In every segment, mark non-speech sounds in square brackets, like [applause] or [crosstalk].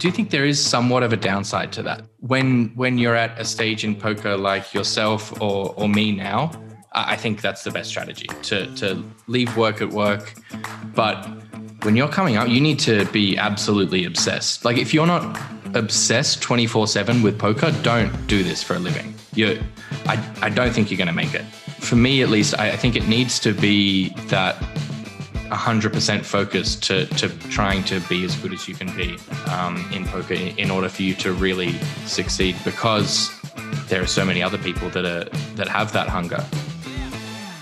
do you think there is somewhat of a downside to that. When when you're at a stage in poker like yourself or or me now, I think that's the best strategy to to leave work at work. But when you're coming up, you need to be absolutely obsessed. Like if you're not obsessed 24/7 with poker, don't do this for a living. You I I don't think you're going to make it. For me at least, I, I think it needs to be that 100% focused to, to trying to be as good as you can be um, in poker in order for you to really succeed because there are so many other people that are that have that hunger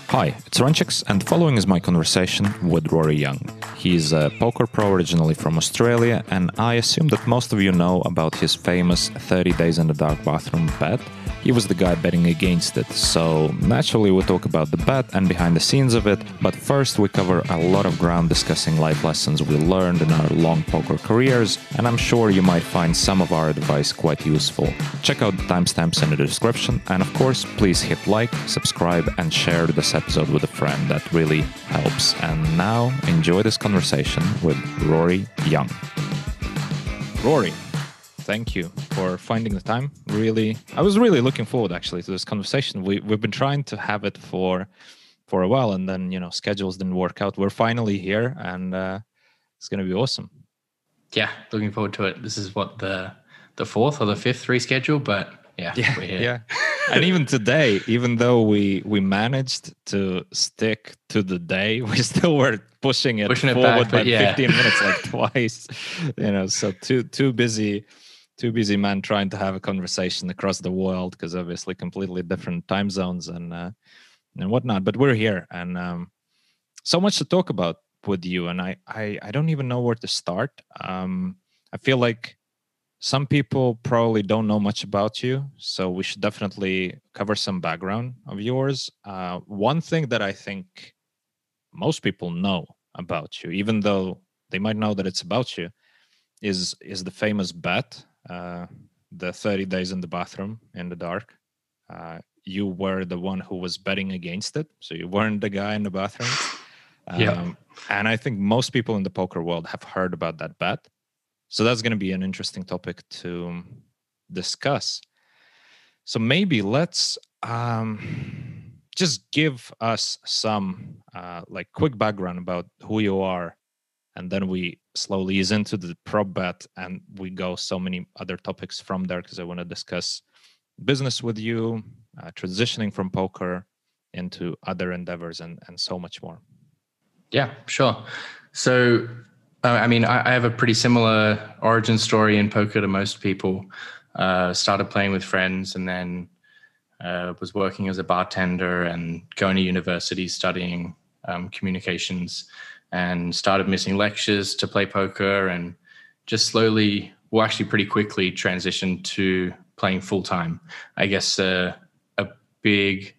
Hi, it's Runchuks, and following is my conversation with Rory Young. He's a poker pro originally from Australia, and I assume that most of you know about his famous 30 Days in the Dark bathroom bet he was the guy betting against it. So naturally, we talk about the bet and behind the scenes of it. But first, we cover a lot of ground discussing life lessons we learned in our long poker careers, and I'm sure you might find some of our advice quite useful. Check out the timestamps in the description, and of course, please hit like, subscribe, and share this episode with a friend. That really helps. And now, enjoy this conversation with Rory Young. Rory, thank you for finding the time. Really, I was really looking forward actually to this conversation. We we've been trying to have it for for a while, and then you know schedules didn't work out. We're finally here, and uh, it's going to be awesome. Yeah, looking forward to it. This is what the the fourth or the fifth reschedule, but yeah, yeah, yeah. and even today, even though we we managed to stick to the day, [laughs] we still were pushing it pushing forward it back, by yeah. 15 minutes, like [laughs] twice. You know, so too too busy too busy man trying to have a conversation across the world because obviously completely different time zones and uh, and whatnot. But we're here and um, so much to talk about with you, and I I, I don't even know where to start. Um, I feel like some people probably don't know much about you, so we should definitely cover some background of yours. Uh, one thing that I think most people know about you, even though they might know that it's about you, is is the famous bet uh, the 30 days in the bathroom in the dark. Uh, you were the one who was betting against it, so you weren't the guy in the bathroom. [laughs] Um, yeah. And I think most people in the poker world have heard about that bet. So that's going to be an interesting topic to discuss. So maybe let's um, just give us some uh, like quick background about who you are and then we slowly ease into the prop bet and we go so many other topics from there because i want to discuss business with you uh, transitioning from poker into other endeavors and and so much more yeah sure so i mean I, have a pretty similar origin story in poker to most people uh, started playing with friends and then uh, was working as a bartender and going to university studying um, communications and started missing lectures to play poker and just slowly, well, actually pretty quickly transitioned to playing full time. I guess uh, a big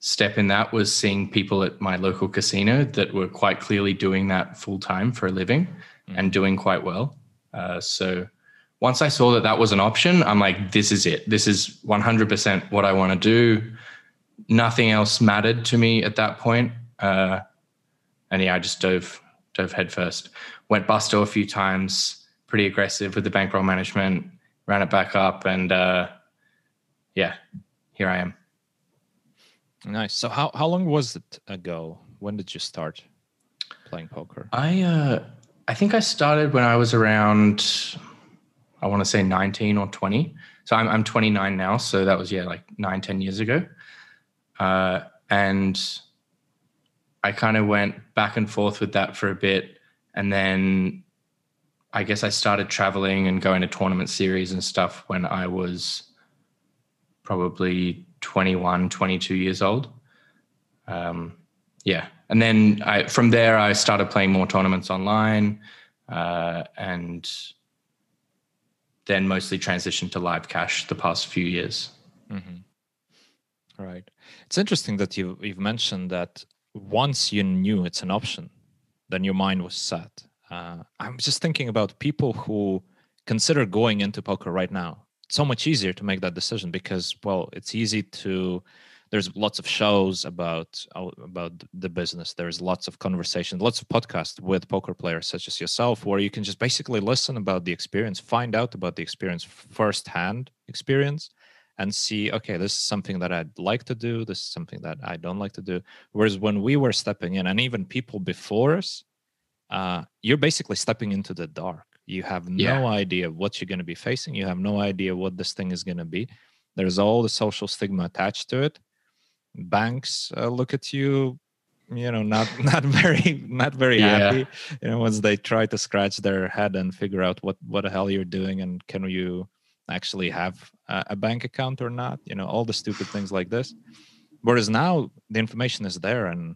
step in that was seeing people at my local casino that were quite clearly doing that full time for a living mm. and doing quite well. Uh, so once I saw that that was an option, I'm like, this is it. This is 100% what I want to do. Nothing else mattered to me at that point. Uh, and yeah, I just dove dove headfirst. Went busto a few times, pretty aggressive with the bankroll management, ran it back up, and uh, yeah, here I am. Nice. So how how long was it ago? When did you start playing poker? I uh, I think I started when I was around I want to say 19 or 20. So I'm I'm 29 now, so that was yeah like nine ten years ago. Uh, and I kind of went back and forth with that for a bit. And then I guess I started traveling and going to tournament series and stuff when I was probably 21, 22 years old. Um, yeah. And then I, from there, I started playing more tournaments online uh, and then mostly transitioned to live cash the past few years. Mm-hmm. Right. It's interesting that you, you've mentioned that once you knew it's an option, then your mind was set. Uh, I'm just thinking about people who consider going into poker right now. So much easier to make that decision because, well, it's easy to there's lots of shows about about the business. There's lots of conversations lots of podcasts with poker players such as yourself where you can just basically listen about the experience find out about the experience firsthand experience and see okay this is something that i'd like to do this is something that i don't like to do. Whereas when we were stepping in and even people before us uh, you're basically stepping into the dark you have no yeah. idea what you're going to be facing you have no idea what this thing is going to be there's all the social stigma attached to it banks uh, look at you you know not [laughs] not very not very yeah. happy you know once they try to scratch their head and figure out what what the hell you're doing and can you actually have a, a bank account or not you know all the stupid things like this whereas now the information is there and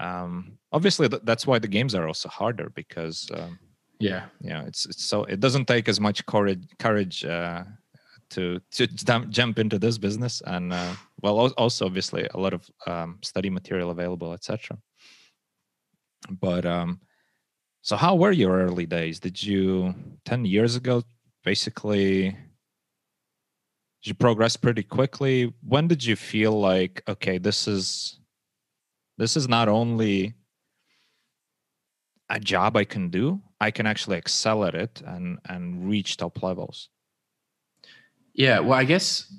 um obviously th- that's why the games are also harder because um, yeah yeah it's, it's so it doesn't take as much courage courage uh to to jump into this business. And uh, well also obviously a lot of um, study material available etc but um so how were your early days? Did you 10 years ago basically you progress pretty quickly? When did you feel like okay this is this is not only a job i can do i can actually excel at it and and reach top levels yeah, well, I guess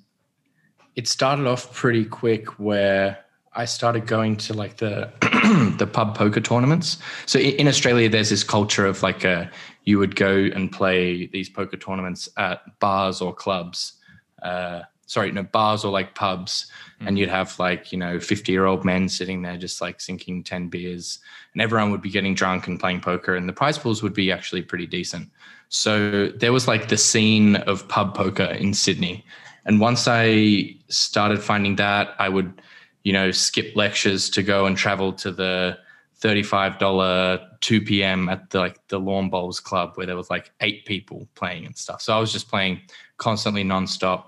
it started off pretty quick where I started going to like the [clears throat] the pub poker tournaments. So in Australia, there's this culture of like a you would go and play these poker tournaments at bars or clubs. Uh, sorry, no bars or like pubs, mm. and you'd have like you know fifty year old men sitting there just like sinking ten beers, and everyone would be getting drunk and playing poker, and the prize pools would be actually pretty decent. So there was like the scene of pub poker in Sydney. And once I started finding that, I would, you know, skip lectures to go and travel to the $35 2 p.m. at the like the lawn bowls club where there was like eight people playing and stuff. So I was just playing constantly nonstop.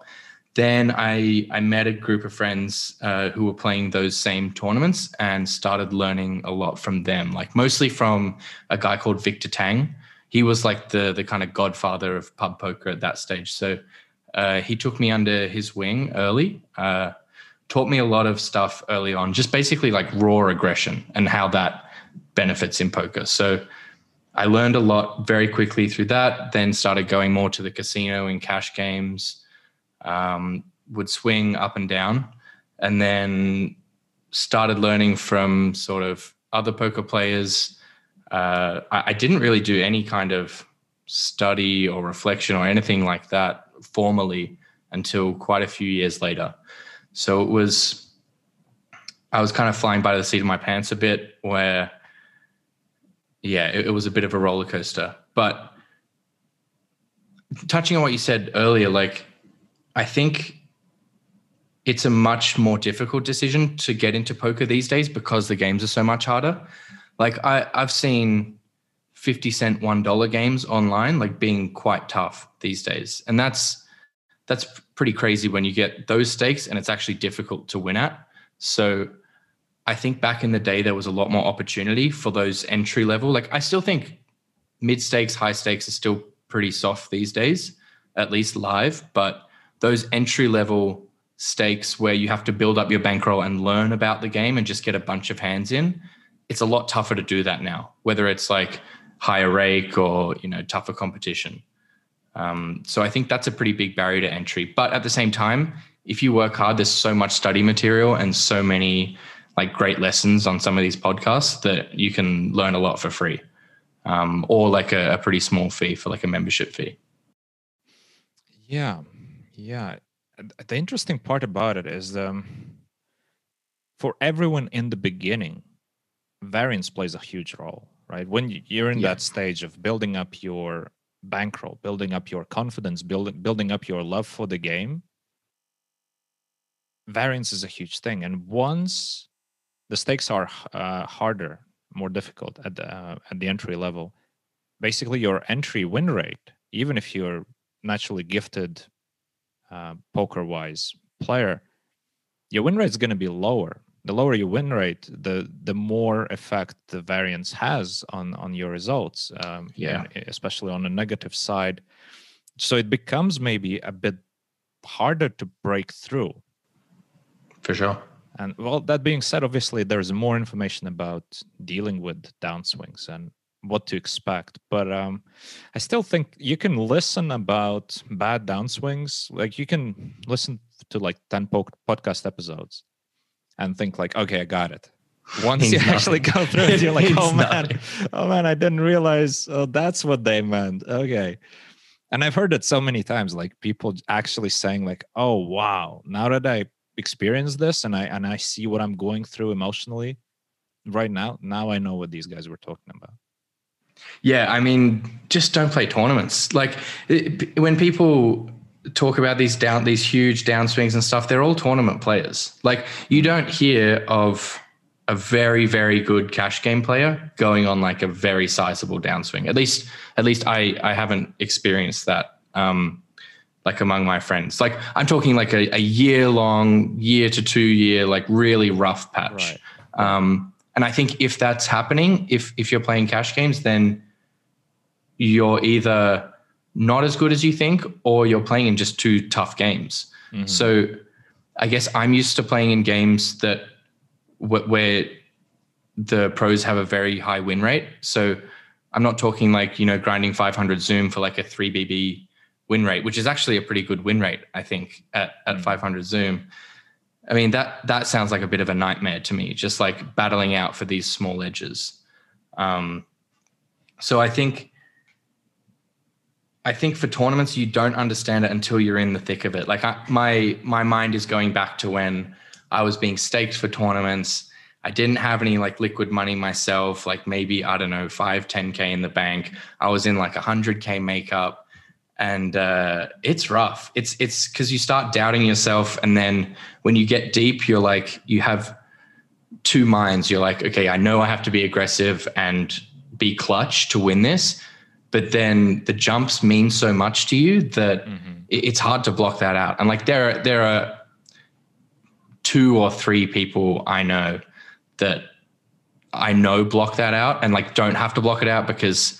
Then I I met a group of friends uh, who were playing those same tournaments and started learning a lot from them, like mostly from a guy called Victor Tang, he was like the the kind of godfather of pub poker at that stage. So uh, he took me under his wing early, uh, taught me a lot of stuff early on, just basically like raw aggression and how that benefits in poker. So I learned a lot very quickly through that. Then started going more to the casino and cash games. Um, would swing up and down, and then started learning from sort of other poker players uh, I, I didn't really do any kind of study or reflection or anything like that formally until quite a few years later. So it was, I was kind of flying by the seat of my pants a bit, where, yeah, it, it was a bit of a roller coaster. But touching on what you said earlier, like, I think it's a much more difficult decision to get into poker these days because the games are so much harder. Like I, I've seen 50 cent one dollar games online like being quite tough these days. And that's that's pretty crazy when you get those stakes and it's actually difficult to win at. So I think back in the day there was a lot more opportunity for those entry level. Like I still think mid stakes, high stakes are still pretty soft these days, at least live. But those entry level stakes where you have to build up your bankroll and learn about the game and just get a bunch of hands in, it's a lot tougher to do that now, whether it's like higher rake or you know tougher competition. Um, so I think that's a pretty big barrier to entry. But at the same time, if you work hard, there's so much study material and so many like great lessons on some of these podcasts that you can learn a lot for free, um, or like a, a pretty small fee for like a membership fee. Yeah, yeah. The interesting part about it is um, for everyone in the beginning, variance plays a huge role, right? When you're in yeah. that stage of building up your bankroll, building up your confidence, building building up your love for the game, variance is a huge thing. And once the stakes are uh, harder, more difficult at the, uh, at the entry level, basically your entry win rate, even if you're naturally gifted uh, poker wise player, your win rate is going to be lower the lower your win rate, the the more effect the variance has on on your results. Um, yeah, especially on the negative side. So it becomes maybe a bit harder to break through. For sure. And well, that being said, obviously there's more information about dealing with downswings and what to expect. But um, I still think you can listen about bad downswings. Like you can listen to like 10 po- podcast episodes and think like, okay, I got it. Once you actually go through it, you're like, [laughs] oh man, oh man, I didn't realize oh, that's what they meant. Okay. And I've heard it so many times, like people actually saying, like, oh wow, now that I experienced this and I and I see what I'm going through emotionally right now, now I know what these guys were talking about. Yeah, I mean, just don't play tournaments. Like it, when people talk about these down these huge downswings and stuff, they're all tournament players. Like you don't hear of a very very good cash game player going on like a very sizable downswing. At least at least I I haven't experienced that. Um, like among my friends, like I'm talking like a, a year long, year to two year, like really rough patch. Right. Um, and I think if that's happening, if if you're playing cash games, then you're either not as good as you think, or you're playing in just two tough games. Mm-hmm. So I guess I'm used to playing in games that where the pros have a very high win rate. So I'm not talking like, you know, grinding 500 Zoom for like a 3BB win rate, which is actually a pretty good win rate, I think, at, at mm. 500 Zoom. I mean, that that sounds like a bit of a nightmare to me, just like battling out for these small edges. Um, so I think I think for tournaments, you don't understand it until you're in the thick of it. Like I, my my mind is going back to when I was being staked for tournaments. I didn't have any like liquid money myself, like maybe, I don't know, five, 10K in the bank. I was in like a 100K makeup. And uh, it's rough. It's it's because you start doubting yourself, and then when you get deep, you're like you have two minds. You're like, okay, I know I have to be aggressive and be clutch to win this, but then the jumps mean so much to you that mm-hmm. it's hard to block that out. And like there are there are two or three people I know that I know block that out and like don't have to block it out because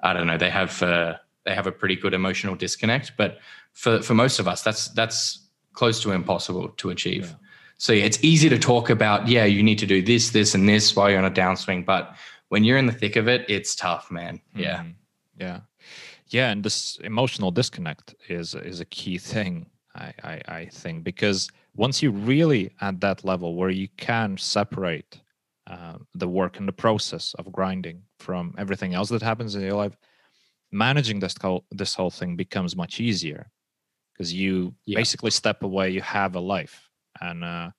I don't know they have uh, they have a pretty good emotional disconnect. But for for most of us, that's that's close to impossible to achieve. Yeah. So yeah, it's easy to talk about. Yeah, you need to do this, this, and this while you're on a downswing. But when you're in the thick of it, it's tough, man. Yeah, mm-hmm. yeah, yeah. And this emotional disconnect is is a key thing. I, I I think because once you're really at that level where you can separate uh, the work and the process of grinding from everything else that happens in your life managing this whole this whole thing becomes much easier because you yeah. basically step away you have a life. And uh,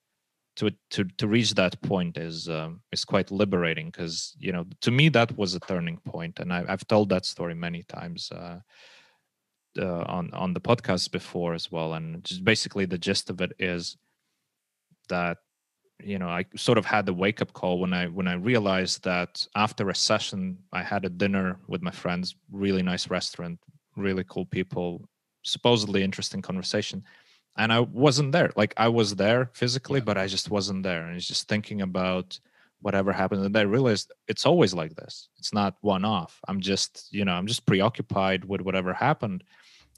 to to to reach that point is um, is quite liberating because you know to me that was a turning point. And I, have told that story many times uh, uh, on on the podcast before as well, and just basically the gist of it is that you know I sort of had the wake up call when I when I realized that after a session I had a dinner with my friends, really nice restaurant, really cool people, supposedly interesting conversation, and I wasn't there. Like I was there physically, yeah. but I just wasn't there, and it's just thinking about whatever happened. And i realized it's always like this. It's not one off i'm just you know i'm just preoccupied with whatever happened.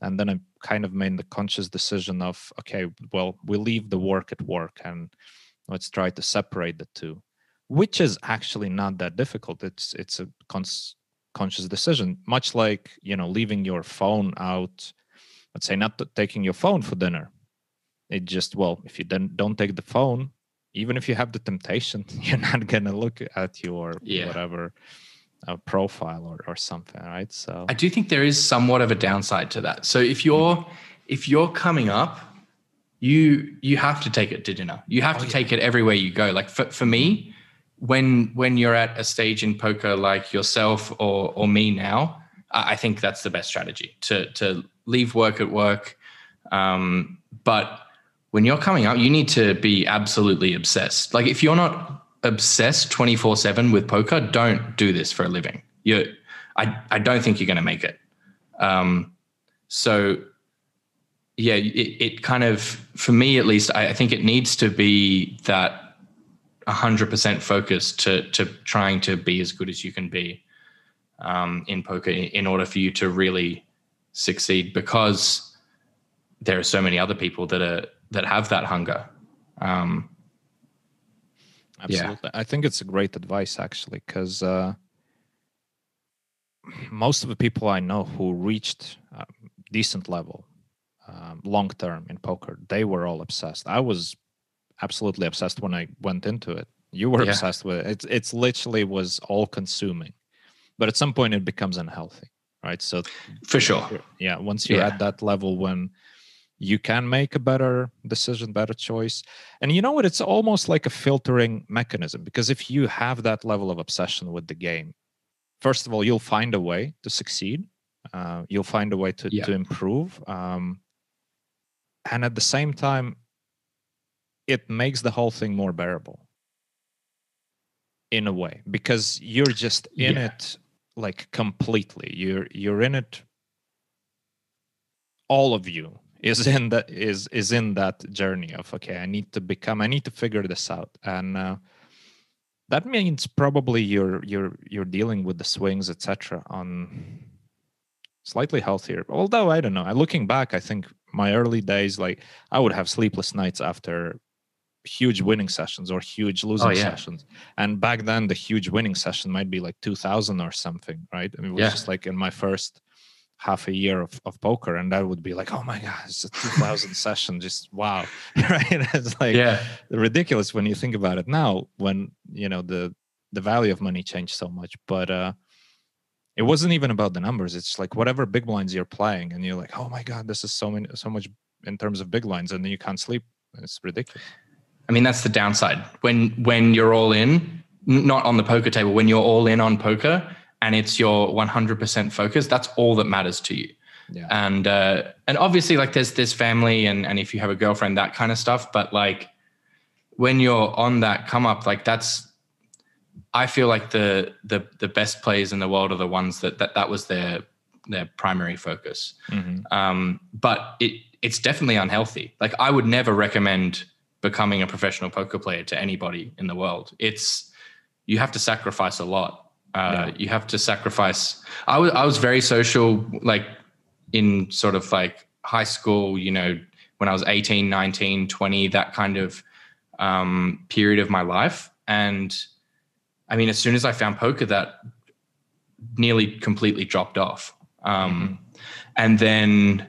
And then i kind of made the conscious decision of okay well we leave the work at work. And let's try to separate the two which is actually not that difficult. It's it's a cons- conscious decision much like you know leaving your phone out let's say not taking your phone for dinner. It just well if you then don't take the phone even if you have the temptation [laughs] you're not gonna look at your yeah. whatever a profile or, or something right? So i do think there is somewhat of a downside to that. So if you're if you're coming up you you have to take it to dinner you have oh, to yeah. take it everywhere you go like for, for me when when you're at a stage in poker like yourself or or me now i think that's the best strategy to to leave work at work um, but when you're coming up you need to be absolutely obsessed like if you're not obsessed 24 7 with poker, don't do this for a living. You, I, I don't think you're going to make it. Um, so, yeah, it, it, kind of, for me at least, I, I think it needs to be that 100% focus to, to trying to be as good as you can be um, in poker in, order for you to really succeed because there are so many other people that are that have that hunger Um, Absolutely, yeah. I think it's a great advice actually, because uh, most of the people I know who reached a decent level um, long term in poker, they were all obsessed. I was absolutely obsessed when I went into it. You were yeah. obsessed with it. It's it's literally was all consuming, but at some point it becomes unhealthy, right? So for sure, yeah. Once you're yeah. at that level when you can make a better decision, better choice, and you know what? It's almost like a filtering mechanism because if you have that level of obsession with the game, first of all, you'll find a way to succeed. Uh, you'll find a way to yeah. to improve. Um, and at the same time it makes the whole thing more bearable. In a way because you're just in yeah. it like completely. You're you're in it. All of you is in that is is in that journey of okay i need to become i need to figure this out. And uh, that means probably you're you're you're dealing with the swings etc on slightly healthier although i don't know. Looking back i think my early days like i would have sleepless nights after huge winning sessions or huge losing oh, yeah. sessions. And back then the huge winning session might be like 2000 or something right? I mean, it was yeah. just like in my first half a year of, of poker and that would be like oh my god it's a 2000 [laughs] session just wow. [laughs] Right? [laughs] It's like yeah. ridiculous when you think about it. Now when you know the the value of money changed so much but uh it wasn't even about the numbers it's like whatever big blinds you're playing and you're like oh my god this is so many so much in terms of big blinds and then you can't sleep it's ridiculous. I mean that's the downside. When when you're all in not on the poker table when you're all in on poker and it's your 100% focus that's all that matters to you. Yeah. and uh and obviously like there's this family and and if you have a girlfriend that kind of stuff but like when you're on that come up like that's I feel like the the the best players in the world are the ones that that, that was their their primary focus. Mm-hmm. Um, but it it's definitely unhealthy. Like I would never recommend becoming a professional poker player to anybody in the world. It's you have to sacrifice a lot. Uh, yeah. You have to sacrifice. I was I was very social, like in sort of like high school. You know, when I was 18, 19, 20, that kind of um, period of my life, and I mean, as soon as I found poker, that nearly completely dropped off. Um, mm-hmm. And then,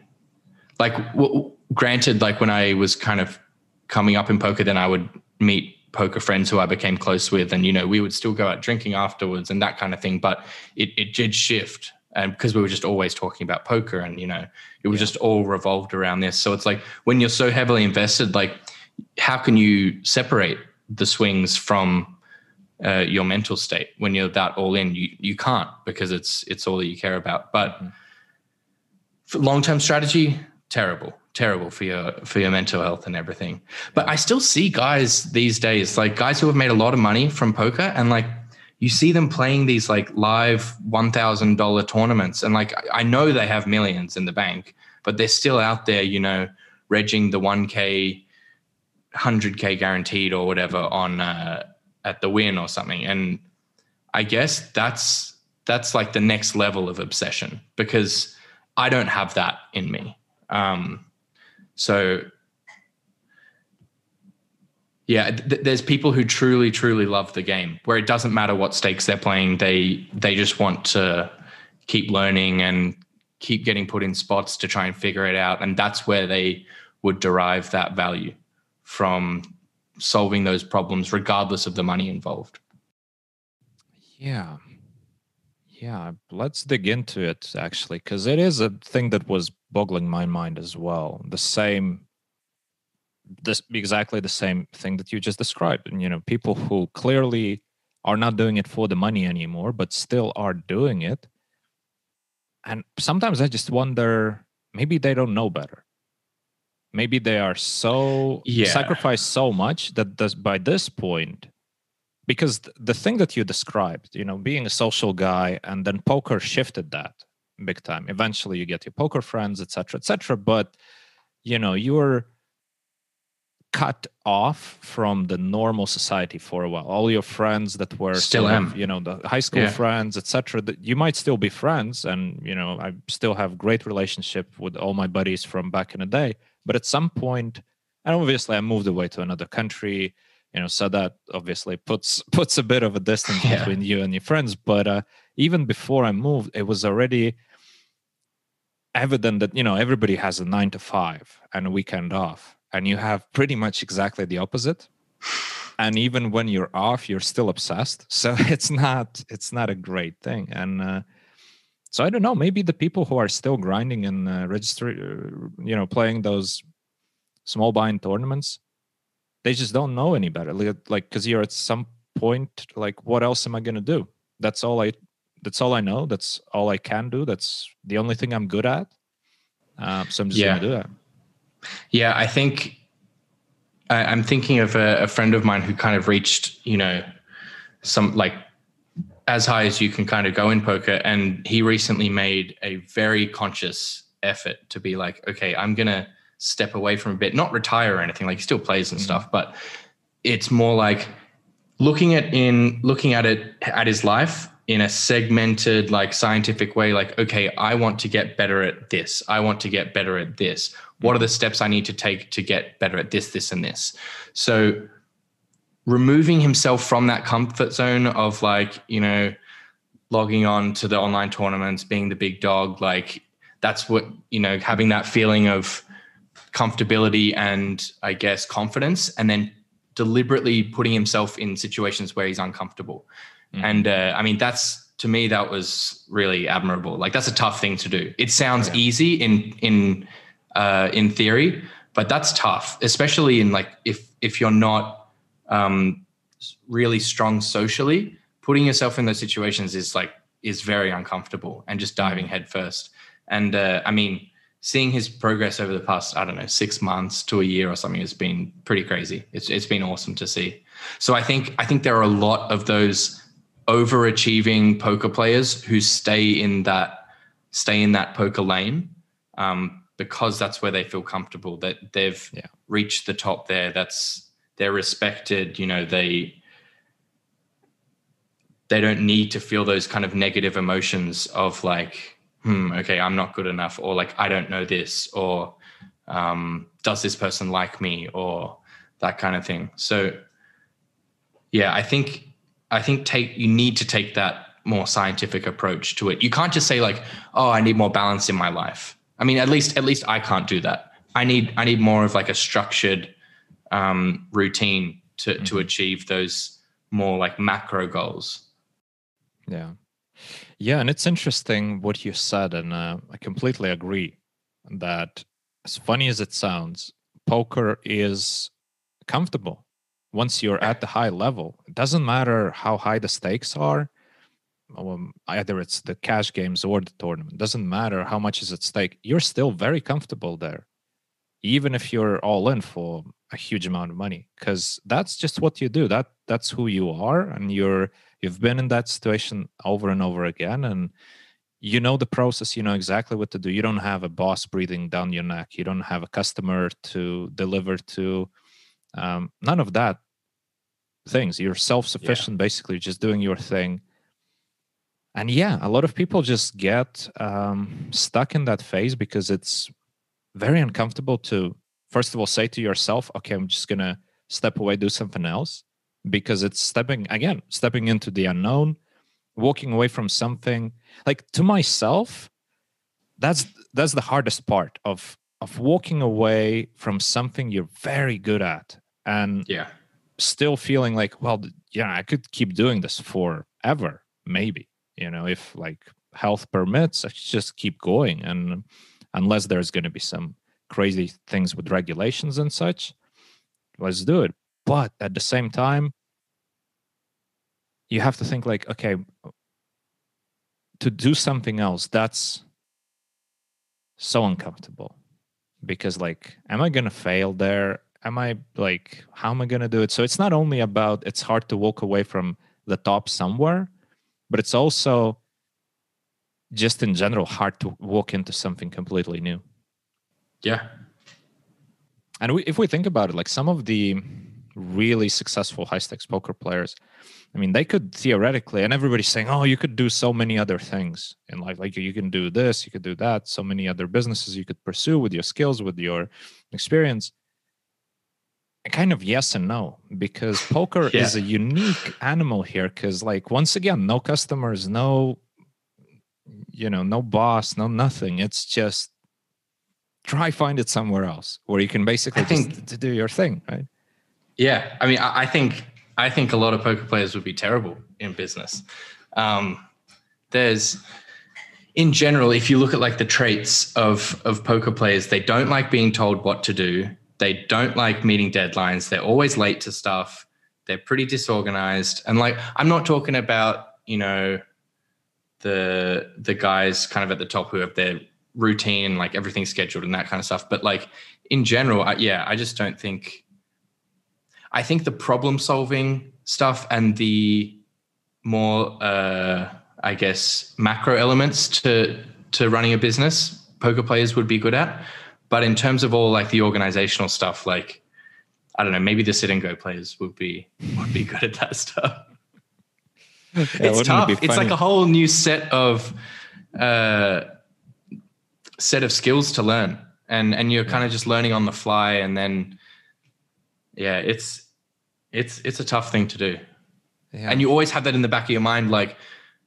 like, w- granted, like when I was kind of coming up in poker, then I would meet poker friends who I became close with, and you know, we would still go out drinking afterwards and that kind of thing. But it it did shift, and because we were just always talking about poker, and you know, it was yeah. just all revolved around this. So it's like when you're so heavily invested, like, how can you separate the swings from uh, your mental state. When you're that all in you you can't because it's it's all that you care about. But mm-hmm. long-term strategy terrible terrible for your for your mental health and everything. But i still see guys these days like guys who have made a lot of money from poker and like you see them playing these like live $1000 tournaments and like i know they have millions in the bank but they're still out there you know regging the 1k 100k guaranteed or whatever on uh, at the win or something. And I guess that's that's like the next level of obsession because I don't have that in me. Um, so yeah, th- there's people who truly, truly love the game where it doesn't matter what stakes they're playing. They they just want to keep learning and keep getting put in spots to try and figure it out, and that's where they would derive that value from solving those problems regardless of the money involved. Yeah. Yeah let's dig into it actually because it is a thing that was boggling my mind as well. The same this exactly the same thing that you just described. And you know people who clearly are not doing it for the money anymore but still are doing it. And sometimes i just wonder maybe they don't know better maybe they are so yeah. sacrifice so much that this, by this point because the thing that you described you know being a social guy and then poker shifted that big time eventually you get your poker friends etc etc but you know you're cut off from the normal society for a while all your friends that were still am you know the high school yeah. friends etc that you might still be friends and you know i still have great relationship with all my buddies from back in the day but at some point and obviously i moved away to another country you know so that obviously puts [laughs] puts a bit of a distance yeah. between you and your friends. But uh, even before i moved it was already evident that you know everybody has a nine to five and a weekend off and you have pretty much exactly the opposite. And even when you're off you're still obsessed. [laughs] So it's not it's not a great thing. And uh, so i don't know maybe the people who are still grinding and uh, registry uh, you know playing those small buy-in tournaments they just don't know any better. Like because you're at some point like what else am i going to do? That's all i that's all i know. That's all i can do. That's the only thing i'm good at. Uh, so i'm just yeah. going to do that. Yeah i think I, am thinking of a, a friend of mine who kind of reached you know some like as high as you can kind of go in poker and he recently made a very conscious effort to be like okay i'm gonna step away from a bit, not retire or anything. Like he still plays and mm-hmm. stuff, but it's more like looking at in looking at it at his life in a segmented like scientific way like okay i want to get better at this i want to get better at this what are the steps i need to take to get better at this this and this so removing himself from that comfort zone of like you know logging on to the online tournaments being the big dog like that's what you know having that feeling of comfortability and I guess confidence, and then deliberately putting himself in situations where he's uncomfortable. Mm-hmm. And uh, I mean, that's to me that was really admirable. Like that's a tough thing to do. It sounds yeah. easy in in uh, in theory, but that's tough, especially in like if if you're not um, really strong socially. Putting yourself in those situations is like is very uncomfortable, and just diving mm-hmm. headfirst. And uh, I mean, seeing his progress over the past I don't know six months to a year or something has been pretty crazy. It's it's been awesome to see. So I think I think there are a lot of those overachieving poker players who stay in that stay in that poker lane um, because that's where they feel comfortable that they've yeah. reached the top there. That's they're respected. You know they they don't need to feel those kind of negative emotions of like hmm, okay, I'm not good enough, or like, I don't know this, or um, does this person like me, or that kind of thing. So, yeah, I think I think take you need to take that more scientific approach to it. You can't just say like, oh, I need more balance in my life. I mean, at least at least I can't do that. I need I need more of like a structured um, routine to mm-hmm. to achieve those more like macro goals. Yeah. Yeah, and it's interesting what you said, and uh, I completely agree that as funny as it sounds, poker is comfortable once you're at the high level. It doesn't matter how high the stakes are. Um, either it's the cash games or the tournament. Doesn't matter how much is at stake. You're still very comfortable there, even if you're all in for a huge amount of money, because that's just what you do. That that's who you are, and you're you've been in that situation over and over again and you know the process you know exactly what to do you don't have a boss breathing down your neck you don't have a customer to deliver to um, none of that things you're self-sufficient yeah. basically just doing your thing and yeah a lot of people just get um, stuck in that phase because it's very uncomfortable to first of all say to yourself okay i'm just gonna step away do something else because it's stepping again stepping into the unknown walking away from something. Like to myself that's that's the hardest part of of walking away from something you're very good at and yeah. still feeling like well yeah i could keep doing this forever maybe you know if like health permits i just keep going and unless there's going to be some crazy things with regulations and such. Let's do it. But at the same time you have to think like okay to do something else that's so uncomfortable because like am i gonna fail there? Am i like how am i gonna do it? So it's not only about it's hard to walk away from the top somewhere but it's also just in general hard to walk into something completely new yeah. And we, if we think about it like some of the really successful high stakes poker players i mean they could theoretically and everybody's saying oh you could do so many other things in life. Like you can do this you could do that so many other businesses you could pursue with your skills with your experience. Kind of yes and no because poker [laughs] yeah. is a unique animal here because like once again no customers no you know no boss no nothing. It's just try find it somewhere else where you can basically I think, just do your thing right yeah i mean I, I, think i think a lot of poker players would be terrible in business um, there's in general if you look at like the traits of of poker players they don't like being told what to do they don't like meeting deadlines. They're always late to stuff. They're pretty disorganized. And like, I'm not talking about, you know, the the guys kind of at the top who have their routine, like everything scheduled and that kind of stuff. But like in general, I, yeah, I just don't think. I think the problem solving stuff and the more, uh, I guess, macro elements to to running a business, poker players would be good at. But in terms of all like the organizational stuff, like I don't know, maybe the sit and go players would be would be good at that stuff. [laughs] Yeah, it's tough. It it's like a whole new set of uh, set of skills to learn, and and you're kind of just learning on the fly, and then yeah, it's it's it's a tough thing to do, yeah. and you always have that in the back of your mind, like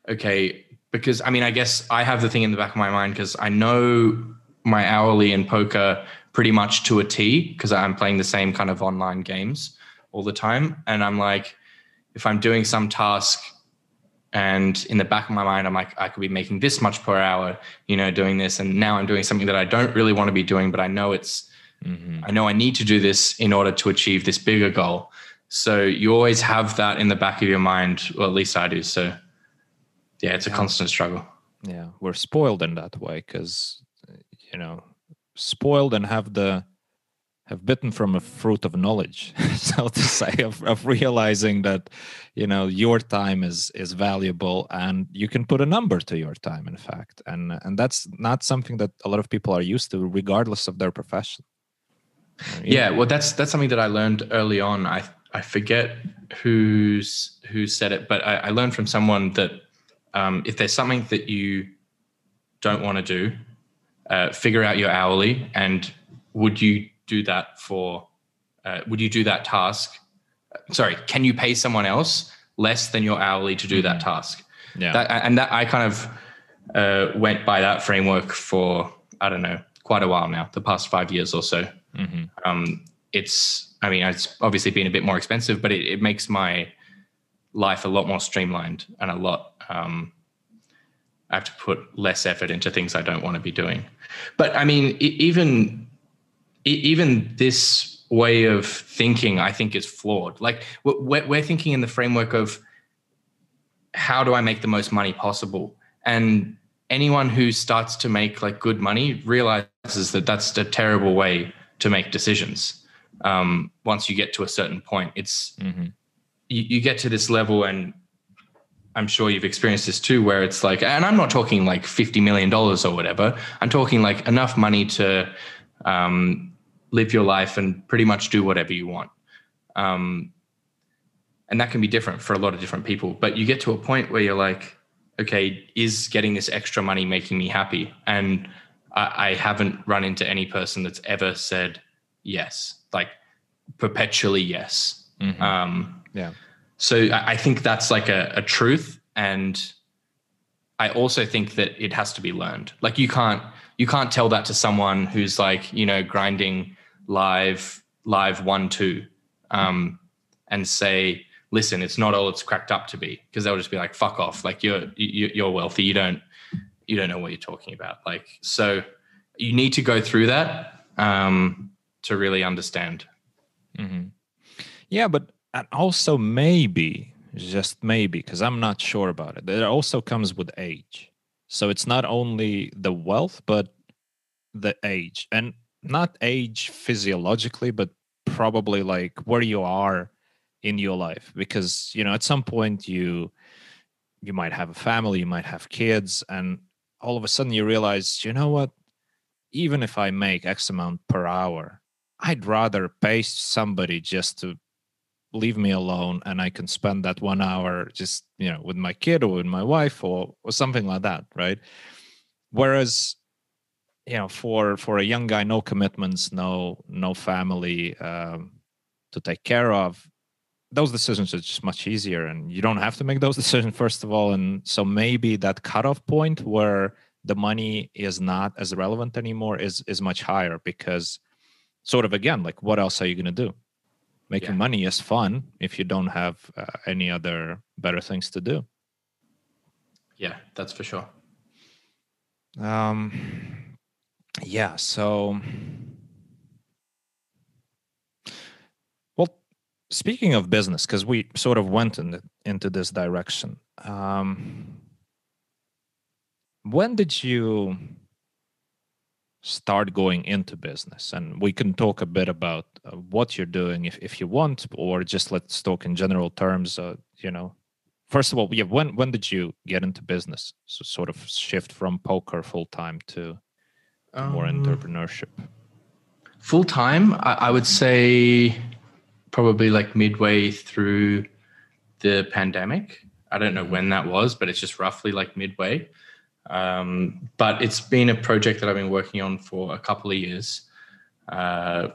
okay, because I mean, I guess I have the thing in the back of my mind because I know my hourly in poker pretty much to a T because I'm playing the same kind of online games all the time. And I'm like, if I'm doing some task and in the back of my mind, I'm like, I could be making this much per hour, you know, doing this. And now I'm doing something that I don't really want to be doing, but I know it's, mm-hmm. I know I need to do this in order to achieve this bigger goal. So you always have that in the back of your mind, or at least I do. So yeah, it's a yeah. constant struggle. Yeah, we're spoiled in that way because you know spoiled and have the have bitten from a fruit of knowledge [laughs] so to say of, of realizing that you know your time is is valuable and you can put a number to your time in fact. And and that's not something that a lot of people are used to regardless of their profession. Yeah well that's that's something that i learned early on. I i forget who's who said it but i, I learned from someone that um, if there's something that you don't want to do uh, figure out your hourly and would you do that for uh, would you do that task sorry can you pay someone else less than your hourly to do mm-hmm. that task yeah that, and that i kind of uh, went by that framework for i don't know quite a while now the past five years or so mm-hmm. um, it's i mean it's obviously been a bit more expensive but it, it makes my life a lot more streamlined and a lot um, I have to put less effort into things I don't want to be doing. But I mean, even even this way of thinking, I think, is flawed. Like we're, we're thinking in the framework of how do I make the most money possible, and anyone who starts to make like good money realizes that that's a terrible way to make decisions. Um, once you get to a certain point, it's mm-hmm. you, you get to this level and I'm sure you've experienced this too, where it's like, and I'm not talking like $50 million or whatever. I'm talking like enough money to um, live your life and pretty much do whatever you want. Um, and that can be different for a lot of different people. But you get to a point where you're like, okay, is getting this extra money making me happy? And I, I haven't run into any person that's ever said yes, like perpetually yes. Mm-hmm. Um, yeah so I think that's like a, a truth. And I also think that it has to be learned. Like you can't you can't tell that to someone who's like, you know, grinding live live one two um, and say, listen, it's not all it's cracked up to be because they'll just be like, fuck off. Like you're you're wealthy. You don't you don't know what you're talking about. Like so you need to go through that um, to really understand. Mm-hmm. Yeah, but and also maybe just maybe because i'm not sure about it it also comes with age so it's not only the wealth but the age and not age physiologically but probably like where you are in your life because you know at some point you you might have a family you might have kids and all of a sudden you realize you know what even if i make x amount per hour i'd rather pay somebody just to leave me alone and I can spend that one hour just, you know, with my kid or with my wife or, or something like that. Right. Whereas, you know, for, for a young guy, no commitments, no, no family, um, to take care of. Those decisions are just much easier and you don't have to make those [laughs] decisions first of all. And so maybe that cutoff point where the money is not as relevant anymore is is much higher because sort of again like what else are you going to do? Making yeah. money is fun if you don't have uh, any other better things to do. Yeah that's for sure. Um yeah so well, speaking of business, because we sort of went in into this direction. Um, when did you start going into business? And we can talk a bit about uh, what you're doing if, if you want, or just let's talk in general terms. Uh, you know, first of all, yeah, when when did you get into business? So sort of shift from poker full time to um, more entrepreneurship. Full time, I, I would say probably like midway through the pandemic. I don't know when that was, but it's just roughly like midway. Um, but it's been a project that I've been working on for a couple of years. Uh,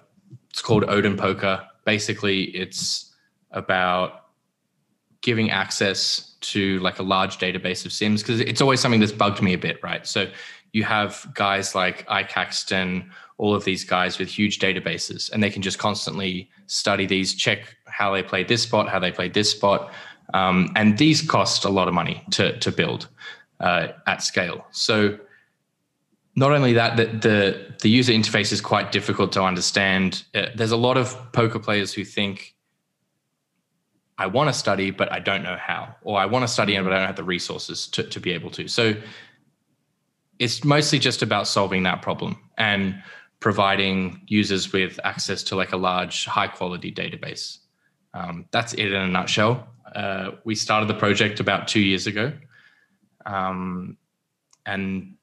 it's called Odin Poker. Basically, it's about giving access to like a large database of sims because it's always something that's bugged me a bit, right? So you have guys like iCaxton, all of these guys with huge databases, and they can just constantly study these, check how they played this spot, how they played this spot. Um, and these cost a lot of money to, to build uh, at scale. So not only that, the, the, the user interface is quite difficult to understand. Uh, there's a lot of poker players who think, I want to study, but I don't know how, or I want to study, but I don't have the resources to, to be able to. So it's mostly just about solving that problem and providing users with access to like a large, high quality database. Um, that's it in a nutshell. Uh, we started the project about two years ago um, and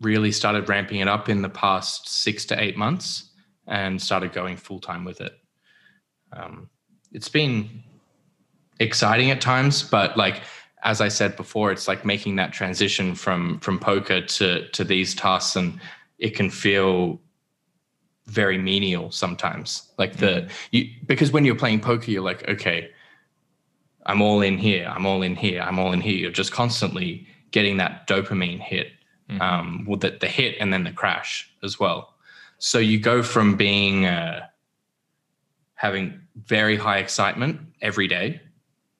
really started ramping it up in the past six to eight months and started going full time with it. Um, it's been exciting at times, but like as I said before, it's like making that transition from from poker to to these tasks, and it can feel very menial sometimes. Like the mm. you because when you're playing poker, you're like, okay, I'm all in here, I'm all in here, I'm all in here. You're just constantly getting that dopamine hit, mm-hmm. um, with the, the hit and then the crash as well. So you go from being uh, having very high excitement every day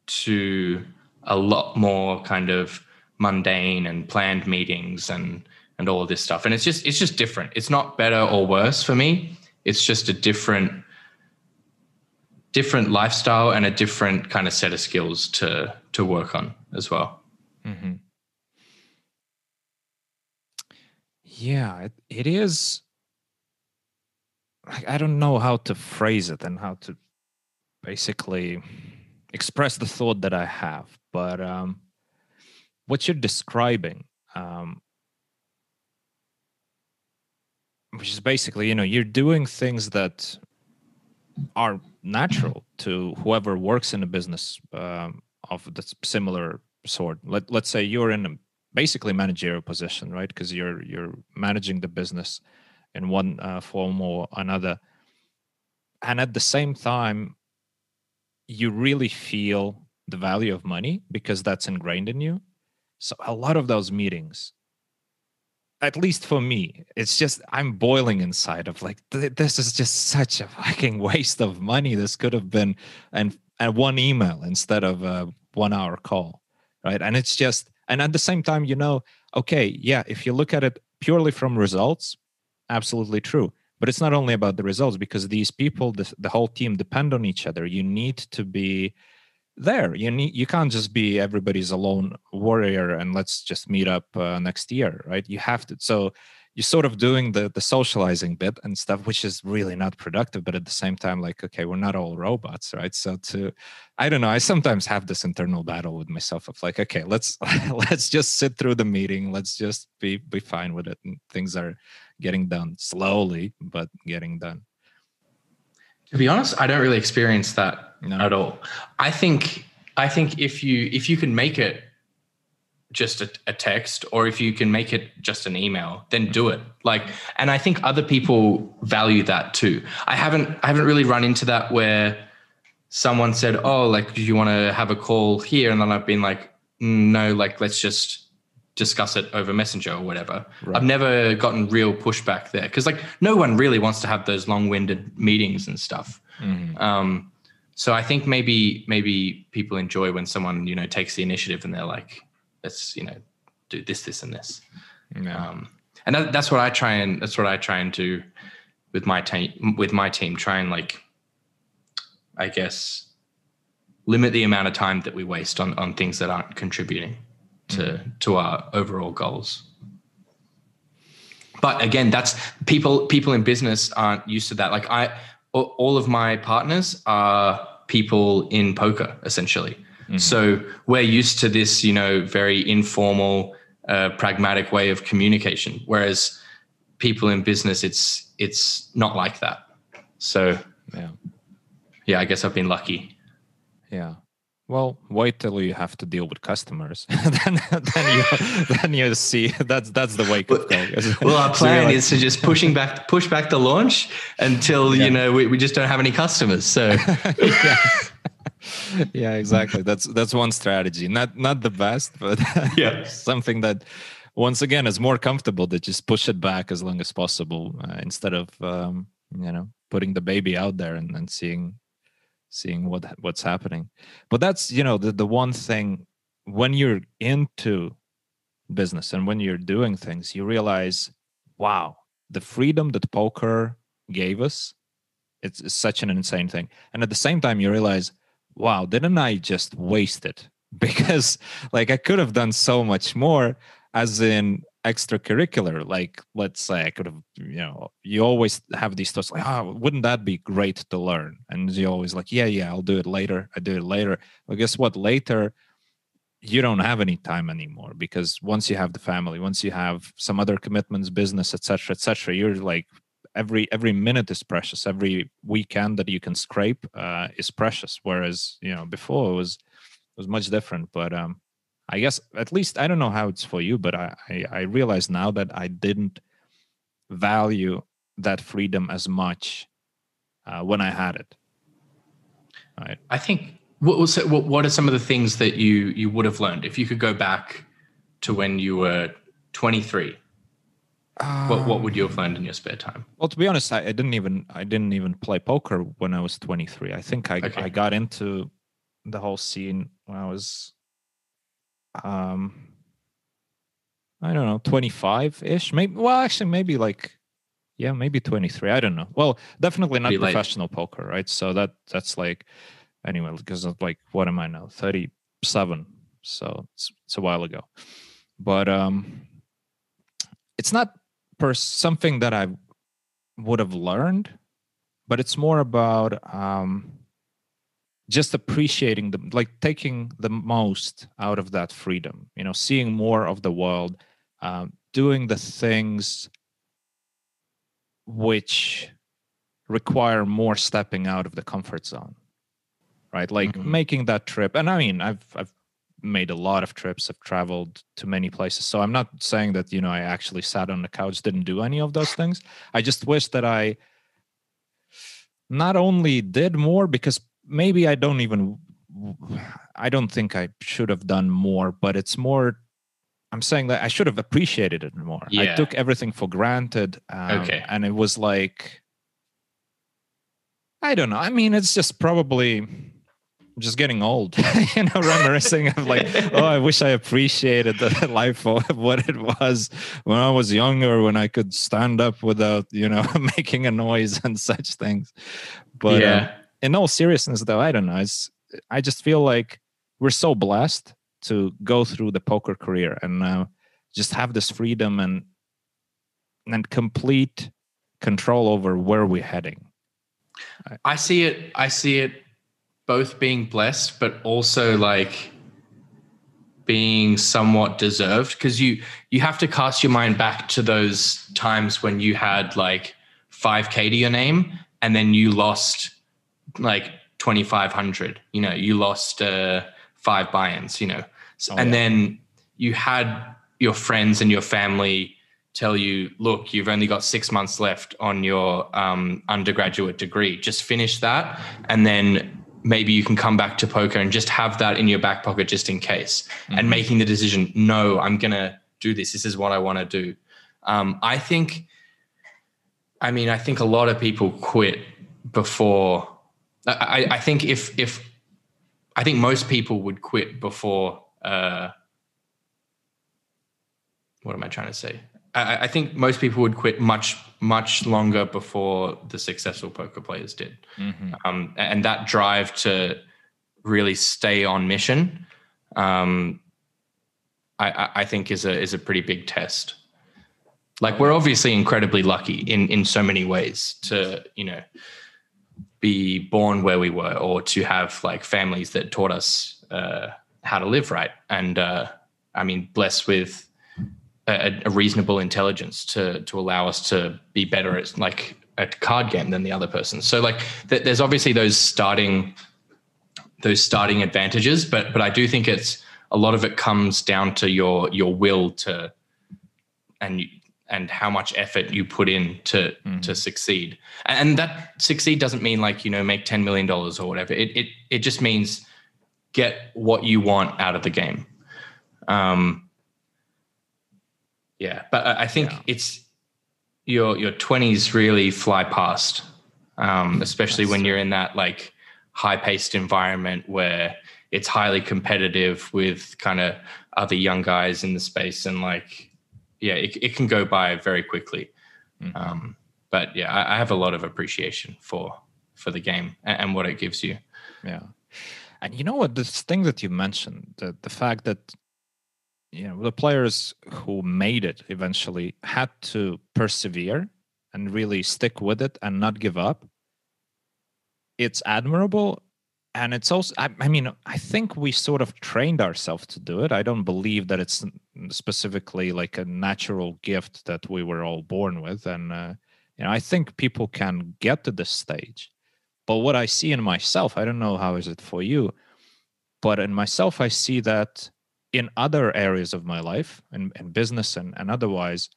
to a lot more kind of mundane and planned meetings and and all of this stuff. And it's just it's just different. It's not better or worse for me. It's just a different different lifestyle and a different kind of set of skills to to work on as well. Mm-hmm. Yeah, it, it is. I don't know how to phrase it and how to basically express the thought that I have, but um, what you're describing um, which is basically you know you're doing things that are natural to whoever works in a business um, of the similar sort. Let, let's say you're in a basically managerial position right? Because you're you're managing the business in one uh, form or another. And at the same time you really feel the value of money because that's ingrained in you so a lot of those meetings at least for me, it's just I'm boiling inside of like th- this is just such a fucking waste of money. This could have been and and one email instead of a one hour call, right? And it's just and at the same time, you know, okay, yeah, if you look at it purely from results, absolutely true. But it's not only about the results because these people, the, the whole team depend on each other. You need to be there. You need you can't just be everybody's alone warrior and let's just meet up uh, next year right? You have to so you're sort of doing the the socializing bit and stuff which is really not productive but at the same time like okay we're not all robots right? So to i don't know i sometimes have this internal battle with myself of like okay let's [laughs] let's just sit through the meeting let's just be be fine with it and things are getting done slowly but getting done to be honest, I don't really experience that no. at all. I think I think if you if you can make it just a, a, text or if you can make it just an email then do it like and i think other people value that too i haven't i haven't really run into that where someone said, "Oh, like, do you want to have a call here?" And then I've been like, mm, "No, like, let's just." Discuss it over messenger or whatever right. i've never gotten real pushback there because like no one really wants to have those long-winded meetings and stuff mm-hmm. um, so i think maybe maybe people enjoy when someone you know takes the initiative and they're like let's you know do this this and this yeah. um, and that, that's what i try and that's what i try and do with my team with my team try and like I guess, limit the amount of time that we waste on, on things that aren't contributing to, mm-hmm. to our overall goals. But again, that's people, people in business aren't used to that. Like I, all of my partners are people in poker essentially. Mm-hmm. So we're used to this, you know, very informal, uh, pragmatic way of communication. Whereas people in business, it's, it's not like that. So yeah yeah, I guess I've been lucky. Yeah. Well, wait till you have to deal with customers. [laughs] then, then you then you see that's that's the wake up call. well, [laughs] our plan so like, is to just pushing back push back the launch until yeah. you know we, we just don't have any customers. So [laughs] yeah. yeah, exactly. That's that's one strategy. Not not the best, but yeah, something that once again is more comfortable to just push it back as long as possible uh, instead of um, you know putting the baby out there and then seeing seeing what what's happening. But that's you know the, the one thing when you're into business and when you're doing things you realize wow the freedom that poker gave us it's, it's such an insane thing. And at the same time you realize wow didn't i just waste it? [laughs] Because like i could have done so much more as in extracurricular like let's say i could have you know you always have these thoughts like oh wouldn't that be great to learn? And you always like yeah yeah i'll do it later i do it later. Well guess what? Later you don't have any time anymore because once you have the family once you have some other commitments business etc etc you're like every every minute is precious. Every weekend that you can scrape uh, is precious. Whereas you know before it was it was much different. But um I guess at least I don't know how it's for you, but I, I, I realize now that I didn't value that freedom as much uh, when I had it. Right. I think what was what are some of the things that you you would have learned if you could go back to when you were 23? Um, what what would you have learned in your spare time? Well, to be honest, I, I didn't even I didn't even play poker when I was 23. I think I okay. I got into the whole scene when I was um I don't know, 25 ish. Maybe well, actually, maybe like yeah, maybe 23. I don't know. Well, definitely not professional poker, right? So that that's like anyway, because of like what am I now? 37. So it's, it's a while ago. But um it's not per something that I would have learned, but it's more about um just appreciating the like taking the most out of that freedom you know seeing more of the world um, doing the things which require more stepping out of the comfort zone right like mm-hmm. making that trip and i mean i've i've made a lot of trips i've traveled to many places so i'm not saying that you know i actually sat on the couch didn't do any of those things i just wish that i not only did more because maybe I don't even I don't think I should have done more, but it's more I'm saying that I should have appreciated it more. Yeah. I took everything for granted. Um, okay. And it was like, I don't know. I mean, it's just probably just getting old, [laughs] you know, reminiscing of like, [laughs] oh, I wish I appreciated the [laughs] life of what it was when I was younger, when I could stand up without, you know, making a noise and such things. But yeah. Um, in all seriousness though i don't know. It's i just feel like we're so blessed to go through the poker career and uh, just have this freedom and and complete control over where we're heading. I see it i see it both being blessed but also like being somewhat deserved. Because you you have to cast your mind back to those times when you had like 5k to your name and then you lost like 2500 you know you lost uh, five buy-ins you know. So, oh, and yeah. then you had your friends and your family tell you look you've only got six months left on your um, undergraduate degree. Just finish that and then maybe you can come back to poker and just have that in your back pocket just in case. Mm-hmm. and making the decision no i'm gonna do this. This is what i want to do. Um, i think i mean i think a lot of people quit before i, I think if if i think most people would quit before uh, what am i trying to say I, I think most people would quit much much longer before the successful poker players did, mm-hmm. um, and that drive to really stay on mission, um, I, I, think is a is a pretty big test. Like we're obviously incredibly lucky in in so many ways to you know be born where we were or to have like families that taught us uh, how to live right and uh, I mean blessed with a, a, reasonable intelligence to to allow us to be better at like a card game than the other person. So like th- there's obviously those starting those starting advantages, but but I do think it's a lot of it comes down to your your will to and and how much effort you put in to mm-hmm. to succeed. And that succeed doesn't mean like you know make ten million dollars or whatever. It it it just means get what you want out of the game. Um, yeah, but I think yeah. it's your your twenties really fly past, um, especially That's when you're in that like high paced environment where it's highly competitive with kind of other young guys in the space and like yeah it, it can go by very quickly. Mm-hmm. um, but yeah I, I, have a lot of appreciation for for the game and, and, what it gives you. Yeah. And you know what? This thing that you mentioned the, the fact that you know the players who made it eventually had to persevere and really stick with it and not give up it's admirable and it's also I, I, mean i think we sort of trained ourselves to do it. I don't believe that it's specifically like a natural gift that we were all born with. And uh, you know i think people can get to this stage. But what i see in myself i don't know how is it for you but in myself i see that in other areas of my life in, and business and, and otherwise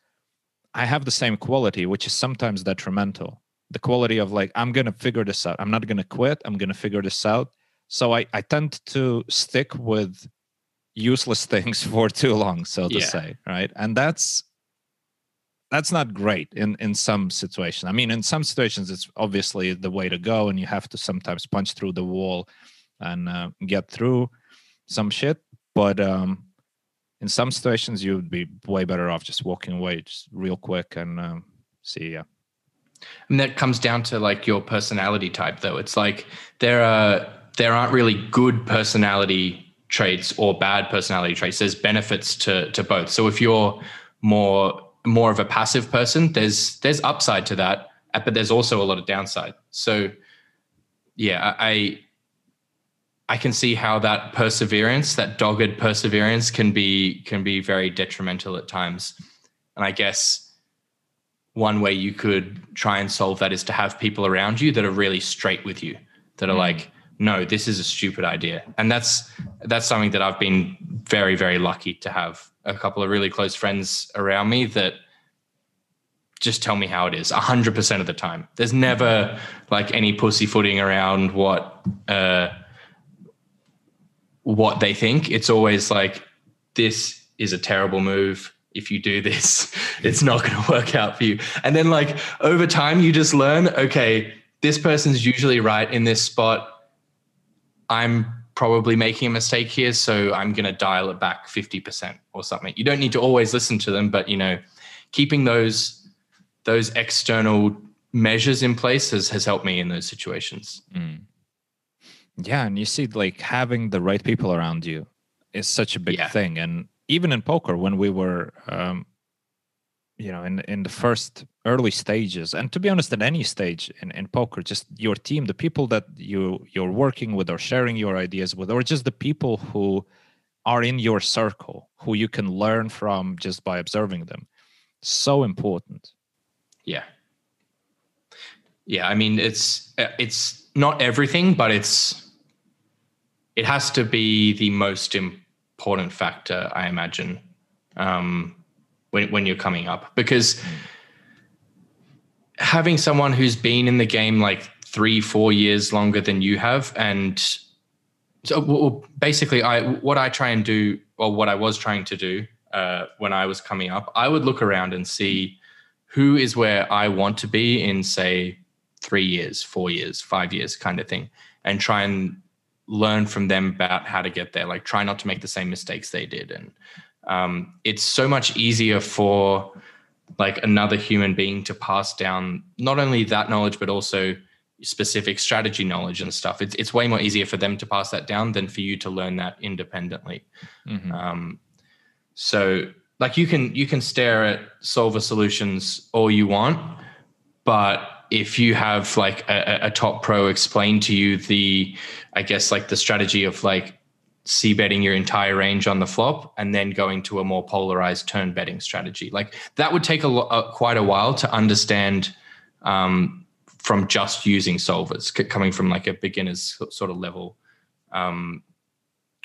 i have the same quality which is sometimes detrimental the quality of like i'm gonna figure this out. I'm not gonna quit. I'm gonna figure this out. So i, I tend to stick with useless [laughs] things for too long so to yeah. say right? And that's that's not great in in some situations i mean in some situations it's obviously the way to go and you have to sometimes punch through the wall and uh, get through some shit. But um, in some situations, you would be way better off just walking away, just real quick, and um, see ya. And that comes down to like your personality type, though. It's like there are there aren't really good personality traits or bad personality traits. There's benefits to to both. So if you're more more of a passive person, there's there's upside to that, uh, but there's also a lot of downside. So yeah, I I can see how that perseverance, that dogged perseverance, can be can be very detrimental at times. And I guess one way you could try and solve that is to have people around you that are really straight with you, that are mm. like, no, this is a stupid idea. And that's that's something that I've been very, very lucky to have a couple of really close friends around me that just tell me how it is 100% of the time. There's never like any pussyfooting around what uh what they think. It's always like, this is a terrible move. If you do this, [laughs] it's not going to work out for you. And then, like, over time, you just learn okay, this person's usually right in this spot. I'm probably making a mistake here. So I'm going to dial it back 50% or something. You don't need to always listen to them, but, you know, keeping those those external measures in place has, has helped me in those situations. Mm. Yeah, and you see, like having the right people around you is such a big yeah. thing. And even in poker, when we were, um, you know, in in the first early stages, and to be honest, at any stage in, in poker, just your team, the people that you you're working with or sharing your ideas with, or just the people who are in your circle, who you can learn from just by observing them, so important. Yeah. Yeah, I mean, it's it's not everything, but it's it has to be the most important factor, I imagine, um, when when you're coming up, because having someone who's been in the game like three, four years longer than you have, and so well, basically, I what I try and do, or what I was trying to do uh, when I was coming up, I would look around and see who is where I want to be in, say, three years, four years, five years, kind of thing, and try and learn from them about how to get there. Like, try not to make the same mistakes they did, and um, it's so much easier for like another human being to pass down not only that knowledge but also specific strategy knowledge and stuff it's, it's way more easier for them to pass that down than for you to learn that independently mm-hmm. um, so like you can you can stare at solver solutions all you want but if you have like a, a top pro explain to you the i guess like the strategy of like c betting your entire range on the flop and then going to a more polarized turn betting strategy. Like that would take a, a quite a while to understand um, from just using solvers, coming from like a beginner's sort of level um,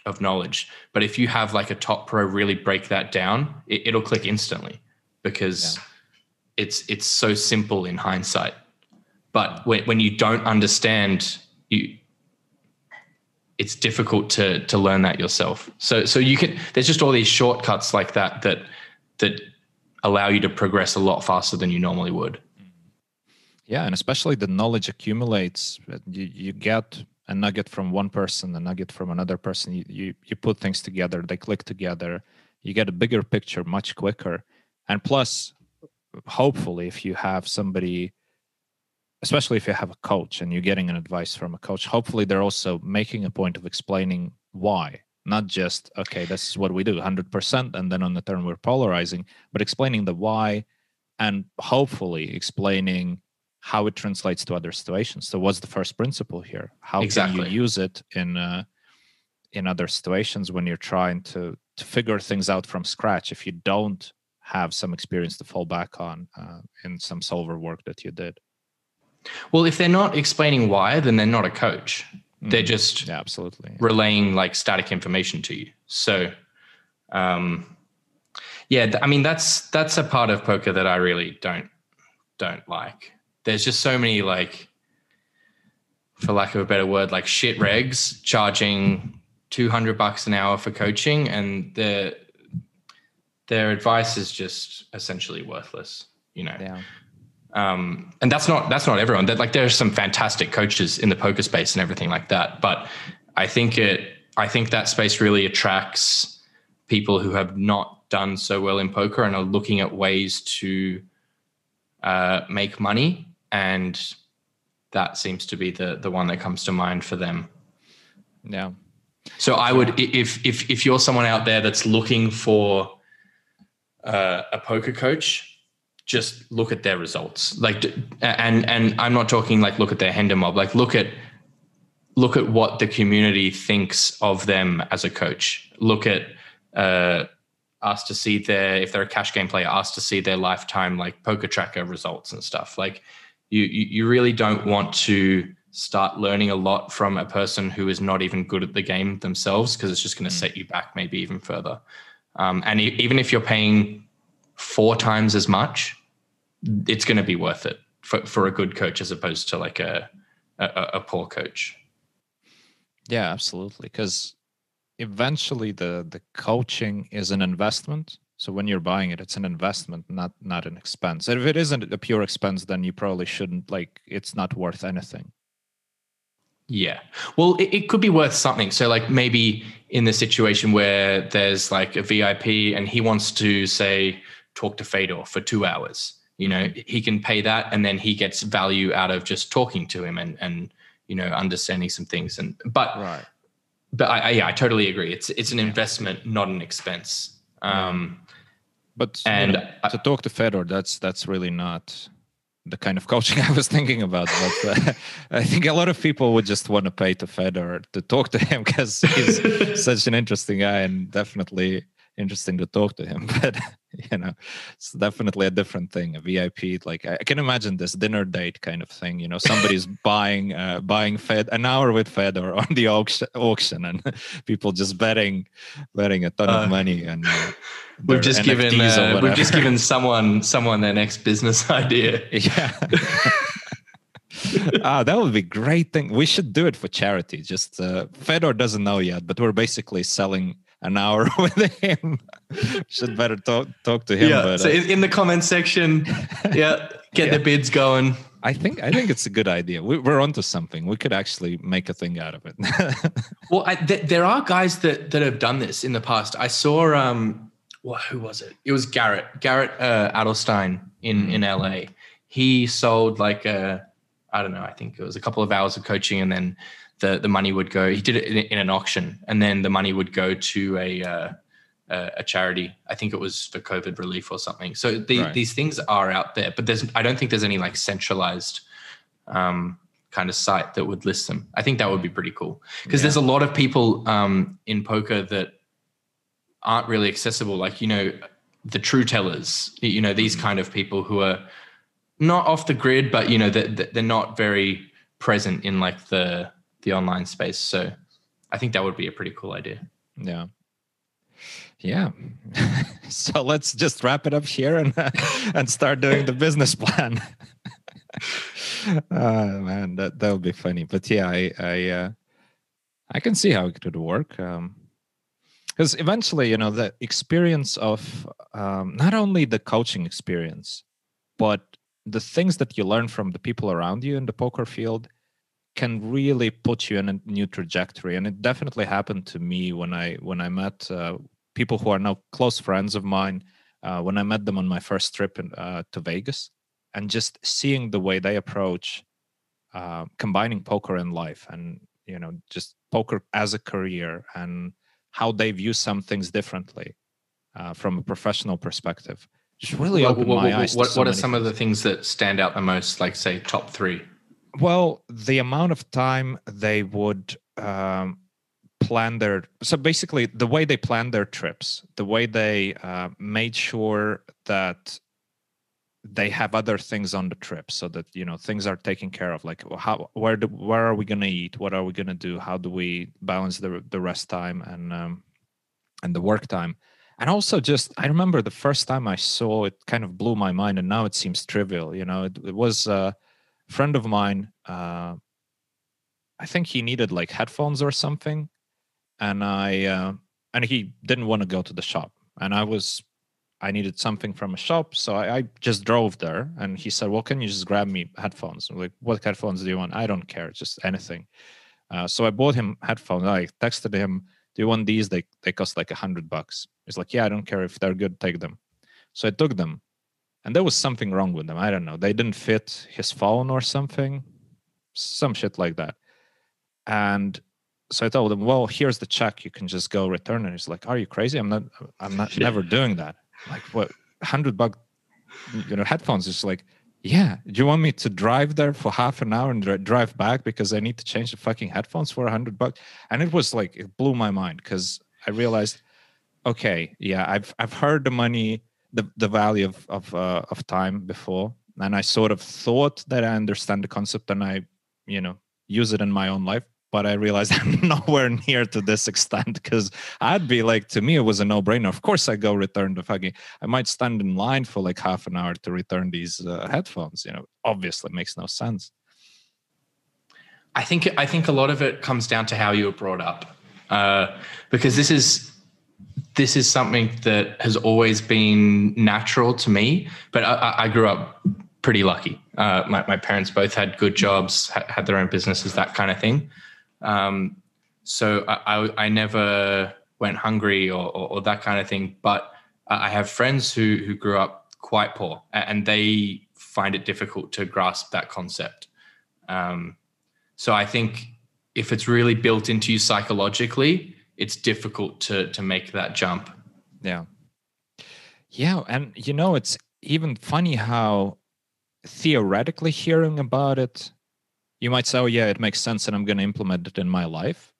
of knowledge. But if you have like a top pro really break that down, it, will click instantly because yeah. it's it's so simple in hindsight. But when, when you don't understand, you it's difficult to to learn that yourself. So so you can there's just all these shortcuts like that that that allow you to progress a lot faster than you normally would. Yeah, and especially the knowledge accumulates. You you get a nugget from one person, a nugget from another person. You you, you put things together, they click together. You get a bigger picture much quicker. And plus, hopefully, if you have somebody especially if you have a coach and you're getting an advice from a coach hopefully they're also making a point of explaining why. Not just okay this is what we do 100% and then on the turn we're polarizing but explaining the why and hopefully explaining how it translates to other situations. So what's the first principle here? How exactly. can you use it in uh, in other situations when you're trying to to figure things out from scratch if you don't have some experience to fall back on uh, in some solver work that you did well, if they're not explaining why, then they're not a coach. Mm, they're just yeah, absolutely relaying like static information to you. So, um, yeah, I mean that's that's a part of poker that I really don't don't like. There's just so many like, for lack of a better word, like shit regs charging two hundred bucks an hour for coaching, and their their advice is just essentially worthless. You know, yeah. Um, and that's not that's not everyone. That like there are some fantastic coaches in the poker space and everything like that. But I think it I think that space really attracts people who have not done so well in poker and are looking at ways to uh, make money. And that seems to be the the one that comes to mind for them. Yeah. So I would if if if you're someone out there that's looking for uh, a poker coach, just look at their results. Like and and i'm not talking like look at their Hendon mob. Like look at look at what the community thinks of them as a coach. Look at uh ask to see their if they're a cash game player ask to see their lifetime like PokerTracker results and stuff. Like you you really don't want to start learning a lot from a person who is not even good at the game themselves because it's just going to mm. set you back maybe even further. Um, and even if you're paying four times as much, it's going to be worth it for, for a good coach as opposed to like a, a, a poor coach. Yeah, absolutely. Because eventually the the coaching is an investment. So when you're buying it, it's an investment, not not an expense. And if it isn't a pure expense, then you probably shouldn't like it's not worth anything. Yeah. Well, it, it, could be worth something. So, like, maybe in the situation where there's like a VIP and he wants to say, talk to Fedor for two hours. You know, he can pay that, and then he gets value out of just talking to him and and you know understanding some things. And but right. but I, I yeah, I totally agree. It's it's an investment, not an expense. Um, but and you know, to talk to Fedor, that's that's really not the kind of coaching [laughs] I was thinking about. But uh, I think a lot of people would just want to pay to Fedor to talk to him [laughs] because he's [laughs] such an interesting guy and definitely interesting to talk to him. But [laughs] you know it's definitely a different thing a vip like i can imagine this dinner date kind of thing you know somebody's [laughs] buying uh, buying fed an hour with fedor [laughs] on the auction, auction and people just betting betting a ton uh, of money and uh, we've just NFTs given uh, we've just given someone someone their next business idea yeah ah, that would be great thing. We should do it for charity. Just uh, Fedor doesn't know yet, but we're basically selling an hour [laughs] with him. should better talk talk to him. Yeah. But, so uh, in the comment section, [laughs] yeah, get yeah. the bids going. I think I think it's a good idea. We, are onto something. We could actually make a thing out of it. [laughs] well, I, th- there are guys that that have done this in the past. I saw um, well, who was it? It was Garrett Garrett uh, Adelstein in mm. in LA. He sold like a I don't know. I think it was a couple of hours of coaching, and then the the money would go. He did it in, in an auction, and then the money would go to a uh, a charity. I think it was for COVID relief or something. So the, right. these things are out there, but there's I don't think there's any like centralized um, kind of site that would list them. I think that would be pretty cool because yeah. there's a lot of people um, in poker that aren't really accessible. Like you know the true tellers, you know these mm-hmm. kind of people who are not off the grid, but you know that they're not very present in like the the online space. So I think that would be a pretty cool idea. Yeah. Yeah. [laughs] so let's just wrap it up here and uh, [laughs] and start doing the business plan. oh [laughs] man, that that would be funny. But yeah, I I uh, I can see how it could work. Um, because eventually, you know, the experience of um, not only the coaching experience, but the things that you learn from the people around you in the poker field can really put you in a new trajectory. And it definitely happened to me when i when i met uh, people who are now close friends of mine uh, when i met them on my first trip in, uh, to vegas. And just seeing the way they approach uh, combining poker and life and you know just poker as a career and how they view some things differently uh, from a professional perspective just really opened what, my eyes what, so what are some things. of the things that stand out the most like say top three well, the amount of time they would um, plan their so basically the way they planned their trips, the way they uh, made sure that they have other things on the trip so that you know things are taken care of like how where do, where are we going to eat? What are we going to do? How do we balance the the rest time and um and the work time? And also just i remember the first time i saw it kind of blew my mind and now it seems trivial you know? It, it was uh friend of mine uh, i think he needed like headphones or something and i uh, and he didn't want to go to the shop and i was i needed something from a shop so I, I, just drove there and he said well can you just grab me headphones? I'm like what headphones do you want? I don't care just anything. Uh, so i bought him headphones i texted him do you want these? They, they cost like a hundred bucks. He's like yeah i don't care if they're good take them. So i took them and there was something wrong with them. I don't know. They didn't fit his phone or something, some shit like that. And so I told him, "Well, here's the check. You can just go return." And he's like, "Are you crazy? I'm not. I'm not [laughs] never doing that. Like what? Hundred buck, you know, headphones." Is like, yeah. Do you want me to drive there for half an hour and drive back because I need to change the fucking headphones for a hundred bucks? And it was like it blew my mind because I realized, okay, yeah, I've I've heard the money the, the value of of, uh, of time before. And i sort of thought that i understand the concept and i you know use it in my own life but i realized [laughs] i'm nowhere near to this extent because i'd be like to me it was a no-brainer. Of course i go return the fucking i might stand in line for like half an hour to return these uh, headphones you know obviously makes no sense. I think i think a lot of it comes down to how you were brought up uh, because this is this is something that has always been natural to me, but I, I grew up pretty lucky. Uh, my, my, parents both had good jobs, had their own businesses, that kind of thing. Um, so I, I, never went hungry or, or, or, that kind of thing. But I have friends who, who grew up quite poor and they find it difficult to grasp that concept. Um, so I think if it's really built into you psychologically, it's difficult to to make that jump. Yeah. Yeah, and you know it's even funny how theoretically hearing about it, you might say, "Oh yeah, it makes sense, and I'm going to implement it in my life,"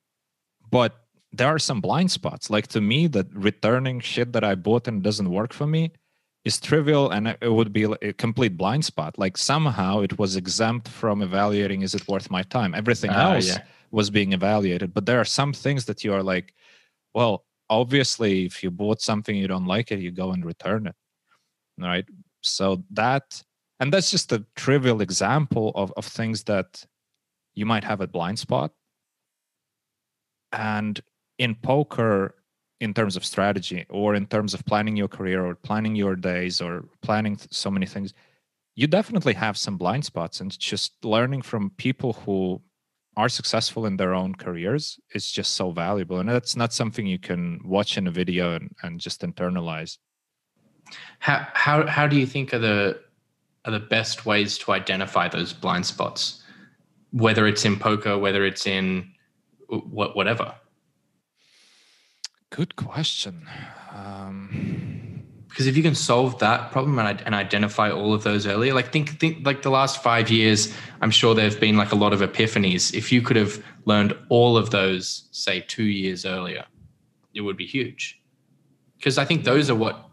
but there are some blind spots. Like to me, that returning shit that I bought and doesn't work for me is trivial and it would be a complete blind spot. Like somehow it was exempt from evaluating is it worth my time. Everything uh, else yeah was being evaluated but there are some things that you are like well obviously if you bought something you don't like it you go and return it right? So that and that's just a trivial example of, of things that you might have a blind spot. And in poker in terms of strategy or in terms of planning your career or planning your days or planning so many things you definitely have some blind spots and just learning from people who are successful in their own careers is just so valuable and that's not something you can watch in a video and, and just internalize. How how how do you think are the are the best ways to identify those blind spots? Whether it's in poker whether it's in what whatever. Good question. Um because if you can solve that problem and, and identify all of those earlier like think think like the last five years i'm sure there have been like a lot of epiphanies. If you could have learned all of those say two years earlier it would be huge. Because i think those are what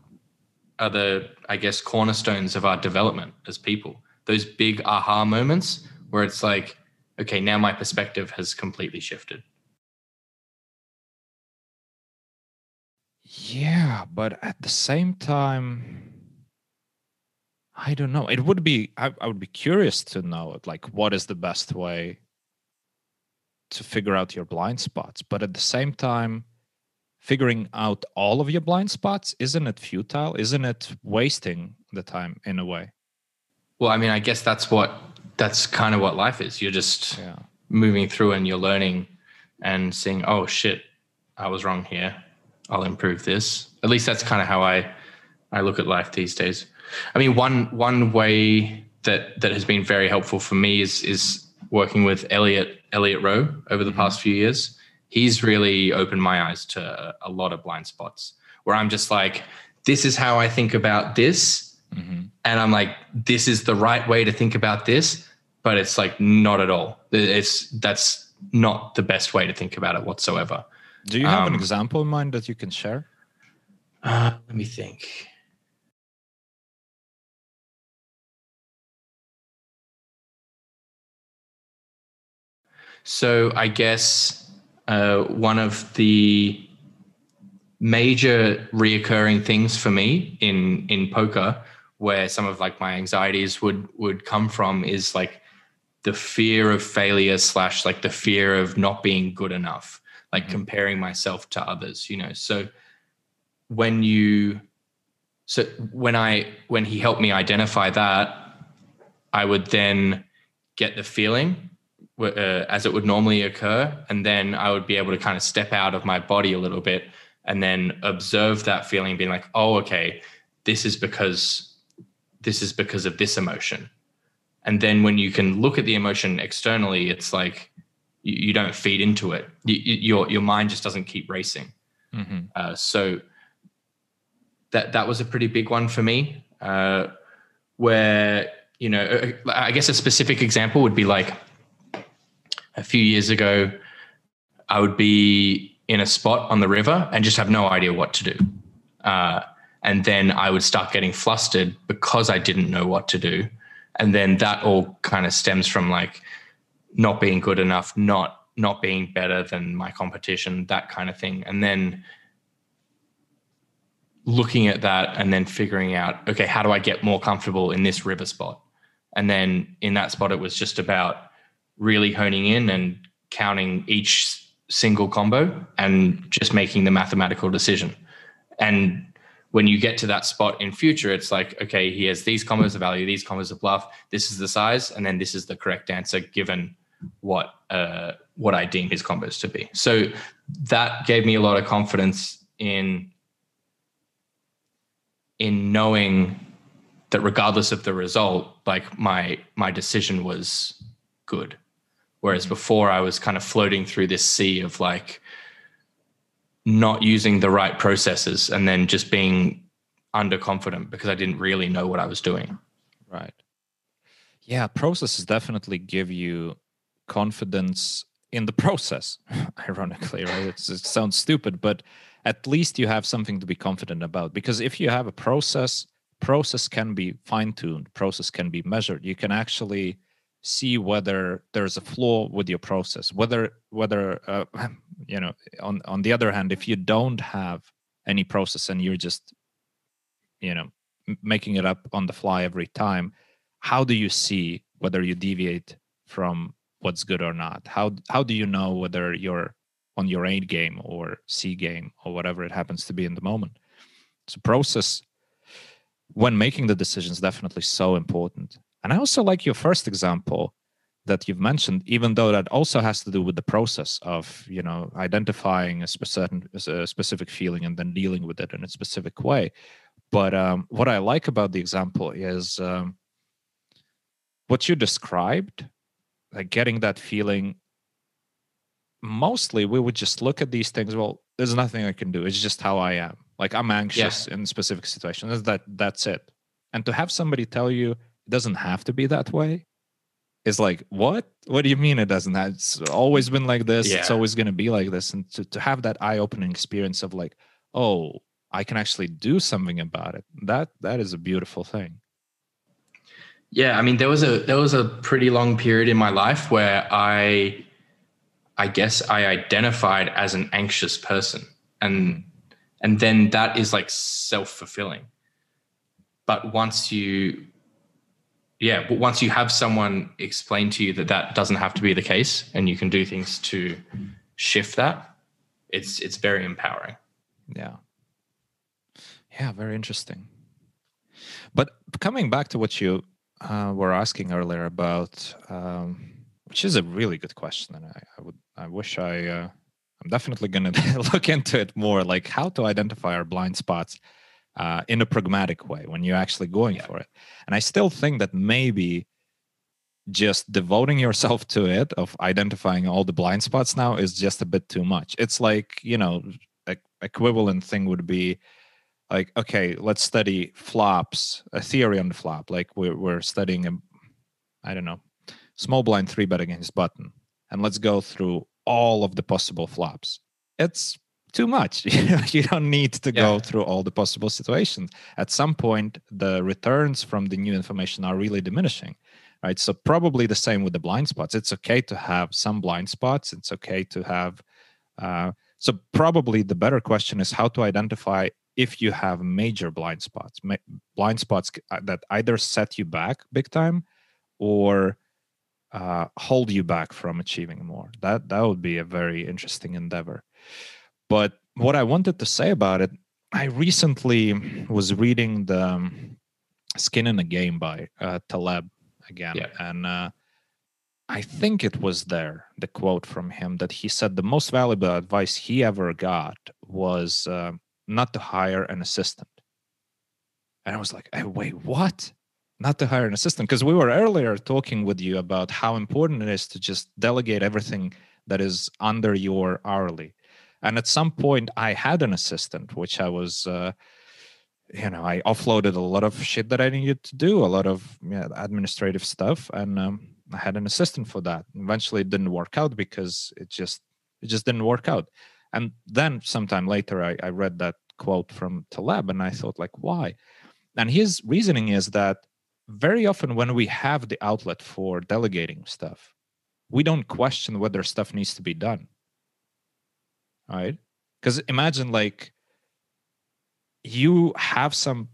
are the i guess cornerstones of our development as people. Those big aha moments where it's like okay now my perspective has completely shifted Yeah, but at the same time, I don't know. It would be I, I would be curious to know it, like what is the best way to figure out your blind spots. But at the same time, figuring out all of your blind spots, isn't it futile? Isn't it wasting the time in a way? Well, I mean, I guess that's what that's kind of what life is. You're just yeah. moving through and you're learning and seeing, oh shit, I was wrong here I'll improve this. At least that's kind of how I I look at life these days. I mean, one one way that that has been very helpful for me is is working with Elliot Elliot Roe over the mm-hmm. past few years. He's really opened my eyes to a lot of blind spots where I'm just like, this is how I think about this, mm-hmm. and I'm like, this is the right way to think about this, but it's like not at all. It's that's not the best way to think about it whatsoever. Do you have um, an example in mind that you can share? Uh, let me think. So I guess uh, one of the major reoccurring things for me in in poker, where some of like my anxieties would would come from, is like the fear of failure slash like the fear of not being good enough like mm-hmm. comparing myself to others you know so when you so when i when he helped me identify that i would then get the feeling uh, as it would normally occur and then i would be able to kind of step out of my body a little bit and then observe that feeling being like oh okay this is because this is because of this emotion and then when you can look at the emotion externally it's like you, you don't feed into it. You, your your mind just doesn't keep racing. Mm-hmm. Uh, so that that was a pretty big one for me. Uh, where you know, uh, I guess a specific example would be like a few years ago, I would be in a spot on the river and just have no idea what to do. Uh, and then I would start getting flustered because I didn't know what to do. And then that all kind of stems from like not being good enough, not not being better than my competition, that kind of thing. And then looking at that and then figuring out, okay, how do I get more comfortable in this river spot? And then in that spot, it was just about really honing in and counting each single combo and just making the mathematical decision. And when you get to that spot in future, it's like, okay, he has these combos of value, these combos of bluff, this is the size, and then this is the correct answer given what uh, what I deem his combos to be. So that gave me a lot of confidence in in knowing that regardless of the result, like my my decision was good. Whereas mm-hmm. before I was kind of floating through this sea of like not using the right processes and then just being underconfident because I didn't really know what I was doing. Right. Yeah, processes definitely give you confidence in the [laughs] process. [laughs] Ironically right? It's, it sounds stupid but at least you have something to be confident about because if you have a process process can be fine-tuned process can be measured. You can actually see whether there's a flaw with your process whether whether uh, [clears throat] you know on on the other hand if you don't have any process and you're just you know making it up on the fly every time how do you see whether you deviate from what's good or not? How how do you know whether you're on your A game or C game or whatever it happens to be in the moment? It's a process when making the decisions definitely so important. And I also like your first example that you've mentioned, even though that also has to do with the process of you know identifying a specific a specific feeling and then dealing with it in a specific way. But um, what I like about the example is um, what you described, like getting that feeling. Mostly, we would just look at these things. Well, there's nothing I can do. It's just how I am. Like I'm anxious yeah. in specific situations. That that's it. And to have somebody tell you it doesn't have to be that way is like what what do you mean it doesn't have it's always been like this yeah. it's always going to be like this and to, to have that eye-opening experience of like oh i can actually do something about it that that is a beautiful thing yeah i mean there was a there was a pretty long period in my life where i i guess i identified as an anxious person and and then that is like self-fulfilling but once you yeah, but once you have someone explain to you that that doesn't have to be the case, and you can do things to shift that, it's it's very empowering. Yeah. Yeah, very interesting. But coming back to what you uh, were asking earlier about, um, which is a really good question, and I, I would I wish I uh, I'm definitely going [laughs] to look into it more, like how to identify our blind spots uh, in a pragmatic way when you're actually going yeah. for it. And I still think that maybe just devoting yourself to it of identifying all the blind spots now is just a bit too much. It's like, you know, a, equivalent thing would be like, okay, let's study flops, a theory on the flop. Like we're, we're studying, a, I don't know, small blind three bet against button. And let's go through all of the possible flops. It's too much [laughs] you don't need to yeah. go through all the possible situations at some point the returns from the new information are really diminishing right so probably the same with the blind spots it's okay to have some blind spots it's okay to have uh, so probably the better question is how to identify if you have major blind spots blind spots uh, that either set you back big time or uh, hold you back from achieving more that that would be a very interesting endeavor but what I wanted to say about it, I recently was reading the um, Skin in the Game by uh, Taleb again, yeah. and uh, I think it was there the quote from him that he said the most valuable advice he ever got was uh, not to hire an assistant. And I was like, hey, wait, what? Not to hire an assistant? Because we were earlier talking with you about how important it is to just delegate everything that is under your hourly and at some point i had an assistant which i was uh, you know i offloaded a lot of shit that i needed to do a lot of yeah, administrative stuff and um, i had an assistant for that eventually it didn't work out because it just it just didn't work out and then sometime later i, I read that quote from taleb and i thought like why and his reasoning is that very often when we have the outlet for delegating stuff we don't question whether stuff needs to be done right? Because imagine like you have some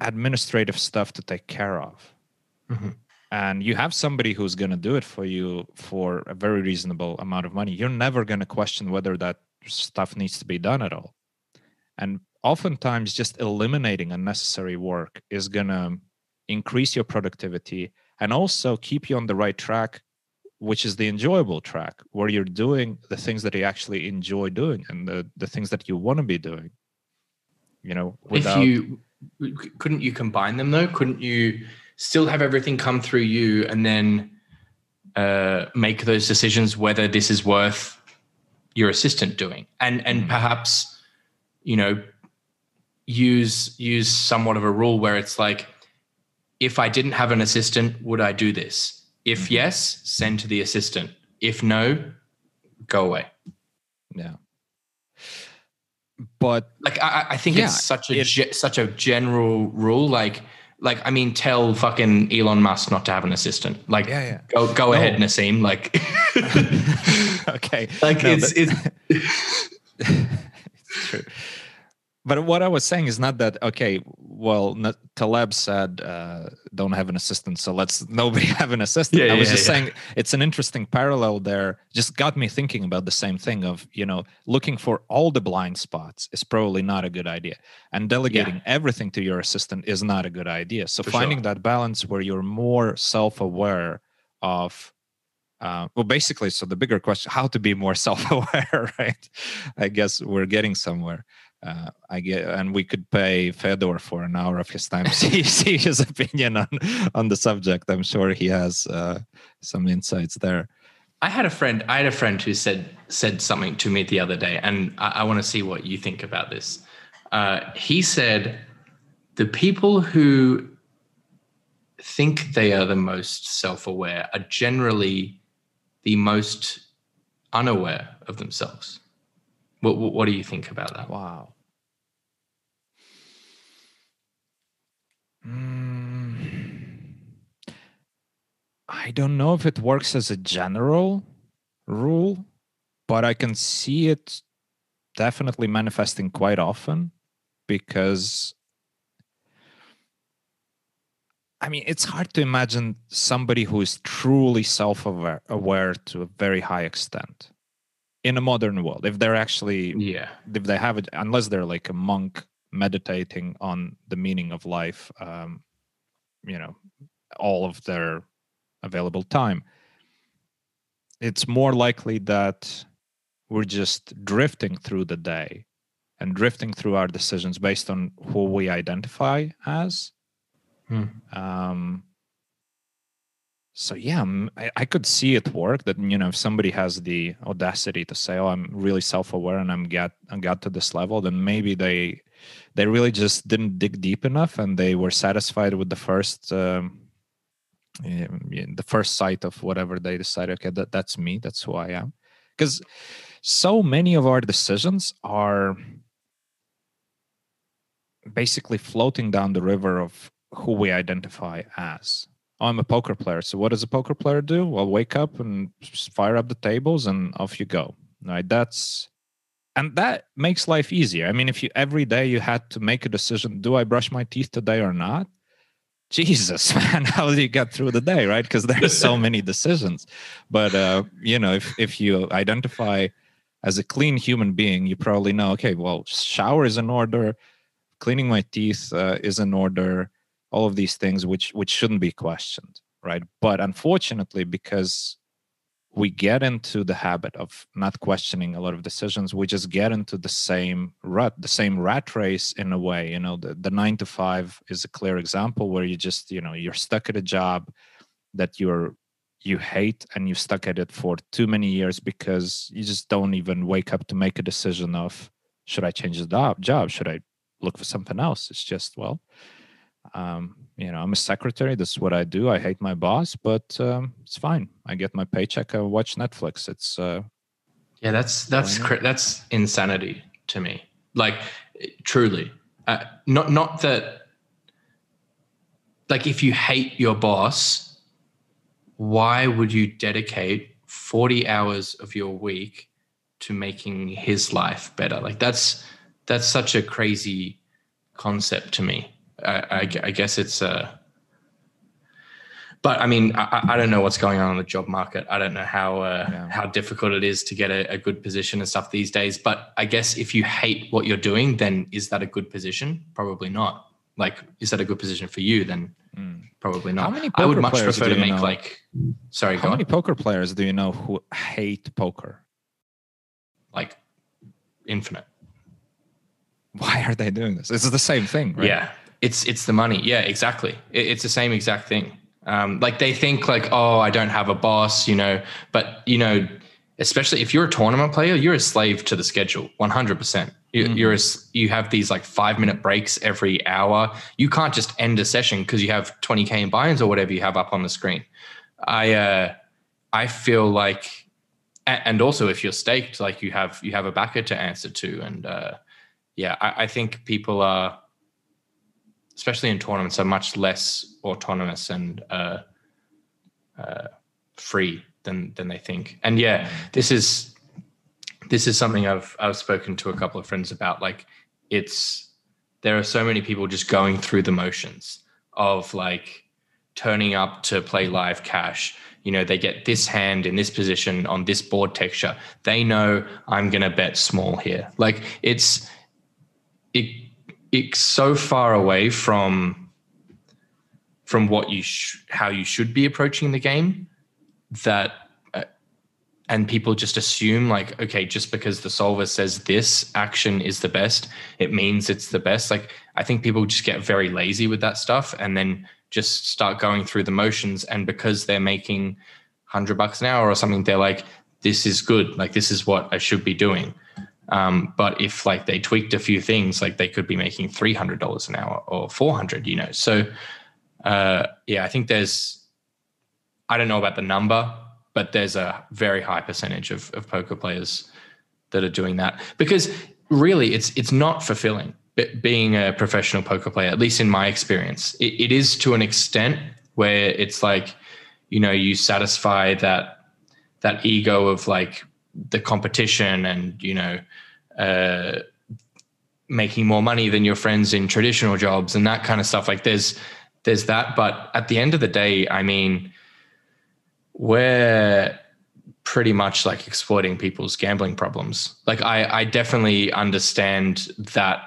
administrative stuff to take care of. Mm-hmm. And you have somebody who's going to do it for you for a very reasonable amount of money. You're never going to question whether that stuff needs to be done at all. And oftentimes, just eliminating unnecessary work is going to increase your productivity and also keep you on the right track which is the enjoyable track where you're doing the things that you actually enjoy doing and the, the things that you want to be doing you know without... if you couldn't you combine them though couldn't you still have everything come through you and then uh, make those decisions whether this is worth your assistant doing and and mm. perhaps you know use use somewhat of a rule where it's like if i didn't have an assistant would i do this if mm-hmm. yes, send to the assistant. If no, go away. Yeah. But like I, I think yeah, it's such a it, ge- such a general rule. Like like I mean, tell fucking Elon Musk not to have an assistant. Like yeah, yeah. go go no. ahead, Nassim. Like [laughs] [laughs] [laughs] okay, like no, it's but, it's [laughs] it's true. but what I was saying is not that okay. Well, Taleb said uh, don't have an assistant, so let's nobody [laughs] have an assistant. Yeah, I was yeah, just yeah. saying it's an interesting parallel there. Just got me thinking about the same thing of you know looking for all the blind spots is probably not a good idea, and delegating everything to your assistant is not a good idea. So for finding sure. that balance where you're more self-aware of uh, well basically so the bigger question how to be more [laughs] self-aware right i guess we're getting somewhere uh, I get, and we could pay Fedor for an hour of his time [laughs] see, see his opinion on on the subject. I'm sure he has uh, some insights there. I had a friend. I had a friend who said said something to me the other day, and I, I want to see what you think about this. Uh, he said, "The people who think they are the most self-aware are generally the most unaware of themselves." What, what, what do you think about that? Wow. Mm, I don't know if it works as a general rule, but I can see it definitely manifesting quite often because I mean, it's hard to imagine somebody who is truly self-aware to a very high extent in a modern world. If they're actually, yeah, if they have it, unless they're like a monk meditating on the meaning of life um, you know all of their available time it's more likely that we're just drifting through the day and drifting through our decisions based on who we identify as hmm. um, so yeah I, I, could see it work that you know if somebody has the audacity to say oh i'm really self-aware and i'm get i got to this level then maybe they they really just didn't dig deep enough and they were satisfied with the first um, the first sight of whatever they decided okay that, that's me that's who i am because so many of our decisions are basically floating down the river of who we identify as. I'm a poker player so what does a poker player do? Well wake up and fire up the tables and off you go. Right that's and that makes life easier. I mean if you every day you had to make a decision do i brush my teeth today or not? Jesus [laughs] man how do you get through the day right? Because there's so [laughs] many decisions. But uh you know if if you identify as a clean human being you probably know okay well shower is in order cleaning my teeth uh, is in order all of these things which which shouldn't be questioned right? But unfortunately because we get into the habit of not questioning a lot of decisions we just get into the same rut the same rat race in a way you know? The, the nine to five is a clear example where you just you know you're stuck at a job that you're you hate and you stuck at it for too many years because you just don't even wake up to make a decision of should i change the job? Should i look for something else? It's just well um, you know, I'm a secretary. This is what I do. I hate my boss, but um, it's fine. I get my paycheck. I watch Netflix. It's uh, yeah, that's that's cr- that's insanity to me. Like, truly, uh, not not that. Like, if you hate your boss, why would you dedicate 40 hours of your week to making his life better? Like, that's that's such a crazy concept to me. I, I, I guess it's uh but I mean, I, I, don't know what's going on in the job market. I don't know how uh, yeah. how difficult it is to get a, a, good position and stuff these days. But I guess if you hate what you're doing, then is that a good position? Probably not. Like, is that a good position for you? Then mm. probably not. How many I would much prefer to make know? like. Sorry, how many on. poker players do you know who hate poker? Like, infinite. Why are they doing this? It's the same thing, right? Yeah it's it's the money. Yeah, exactly. It, it's the same exact thing. Um, like they think like, oh, I don't have a boss, you know. But you know, especially if you're a tournament player, you're a slave to the schedule, 100. percent mm-hmm. You're a, you have these like five minute breaks every hour. You can't just end a session because you have 20k in buy-ins or whatever you have up on the screen. I uh, I feel like, and also if you're staked, like you have you have a backer to answer to, and uh, yeah, I, I think people are especially in tournaments, are much less autonomous and uh, uh, free than than they think. And yeah, this is this is something I've I've spoken to a couple of friends about. Like, it's there are so many people just going through the motions of like turning up to play live cash you know they get this hand in this position on this board texture they know i'm to bet small here like it's it it's so far away from from what you sh- how you should be approaching the game that uh, and people just assume like okay just because the solver says this action is the best it means it's the best. Like i think people just get very lazy with that stuff and then just start going through the motions. And because they're making 100 bucks an hour or something they're like this is good. Like this is what i should be doing um, but if like they tweaked a few things like they could be making $300 an hour or 400 you know. So uh, yeah i think there's i don't know about the number but there's a very high percentage of, of poker players that are doing that. Because really it's it's not fulfilling being a professional poker player, at least in my experience, it, it is to an extent where it's like, you know, you satisfy that that ego of like the competition and you know, uh, making more money than your friends in traditional jobs and that kind of stuff. Like there's there's that, but at the end of the day, I mean, we're pretty much like exploiting people's gambling problems. Like I, I definitely understand that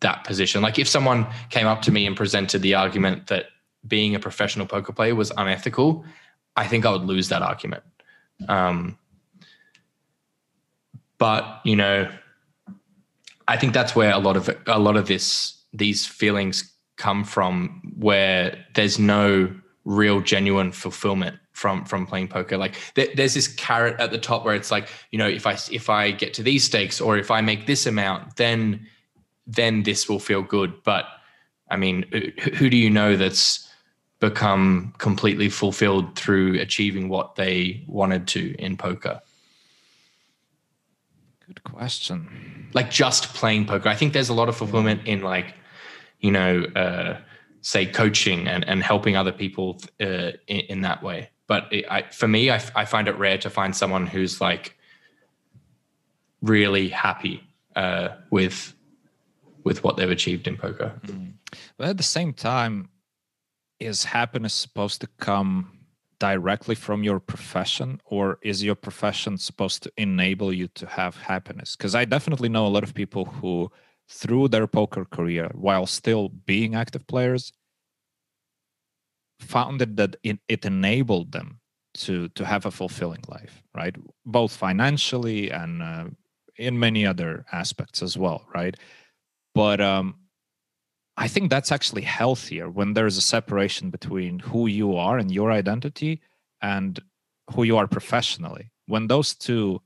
that position. Like if someone came up to me and presented the argument that being a professional poker player was unethical, I think I would lose that argument. Um, but you know, I think that's where a lot of a lot of this these feelings come from, where there's no real genuine fulfillment from from playing poker like there, there's this carrot at the top where it's like you know if i if i get to these stakes or if i make this amount then then this will feel good. But I mean, who do you know that's become completely fulfilled through achieving what they wanted to in poker? Good question. Like just playing poker. I think there's a lot of fulfillment in like, you know, uh, say coaching and, and helping other people uh, in, in, that way. But it, I, for me, I, I find it rare to find someone who's like really happy uh, with with what they've achieved in poker. Mm. But at the same time, is happiness supposed to come directly from your profession or is your profession supposed to enable you to have happiness? Because i definitely know a lot of people who through their poker career while still being active players found it that it, it enabled them to to have a fulfilling life right? Both financially and uh, in many other aspects as well right? But um, I think that's actually healthier when there's a separation between who you are and your identity and who you are professionally. When those two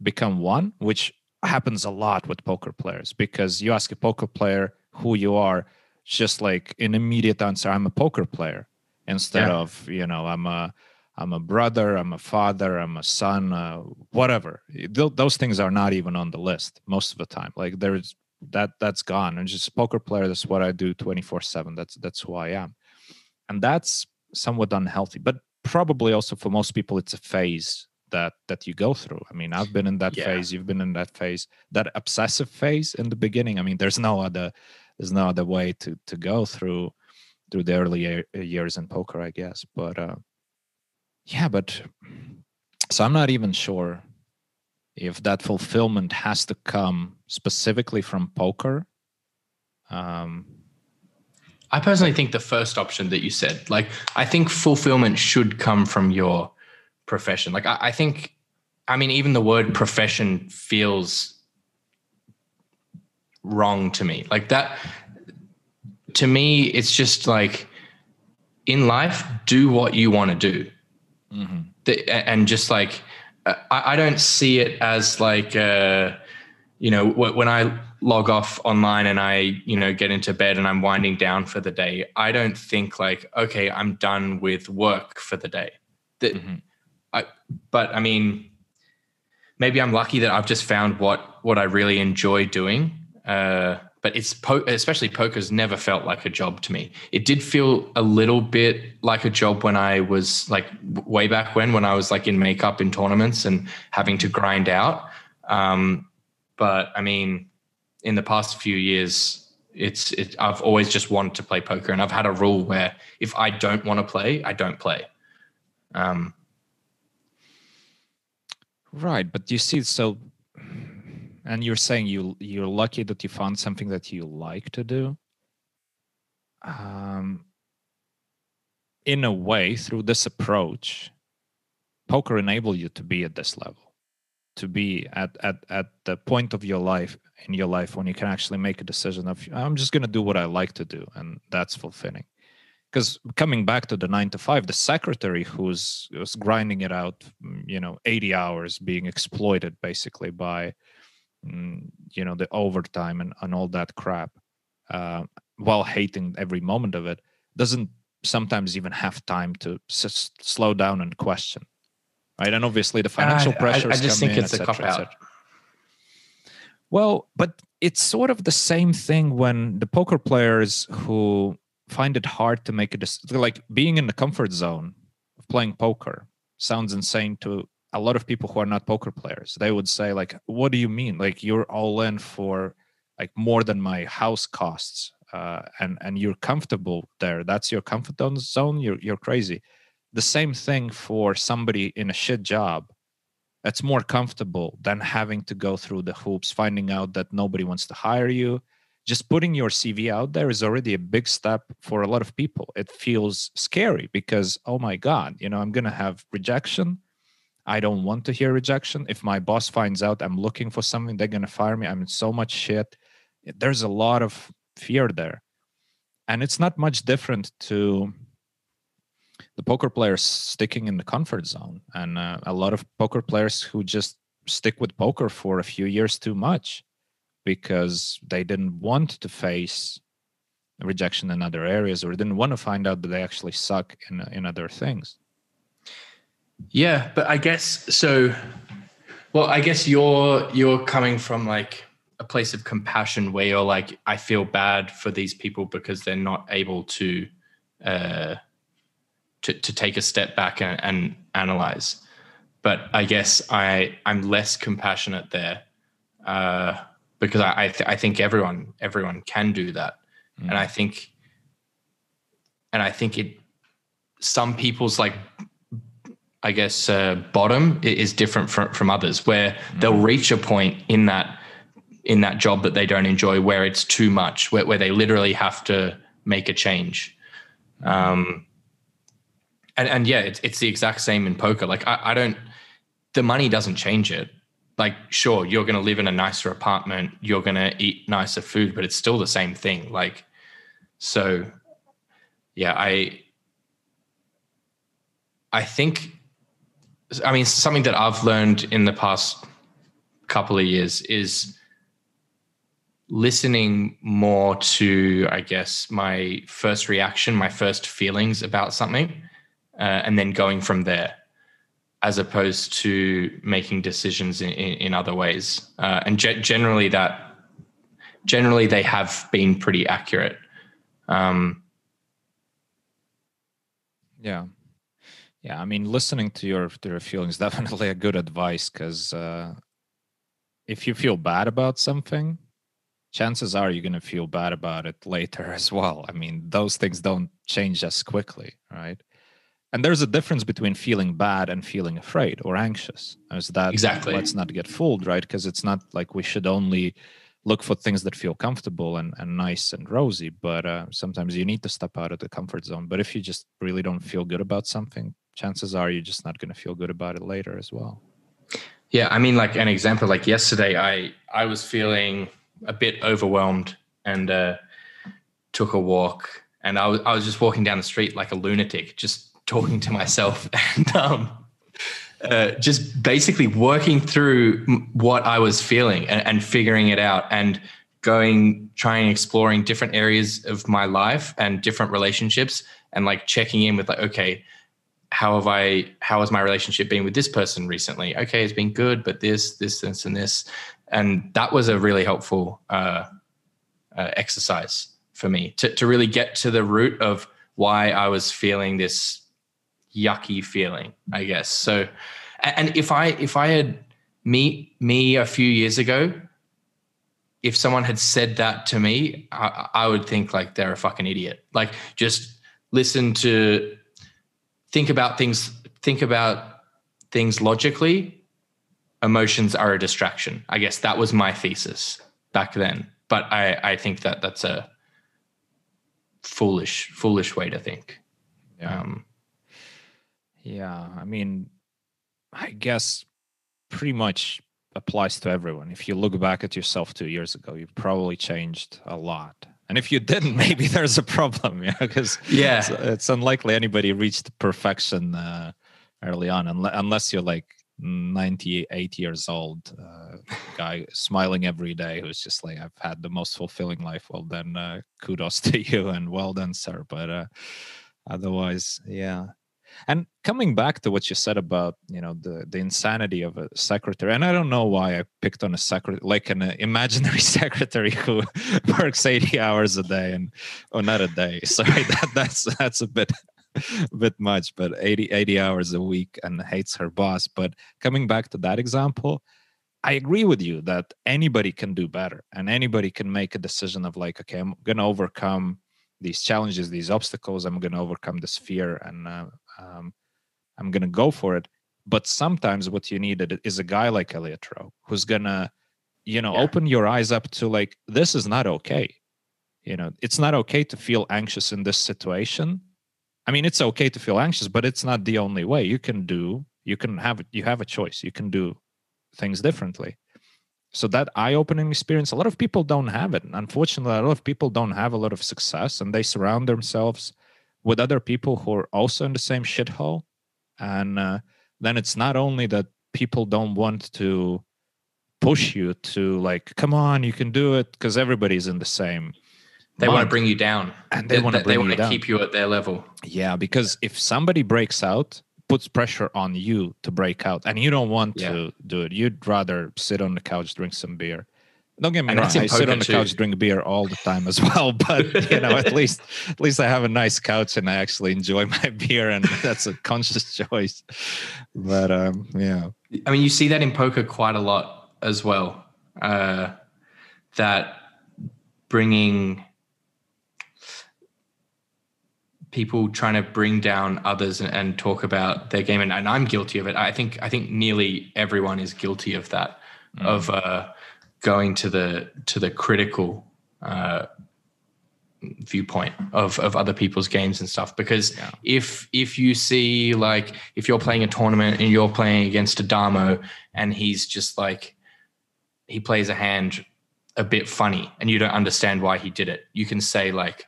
become one, which happens a lot with poker players, because you ask a poker player who you are, just like an immediate answer, I'm a poker player, instead yeah. of, you know, I'm a I'm a brother, I'm a father, I'm a son, uh, whatever. Th- those things are not even on the list most of the time. Like there's that that's gone. And just a poker player. That's what i do 24 7 that's that's who i am. And that's somewhat unhealthy but probably also for most people it's a phase that that you go through. I mean i've been in that yeah. phase you've been in that phase. That obsessive phase in the beginning i mean there's no other there's no other way to to go through through the early years in poker i guess. But uh yeah but so i'm not even sure if that fulfillment has to come specifically from poker um, i personally think the first option that you said like i think fulfillment should come from your profession. Like I, I think i mean even the word profession feels wrong to me. Like that to me it's just like in life do what you want to do. Mm-hmm. and just like I, I don't see it as like, uh, you know, when I log off online and I, you know, get into bed and I'm winding down for the day, I don't think like, okay, I'm done with work for the day. That, mm-hmm. I, but I mean, maybe I'm lucky that I've just found what what I really enjoy doing. Uh, but it's po- especially poker's never felt like a job to me. It did feel a little bit like a job when I was like way back when, when I was like in makeup in tournaments and having to grind out. Um, but I mean, in the past few years, it's it, I've always just wanted to play poker, and I've had a rule where if I don't want to play, I don't play. Um, right, but you see, so, and you're saying you you're lucky that you found something that you like to do. Um, in a way, through this approach, poker enabled you to be at this level to be at at at the point of your life in your life when you can actually make a decision of i'm just going to do what i like to do and that's fulfilling because coming back to the nine to five the secretary who's was grinding it out you know 80 hours being exploited basically by you know the overtime and, and all that crap uh, while hating every moment of it doesn't sometimes even have time to s- slow down and question right? And obviously the financial uh, pressures. I, I just think in, it's a cop out. Well, but it's sort of the same thing when the poker players who find it hard to make a decision, like being in the comfort zone of playing poker sounds insane to a lot of people who are not poker players. They would say, like, what do you mean? Like you're all in for like more than my house costs. Uh, and and you're comfortable there. That's your comfort zone. You're you're crazy the same thing for somebody in a shit job it's more comfortable than having to go through the hoops finding out that nobody wants to hire you just putting your cv out there is already a big step for a lot of people it feels scary because oh my god you know i'm going to have rejection i don't want to hear rejection. If my boss finds out i'm looking for something they're going to fire me. I'm in so much shit. There's a lot of fear there. And it's not much different to the poker players sticking in the comfort zone. And uh, a lot of poker players who just stick with poker for a few years too much because they didn't want to face rejection in other areas or didn't want to find out that they actually suck in in other things yeah but i guess so well i guess you're you're coming from like a place of compassion where you're like i feel bad for these people because they're not able to uh to, to take a step back and, and analyze. But I guess I I'm less compassionate there uh, because I I, th- I, think everyone everyone can do that, mm. and I think and I think it some people's like I guess uh, bottom is different from from others where mm. they'll reach a point in that in that job that they don't enjoy where it's too much where, where they literally have to make a change. Um, and and yeah, it's it's the exact same in poker. Like I, I don't, the money doesn't change it. Like sure, you're going to live in a nicer apartment, you're going to eat nicer food, but it's still the same thing. Like, so, yeah, I, I think, I mean, something that I've learned in the past couple of years is listening more to, I guess, my first reaction, my first feelings about something uh, and then going from there as opposed to making decisions in, in, in other ways. Uh, and ge- generally that generally they have been pretty accurate. Um, yeah. Yeah, I mean, listening to your to your feelings [laughs] definitely a good advice because uh, if you feel bad about something, chances are you're going to feel bad about it later [laughs] as well. I mean, those things don't change as quickly, right? and there's a difference between feeling bad and feeling afraid or anxious as that exactly let's not get fooled right because it's not like we should only look for things that feel comfortable and, and nice and rosy but uh, sometimes you need to step out of the comfort zone but if you just really don't feel good about something chances are you're just not going to feel good about it later as well. Yeah i mean like an example like yesterday i i was feeling a bit overwhelmed and uh, took a walk and I was, I was just walking down the street like a lunatic just [laughs] talking to myself [laughs] and um, uh, just basically working through what I was feeling and, and, figuring it out and going, trying, exploring different areas of my life and different relationships and like checking in with like, okay, how have I, how has my relationship been with this person recently? Okay, it's been good, but this, this, this, and this. And that was a really helpful uh, uh, exercise for me to, to really get to the root of why I was feeling this yucky feeling, I guess. So, and if I if I had me me a few years ago, if someone had said that to me, I, I would think like they're a fucking idiot. Like just listen to, think about things, think about things logically. Emotions are a distraction. I guess that was my thesis back then. But I, I think that that's a foolish, foolish way to think. Yeah. Um, yeah. I mean, I guess pretty much applies to everyone. If you look back at yourself two years ago, you've probably changed a lot. And if you didn't, [laughs] maybe there's a problem, [laughs] yeah, because yeah, it's, it's, unlikely anybody reached perfection uh, early on, unless you're like 98 years old uh, guy smiling every day who's just like i've had the most fulfilling life. Well then uh, kudos [laughs] to you and well done sir. But uh, otherwise yeah and coming back to what you said about you know the the insanity of a secretary, and I don't know why I picked on a secretary, like an uh, imaginary [laughs] secretary who [laughs] works eighty hours a day, and oh, not a day. [laughs] Sorry, that that's that's a bit a bit much, but 80, 80 hours a week and hates her boss. But coming back to that example, I agree with you that anybody can do better and anybody can make a decision of like, okay, I'm going to overcome these challenges, these obstacles. I'm going to overcome this fear and uh, um, I'm going to go for it. But sometimes what you need is a guy like Elliot Roe who's going to, you know, yeah. open your eyes up to like, this is not okay. You know, it's not okay to feel anxious in this situation. I mean, it's okay to feel anxious, but it's not the only way. You can do, you can have, you have a choice. You can do things differently. So that eye-opening experience, a lot of people don't have it. Unfortunately, a lot of people don't have a lot of success, and they surround themselves with other people who are also in the same shithole. And uh, then it's not only that people don't want to push you to like come on you can do it because everybody's in the same they want to bring you down. And they, want to they want to keep you at their level. Yeah because if somebody breaks out puts pressure on you to break out and you don't want yeah. to do it you'd rather sit on the couch drink some beer don't get me and wrong. I sit on the too. couch, drink beer all the time as [laughs] well. But you know, at least at least I have a nice couch and I actually enjoy [laughs] my beer, and that's a conscious [laughs] choice. But um, yeah, I mean, you see that in poker quite a lot as well. Uh, that bringing people trying to bring down others and, and talk about their game, and, and, I'm guilty of it. I think I think nearly everyone is guilty of that. Mm. Of uh, going to the to the critical uh, viewpoint of of other people's games and stuff because yeah. if if you see like if you're playing a tournament and you're playing against a damo and he's just like he plays a hand a bit funny and you don't understand why he did it you can say like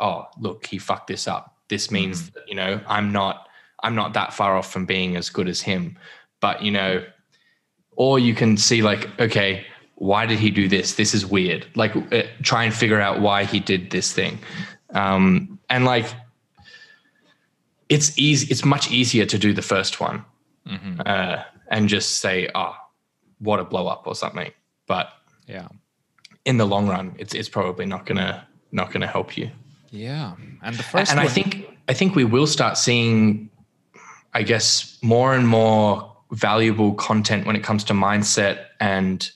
oh look he fucked this up this means mm. that, you know i'm not i'm not that far off from being as good as him but you know or you can see like okay why did he do this? This is weird. Like, uh, try and figure out why he did this thing. Um, and like, it's easy. It's much easier to do the first one mm-hmm. uh, and just say, "Oh, what a blow up" or something. But yeah, in the long run, it's it's probably not gonna not gonna help you. Yeah, and the first and one- I think I think we will start seeing, I guess, more and more valuable content when it comes to mindset and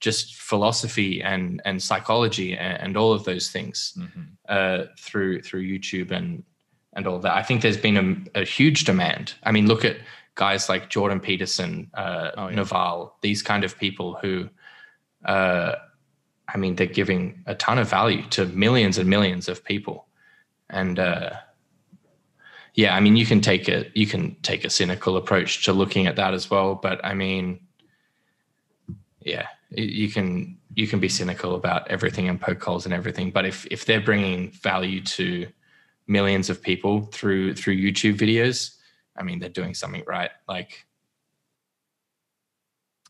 just philosophy and and psychology and, and all of those things mm-hmm. uh, through through YouTube and and all that. I think there's been a, a huge demand. I mean, look at guys like Jordan Peterson, uh, oh, yeah. Naval, these kind of people who, uh, I mean, they're giving a ton of value to millions and millions of people, and uh, yeah, I mean, you can take a you can take a cynical approach to looking at that as well, but I mean, yeah, you can you can be cynical about everything and poke holes and everything but if if they're bringing value to millions of people through through youtube videos i mean they're doing something right? Like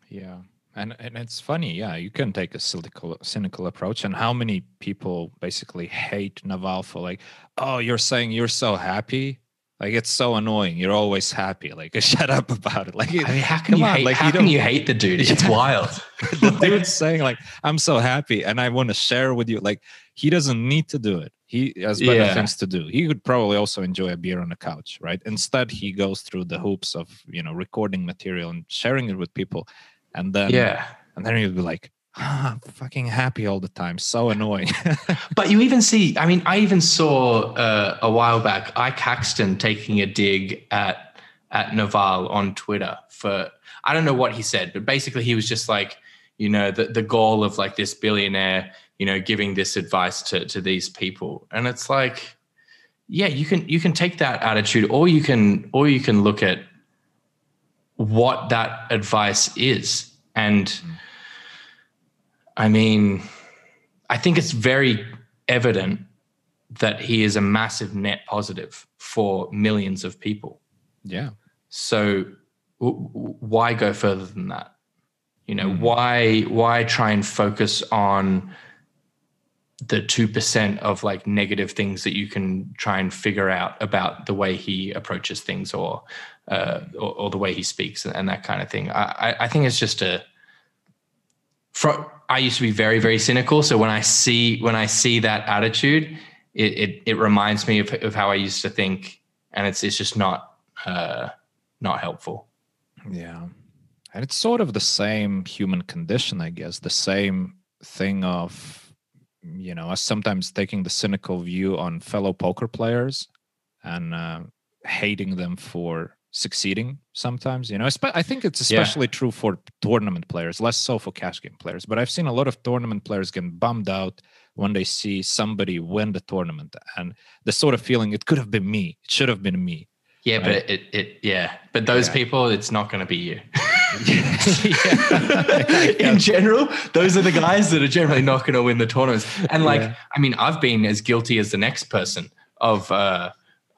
yeah and and it's funny yeah you can take a cynical cynical approach and how many people basically hate naval for like oh you're saying you're so happy like it's so annoying. You're always happy. Like [laughs] shut up about it. Like I mean, how can you on, hate? Like, how you can you hate the dude? It's [laughs] wild. [laughs] the dude's saying like, "I'm so happy," and I want to share with you. Like he doesn't need to do it. He has better yeah. things to do. He could probably also enjoy a beer on the couch, right? Instead, he goes through the hoops of you know recording material and sharing it with people, and then yeah, and then he'll be like, ah, [laughs] fucking happy all the time. So annoying. [laughs] but you even see, I mean, I even saw uh, a while back Ike Haxton taking a dig at at Naval on Twitter for I don't know what he said, but basically he was just like, you know, the the goal of like this billionaire, you know, giving this advice to to these people, and it's like, yeah, you can you can take that attitude, or you can or you can look at what that advice is, and. Mm I mean, I think it's very evident that he is a massive net positive for millions of people. Yeah. So w- why go further than that? You know, mm why why try and focus on the 2% of like negative things that you can try and figure out about the way he approaches things or uh, or, or, the way he speaks and, and that kind of thing. I, I think it's just a from I used to be very, very cynical. So when I see when I see that attitude, it it, it reminds me of, of how I used to think, and it's it's just not uh, not helpful. Yeah, and it's sort of the same human condition, I guess. The same thing of you know us sometimes taking the cynical view on fellow poker players and uh, hating them for succeeding sometimes you know i think it's especially yeah. true for tournament players less so for cash game players but i've seen a lot of tournament players get bummed out when they see somebody win the tournament and the sort of feeling it could have been me it should have been me yeah right? but it, it yeah but those yeah. people it's not going to be you [laughs] [laughs] in general those are the guys that are generally not going to win the tournaments and like yeah. i mean i've been as guilty as the next person of uh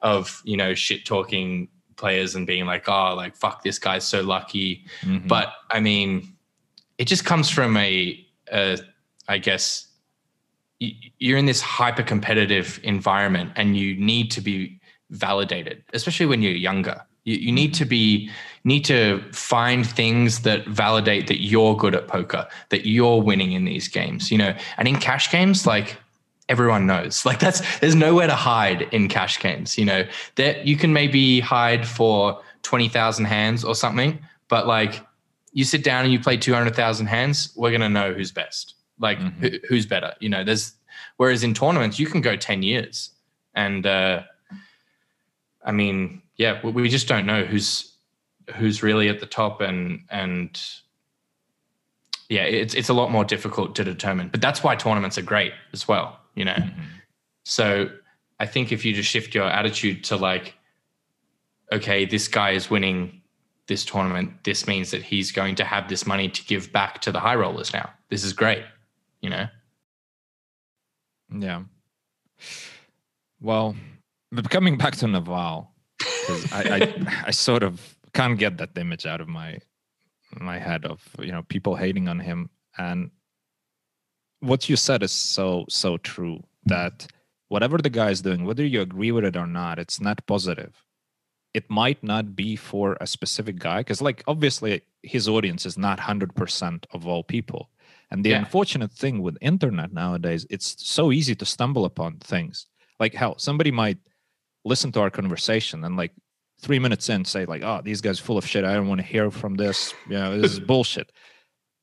of you know shit talking players and being like, oh, like fuck, this guy's so lucky. Mm-hmm. But I mean, it just comes from a, a I guess, you're in this hyper competitive environment and you need to be validated, especially when you're younger. You, you need to be need to find things that validate that you're good at poker, that you're winning in these games. You know, and in cash games, like everyone knows. Like that's there's nowhere to hide in cash games. You know that you can maybe hide for twenty thousand hands or something, but like you sit down and you play two hundred thousand hands, we're gonna know who's best. Like mm-hmm. who, who's better. You know, there's whereas in tournaments you can go ten years, and uh, I mean, yeah, we, we just don't know who's who's really at the top and and yeah, it's it's a lot more difficult to determine. But that's why tournaments are great as well you know? Mm-hmm. so i think if you just shift your attitude to like okay this guy is winning this tournament this means that he's going to have this money to give back to the high rollers now. This is great you know? Yeah. Well but coming back to naval because I, I [laughs] i sort of can't get that image out of my my head of you know people hating on him. And what you said is so so true that whatever the guy is doing whether you agree with it or not it's not positive. It might not be for a specific guy because like obviously his audience is not 100% of all people. And the yeah. unfortunate thing with internet nowadays it's so easy to stumble upon things. Like hell somebody might listen to our conversation and like three minutes in say like oh these guys full of shit. I don't want to hear from this. You know this is [laughs] bullshit.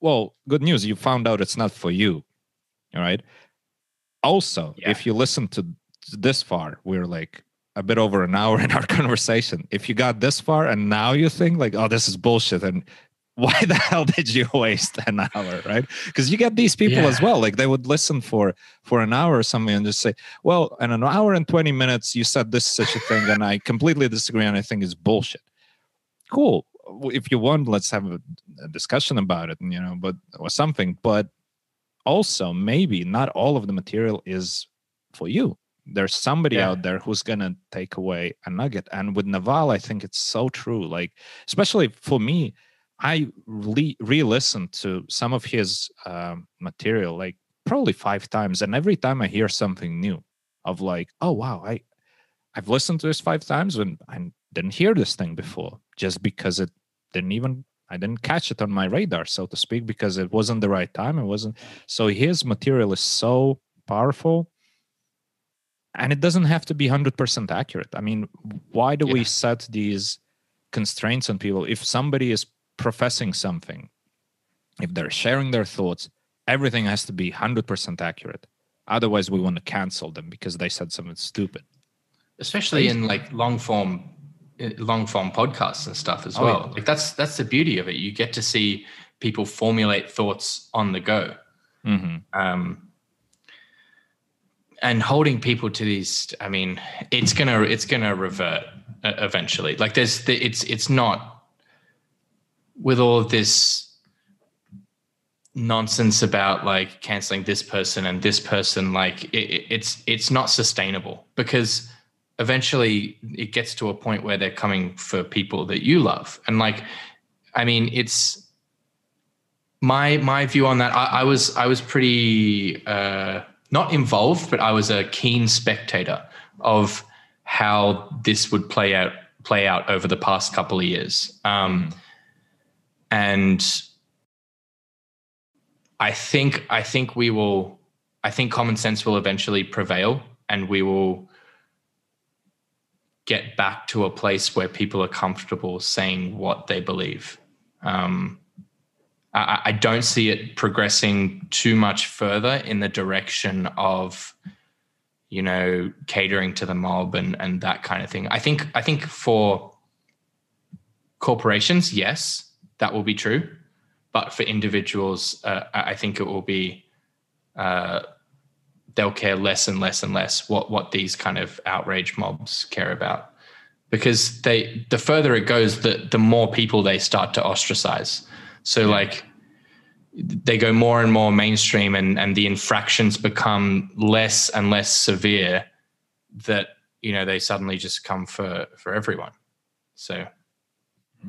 Well good news you found out it's not for you all right. Also, yeah. if you listen to this far, we're like a bit over an hour [laughs] in our conversation. If you got this far and now you think like, oh, this is bullshit, and [laughs] why the hell did you [laughs] waste an hour, right? Because you get these people yeah. as well. Like they would listen for for an hour or something and just say, well, in an hour and twenty minutes, you said this such a thing, and I completely disagree, and I think it's bullshit. Cool. If you want, let's have a, a discussion about it, and you know, but or something. But also maybe not all of the material is for you. There's somebody yeah. out there who's gonna take away a nugget. And with naval i think it's so true. Like especially for me i re- re-listened to some of his uh, material like probably five times. And every time i hear something new of like oh wow i i've listened to this five times and i didn't hear this thing before just because it didn't even I didn't catch it on my radar, so to speak, because it wasn't the right time. It wasn't. So his material is so powerful, and it doesn't have to be hundred percent accurate. I mean, why do yeah. we set these constraints on people? If somebody is professing something, if they're sharing their thoughts, everything has to be 100% accurate otherwise we want to cancel them because they said something stupid especially in like long form long form podcasts and stuff as oh, well yeah. like that's that's the beauty of it you get to see people formulate thoughts on the go mm-hmm. um, and holding people to these i mean it's gonna it's gonna revert uh, eventually like there's the, it's it's not with all of this nonsense about like canceling this person and this person like it, it's it's not sustainable because eventually it gets to a point where they're coming for people that you love. And like i mean it's my my view on that i, I was i was pretty uh not involved but i was a keen spectator of how this would play out play out over the past couple of years. Um and I think I think we will I think common sense will eventually prevail and we will get back to a place where people are comfortable saying what they believe. Um, I, I, don't see it progressing too much further in the direction of, you know, catering to the mob and and that kind of thing. I think I think for corporations, yes, that will be true but for individuals, uh, I think it will be uh, they'll care less and less and less what what these kind of outrage mobs care about, because they the further it goes, the the more people they start to ostracize. So like they go more and more mainstream, and and the infractions become less and less severe. That you know they suddenly just come for for everyone. So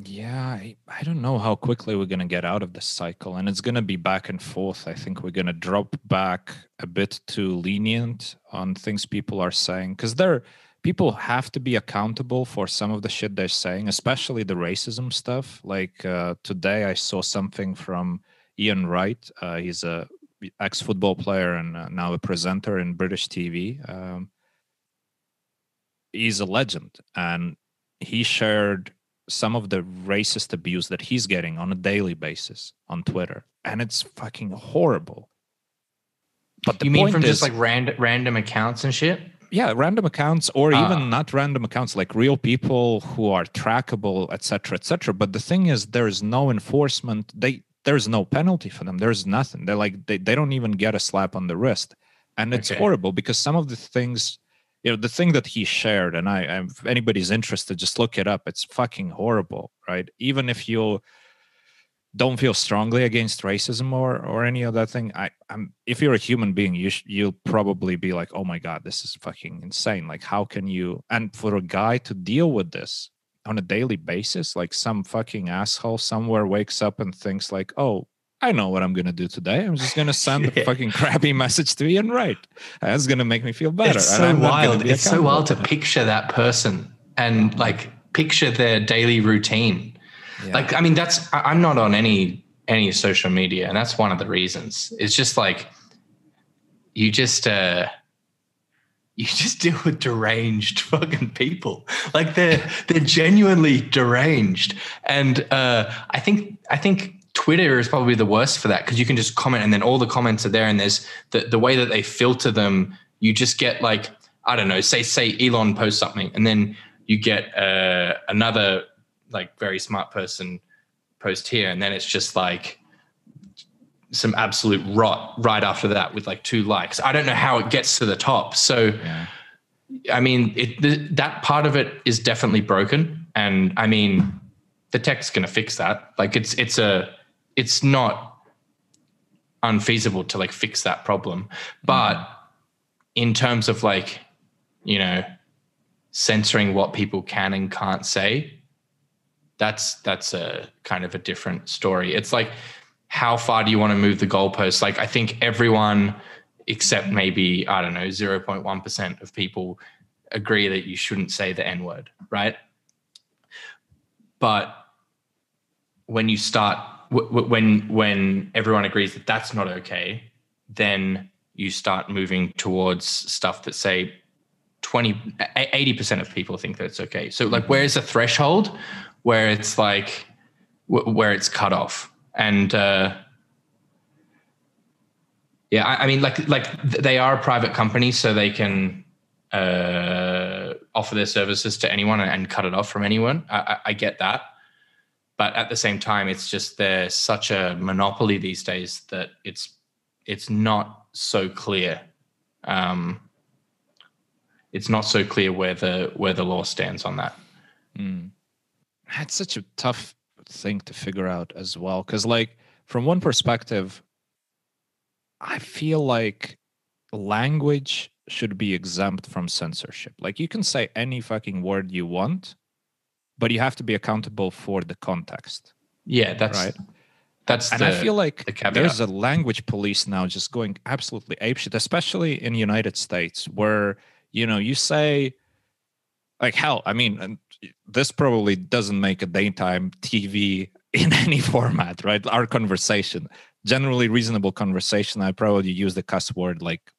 yeah, I, I don't know how quickly we're going to get out of this cycle. And it's going to be back and forth. I think we're going to drop back a bit too lenient on things people are saying because they're people have to be accountable for some of the shit they're saying, especially the racism stuff. Like uh, today, I saw something from Ian Wright. Uh, he's a ex football player and uh, now a presenter in British TV. Um, he's a legend, and he shared some of the racist abuse that he's getting on a daily basis on Twitter, and it's fucking horrible. But the you mean from is, just like random random accounts and shit? Yeah, random accounts, or uh, even not random accounts, like real people who are trackable, etc., etc. But the thing is, there is no enforcement. They there's no penalty for them. There's nothing. They're like they, they don't even get a slap on the wrist, and it's okay. horrible because some of the things you know the thing that he shared and i if anybody's interested just look it up. It's fucking horrible right? Even if you don't feel strongly against racism or or any other thing i i'm if you're a human being you sh- you'll probably be like oh my god this is fucking insane. Like how can you and for a guy to deal with this on a daily basis like some fucking asshole somewhere wakes up and thinks like oh I know what I'm gonna do today. I'm just gonna send [laughs] yeah. a fucking crappy message to Ian Wright. That's gonna make me feel better. It's so wild. It's so wild to picture that person and like picture their daily routine. Yeah. Like, I mean, that's I'm not on any any social media, and that's one of the reasons. It's just like you just uh you [laughs] just deal with deranged [laughs] fucking people. Like they're they're genuinely deranged. And uh I think I think Twitter is probably the worst for that because you can just comment and then all the comments are there and there's the, the way that they filter them, you just get like, I don't know, say, say Elon posts something and then you get uh, another like very smart person post here and then it's just like some absolute rot right after that with like two likes. I don't know how it gets to the top. So, yeah. I mean, it, the, that part of it is definitely broken. And I mean, the tech's going to fix that. Like it's, it's a, it's not unfeasible to like fix that problem. But mm. in terms of like, you know, censoring what people can and can't say, that's that's a kind of a different story. It's like how far do you want to move the goalposts? Like I think everyone except maybe, I don't know, 0.1% of people agree that you shouldn't say the N-word, right? But when you start w- when when everyone agrees that that's not okay, then you start moving towards stuff that say 20 80% of people think that it's okay. So like where's the threshold where it's like w- where it's cut off? And uh yeah. I, mean, like like they are a private company, so they can uh, offer their services to anyone and, and, cut it off from anyone. I, I, I get that, but at the same time, it's just they're such a monopoly these days that it's it's not so clear. Um, it's not so clear where the where the law stands on that. Mm. That's such a tough thing to figure out as well, because like from one perspective, I feel like language should be exempt from censorship. Like you can say any fucking word you want, but you have to be accountable for the context. Yeah, that's right. That's and the, I feel like the there's a language police now just going absolutely apeshit, especially in United States, where you know you say like hell. I mean, this probably doesn't make a daytime TV [laughs] in any format, right? Our conversation, generally reasonable conversation, I probably use the cuss word like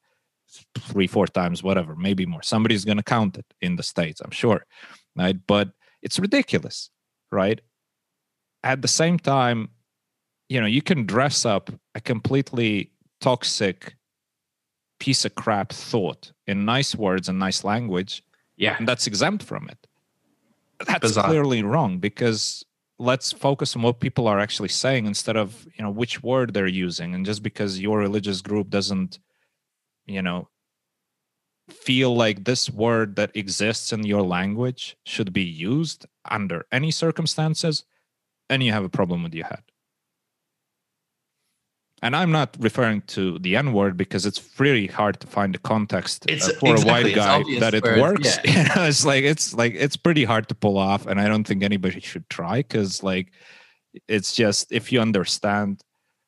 three, four times, whatever, maybe more. Somebody's going to count it in the states, I'm sure, right? But it's ridiculous, right? At the same time, you know, you can dress up a completely toxic piece of crap thought in nice words and nice language. Yeah. And that's exempt from it. That's Bizarre. clearly wrong because let's focus on what people are actually saying instead of, you know, which word they're using. And just because your religious group doesn't, you know, feel like this word that exists in your language should be used under any circumstances, and you have a problem with your head. And I'm not referring to the N word because it's really hard to find the context uh, for exactly, a white guy that it works. Yeah. [laughs] you know, it's like it's like it's pretty hard to pull off, and I don't think anybody should try because like it's just if you understand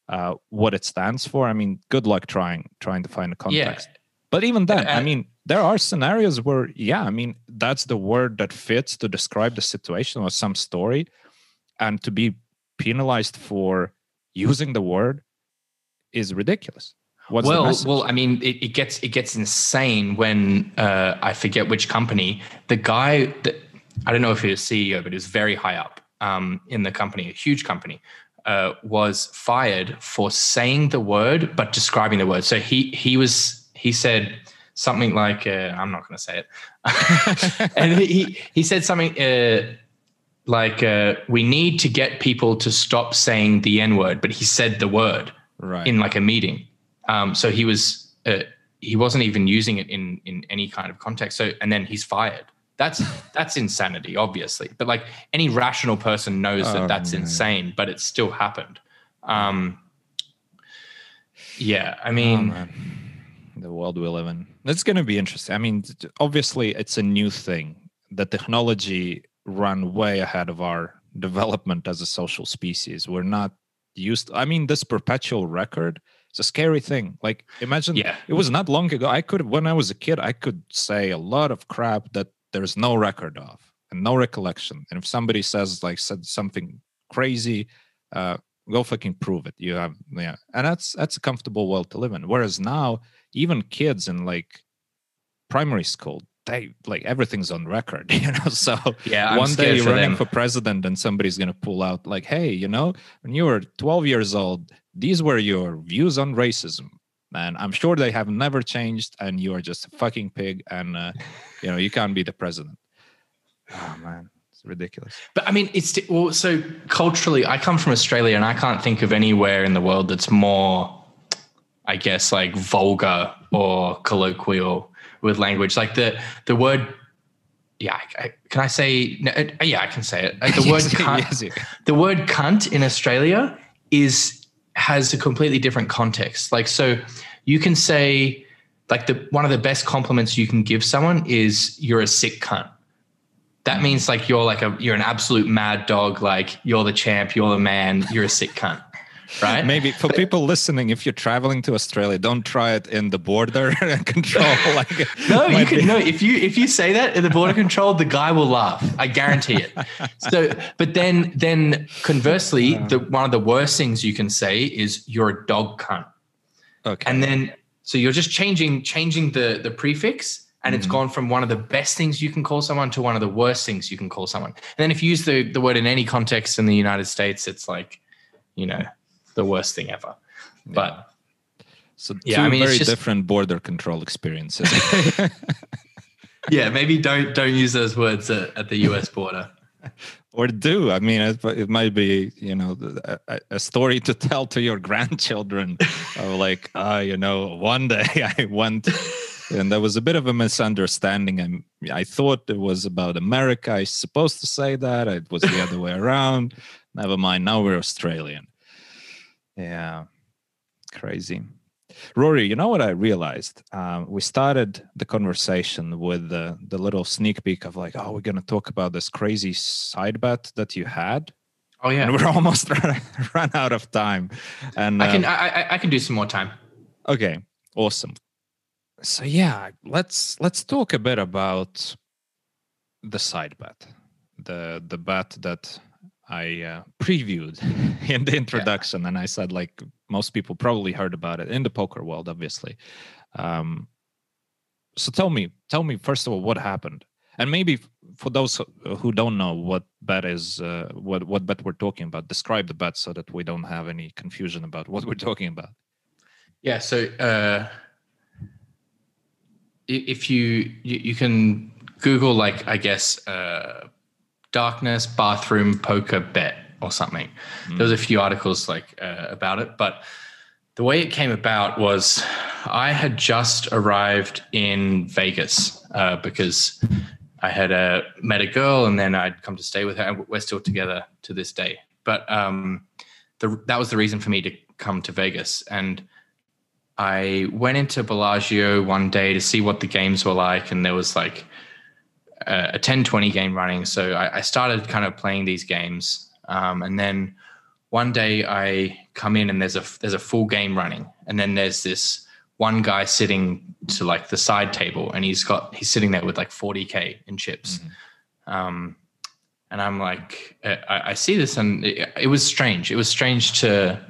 uh, what it stands for. I mean, good luck trying trying to find the context. Yeah. But even then, I mean, there are scenarios where, yeah, I mean, that's the word that fits to describe the situation or some story, and to be penalized for using the word is ridiculous. What's well, well, I mean, it, it, gets it gets insane when uh, I forget which company the guy that I don't know if he was CEO, but he was very high up um, in the company, a huge company, uh, was fired for saying the word but describing the word. So he he was he said something like uh, I'm not going to say it, [laughs] and he he said something uh, like uh, we need to get people to stop saying the n word, but he said the word right. in like a meeting. Um, so he was uh, he wasn't even using it in in any kind of context. So and then he's fired. That's that's insanity, obviously. But like any rational person knows that oh, that's man. insane, but it still happened. Um, yeah, I mean, oh, the world we live in. It's going to be interesting. I mean, obviously, it's a new thing. The technology ran way ahead of our [laughs] development as a social species. We're not used i mean this perpetual record it's a scary thing like imagine yeah it was not long ago i could when i was a kid i could say a lot of crap that there's no record of and no recollection and if somebody says like said something crazy uh go fucking prove it you have yeah and that's that's a comfortable world to live in whereas now even kids in like primary school they like everything's on record, [laughs] you know. So yeah, I'm one day you're running them. for president and somebody's gonna pull out like, hey, you know, when you were 12 years old, these were your views on racism. And I'm sure they have never changed, and you are just a fucking pig, and uh, [laughs] you know you can't be the president. Oh man, it's ridiculous. But I mean, it's well, so culturally, I come from Australia, and I can't think of anywhere in the world that's more, I guess, like vulgar or colloquial with language. Like the the word, yeah, I, can I say? No, uh, yeah, I can say it. The [laughs] word cunt, the word cunt in Australia is has a completely different context. Like so, you can say like the one of the best compliments you can give someone is you're a sick cunt. That means like you're like a you're an absolute mad dog. Like you're the champ. You're the man. You're a sick cunt right? Maybe for people listening, if you're traveling to Australia, don't try it in the border [laughs] control. [laughs] Like no, you can no. If you if you say that in the border control, the guy will laugh. I guarantee it. So, but then then conversely, the one of the worst things you can say is you're a dog cunt. Okay. And then so you're just changing changing the the prefix and it's mm-hmm. gone from one of the best things you can call someone to one of the worst things you can call someone. And then if you use the, the word in any context in the United States, it's like, you know, the worst thing ever. Yeah. But So yeah, two I mean, very just... different border control experiences. [laughs] yeah, maybe don't don't use those words at, at the U.S. border. [laughs] or do I mean it, it might be you know a, a, story to tell to your [laughs] grandchildren of like ah uh, you know one day I went and there was a bit of a misunderstanding and I thought it was about America I supposed to say that it was the other way around never mind now we're Australian yeah crazy Rory, you know what I realized? Um, we started the conversation with the, the little sneak peek of like, oh, we're going to talk about this crazy side bet that you had. Oh yeah, and we're [laughs] almost run, out of time. And I can uh, I, I can do some more time. Okay, awesome. So yeah, let's let's talk a bit about the side bet, the the bet that I uh, previewed [laughs] in the introduction, yeah. and I said like most people probably heard about it in the poker world, obviously. Um, so tell me, tell me first of all what happened, and maybe for those who don't know what bet is, uh, what what bet we're talking about, describe the bet so that we don't have any confusion about what we're talking about. Yeah. So uh, if you, you you can Google like I guess. Uh, darkness bathroom poker bet or something. Mm. There was a few articles like uh, about it, but the way it came about was I had just arrived in Vegas uh, because I had uh, met a girl and then I'd come to stay with her, and we're still together to this day. But um, the, that was the reason for me to come to Vegas, and I went into Bellagio one day to see what the games were like, and there was like a, a 10 20 game running. So I, I, started kind of playing these games. Um, and then one day I come in and there's a there's a full game running, and then there's this one guy sitting to like the side table, and he's got he's sitting there with like 40k in chips. Mm-hmm. Um, and I'm like, I, I see this, and it, it, was strange. It was strange to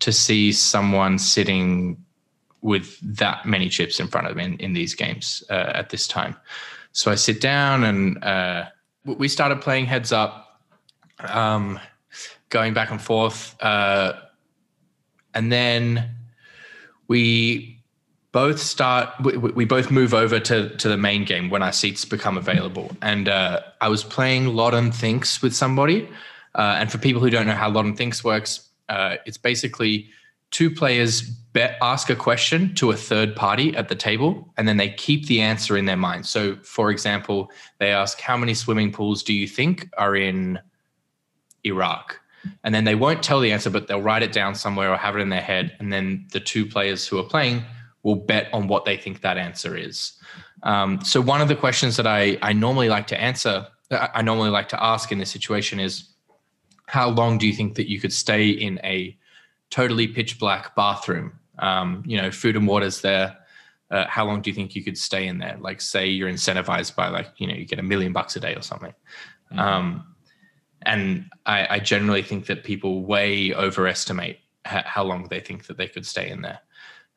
to see someone sitting with that many chips in front of him in, in these games uh, at this time. So I sit down and uh, we started playing heads up, um, going back and forth. Uh, and then we both start, we, we, both move over to, to the main game when our seats become available. And uh, I was playing Lot Thinks with somebody. Uh, and for people who don't know how Lot Thinks works, uh, it's basically two players bet, ask a question to a third party at the table and then they keep the answer in their mind. So, for example, they ask, How many swimming pools do you think are in Iraq? And then they won't tell the answer, but they'll write it down somewhere or have it in their head. And then the two players who are playing will bet on what they think that answer is. Um, so, one of the questions that I, I normally like to answer, I normally like to ask in this situation is, How long do you think that you could stay in a totally pitch black bathroom. Um, you know, food and water's there. Uh, how long do you think you could stay in there? Like, say you're incentivized by like, you know, you get a million bucks a day or something. Mm-hmm. Um, and I, I, generally think that people way overestimate ha- how long they think that they could stay in there.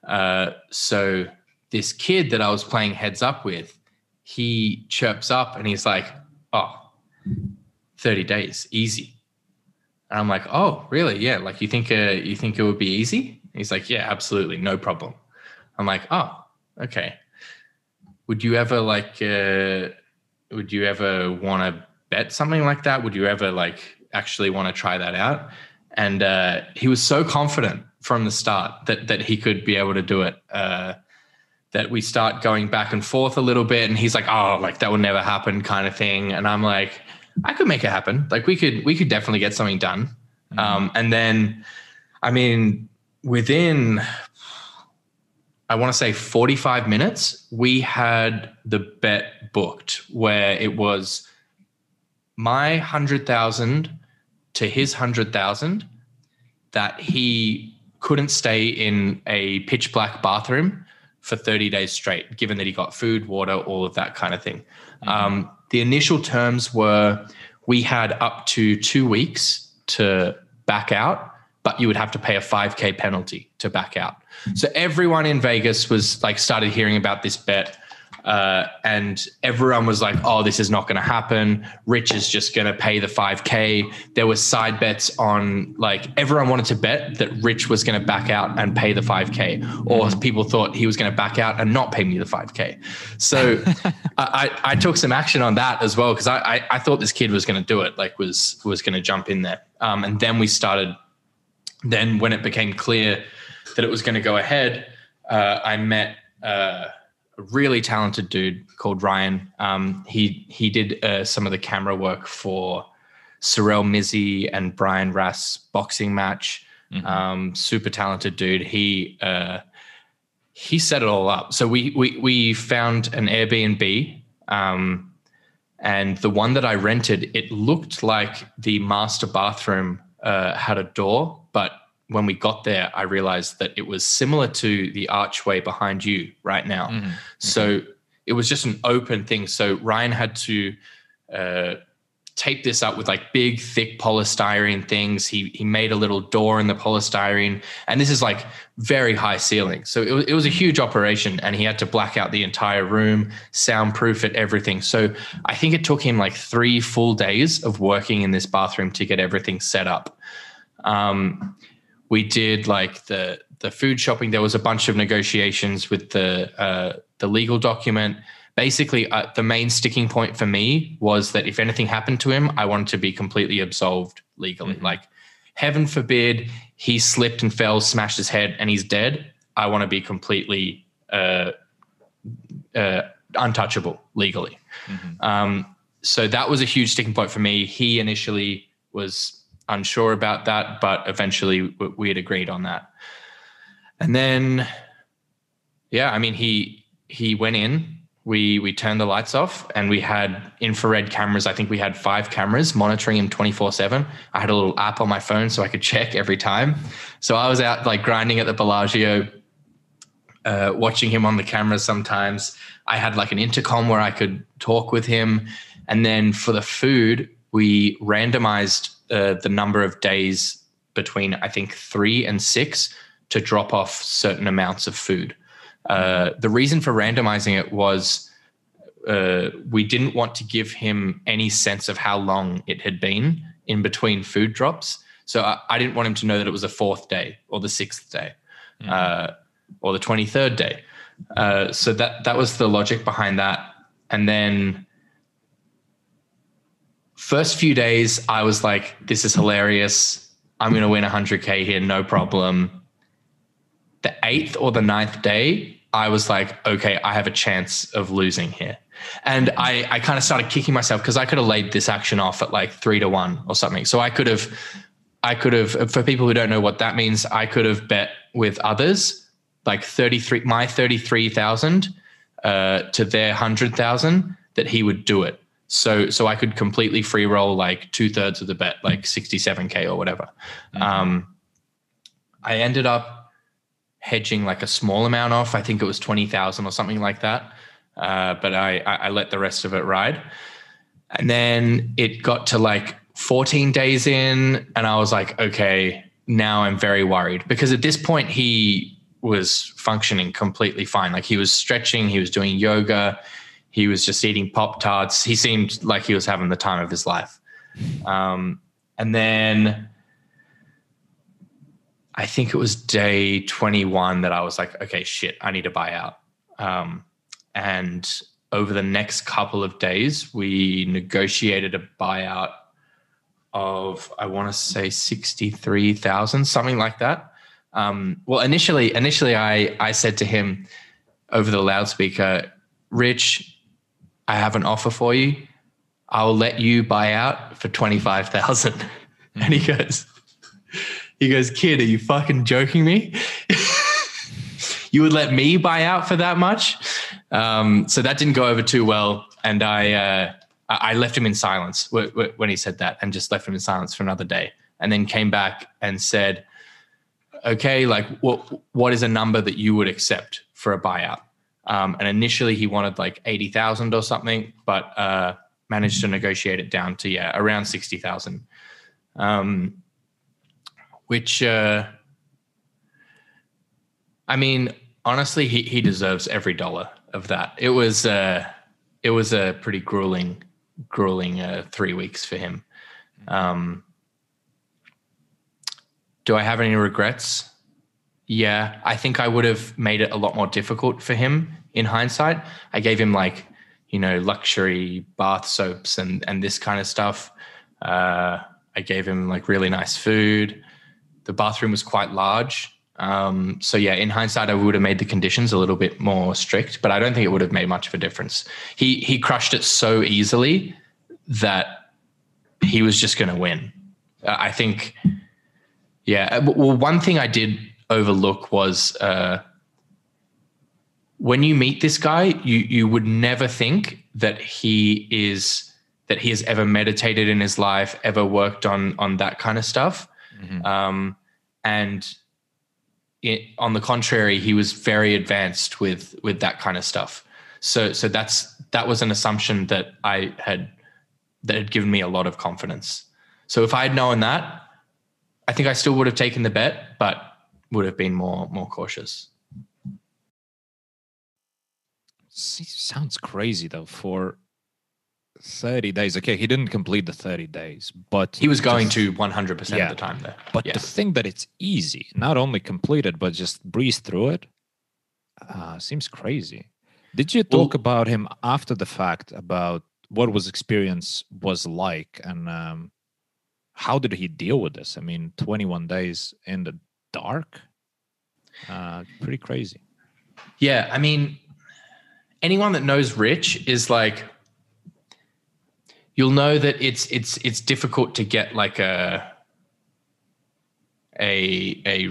Uh, so this kid that I was playing heads up with, he chirps up and he's like, "Oh, 30 days, easy." I'm like, oh, really? Yeah. Like you think uh, you think it would be easy? He's like, yeah, absolutely, no problem. I'm like, oh, okay. Would you ever like? Uh, would you ever want to bet something like that? Would you ever like actually want to try that out? And uh, he was so confident from the start that that he could be able to do it. Uh, that we start going back and forth a little bit, and he's like, "Oh, like that would never happen," kind of thing. And I'm like, I could make it happen. Like we could we could definitely get something done. Mm-hmm. Um, and then, I mean, within I want to say 45 minutes, we had the bet booked where it was my hundred thousand to his hundred thousand that he couldn't stay in a pitch black bathroom for 30 days straight, given that he got food, water, all of that kind of thing. Mm-hmm. Um, the initial terms were we had up to two weeks to back out, but you would have to pay a 5K penalty to back out. So everyone in Vegas was like started hearing about this bet. Uh, and everyone was like, "Oh, this is not going to happen. Rich is just going to pay the 5k." There was side bets on like everyone wanted to bet that Rich was going to back out and pay the 5k, or mm. people thought he was going to back out and not pay me the 5k. So [laughs] I, I, took some action on that as well because I, I, I thought this kid was going to do it, like was was going to jump in there. Um, and then we started. Then when it became clear that it was going to go ahead, uh, I met. Uh, a really talented dude called Ryan. Um, he he did uh, some of the camera work for Sorel Mizzi and Brian Rast boxing match. Mm-hmm. Um, super talented dude. He uh, he set it all up. So we we we found an Airbnb. Um, and the one that I rented, it looked like the master bathroom uh, had a door, when we got there, I realized that it was similar to the archway behind you right now. Mm-hmm. So it was just an open thing. So Ryan had to uh, tape this up with like big, thick polystyrene things. He he made a little door in the polystyrene, and this is like very high ceiling. So it was, it was a huge operation, and he had to black out the entire room, soundproof it, everything. So I think it took him like three full days of working in this bathroom to get everything set up. Um, we did like the the food shopping. There was a bunch of negotiations with the uh, the legal document. Basically, uh, the main sticking point for me was that if anything happened to him, I wanted to be completely absolved legally. Mm-hmm. Like, heaven forbid he slipped and fell, smashed his head, and he's dead. I want to be completely uh, uh, untouchable legally. Mm-hmm. Um, so that was a huge sticking point for me. He initially was unsure about that, but eventually we had agreed on that. And then, yeah, I mean, he he went in. We we turned the lights off, and we had infrared cameras. I think we had five cameras monitoring him twenty four seven. I had a little app on my phone so I could check every time. So I was out like grinding at the Bellagio, uh, watching him on the cameras. Sometimes I had like an intercom where I could talk with him, and then for the food, we randomized uh, the number of days between I think three and six to drop off certain amounts of food. Uh, the reason for randomizing it was uh, we didn't want to give him any sense of how long it had been in between food drops. So I, I didn't want him to know that it was the fourth day or the sixth day mm. or the 23rd day. Uh, so that that was the logic behind that. And then first few days, I was like, this is hilarious. I'm going to win 100K here, no problem. The eighth or the ninth day, I was like, okay, I have a chance of losing here. And I, I kind of started kicking myself because I could have laid this action off at like three to one or something. So I could have, I could have, for people who don't know what that means, I could have bet with others like 33, my 33,000 uh, to their 100,000 that he would do it so so I could completely free roll like two thirds of the bet, like 67k or whatever. Mm-hmm. Um, I ended up hedging like a small amount off. I think it was twenty thousand or something like that. Uh, but I, I let the rest of it ride, and then it got to like 14 days in, and I was like, okay, now I'm very worried because at this point he was functioning completely fine. Like he was stretching, he was doing yoga he was just eating Pop Tarts. He seemed like he was having the time of his life. Um, and then I think it was day 21 that I was like, okay, shit, I need to buy out. Um, and over the next couple of days, we negotiated a buyout of, I want to say 63,000, something like that. Um, well, initially, initially I, I said to him over the loudspeaker, Rich, I have an offer for you. I'll let you buy out for 25,000. [laughs] And he goes, he goes, kid, are you fucking joking me? [laughs] you would let me buy out for that much? Um, so that didn't go over too well. And I, uh, I left him in silence when he said that and just left him in silence for another day. And then came back and said, okay, like what, what is a number that you would accept for a buyout? Um, and initially he wanted like 80,000 or something, but uh, managed to negotiate it down to, yeah, around 60,000. Um, which, uh, I mean, honestly, he, he deserves every dollar of that. It was uh, it was a pretty grueling, grueling uh, three weeks for him. Um, do I have any regrets? Yeah, I think I would have made it a lot more difficult for him in hindsight. I gave him like, you know, luxury bath soaps and and this kind of stuff. Uh, I gave him like really nice food. The bathroom was quite large. Um, so yeah, in hindsight, I would have made the conditions a little bit more strict, but I don't think it would have made much of a difference. He he crushed it so easily that he was just going to win. Uh, I think. Yeah. Uh, well, one thing I did overlook was uh, when you meet this guy, you you would never think that he is that he has ever meditated in his life, ever worked on on that kind of stuff. Mm-hmm. Um, and it, on the contrary, he was very advanced with with that kind of stuff. So so that's that was an assumption that I had that had given me a lot of confidence. So if I had known that, I think I still would have taken the bet, but would have been more more cautious. Sounds crazy though for 30 days. Okay, he didn't complete the 30 days, but he was going to 100% yeah, of the time there. But yeah. the thing that it's easy, not only completed, but just breeze through it, uh, seems crazy. Did you talk well, about him after the fact about what was experience was like and um, how did he deal with this? I mean, 21 days in the dark, uh, pretty crazy. Yeah, I mean, anyone that knows Rich is like you'll know that it's it's it's difficult to get like a a a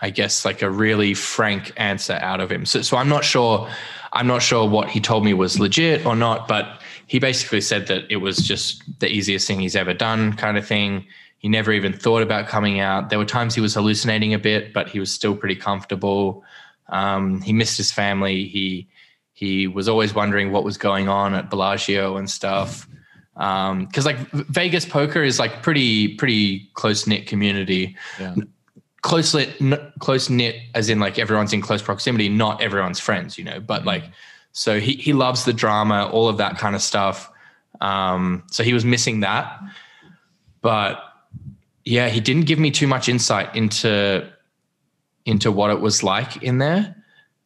I guess like a really frank answer out of him. So so I'm not sure I'm not sure what he told me was legit or not, but he basically said that it was just the easiest thing he's ever done kind of thing. He never even thought about coming out. There were times he was hallucinating a bit, but he was still pretty comfortable. Um, he missed his family. He he was always wondering what was going on at Bellagio and stuff. Because um, like Vegas poker is like pretty pretty close knit community. Yeah. Close lit, close knit, as in like everyone's in close proximity. Not everyone's friends, you know. But mm-hmm. like, so he he loves the drama, all of that kind of stuff. Um, so he was missing that, but yeah, he didn't give me too much insight into into what it was like in there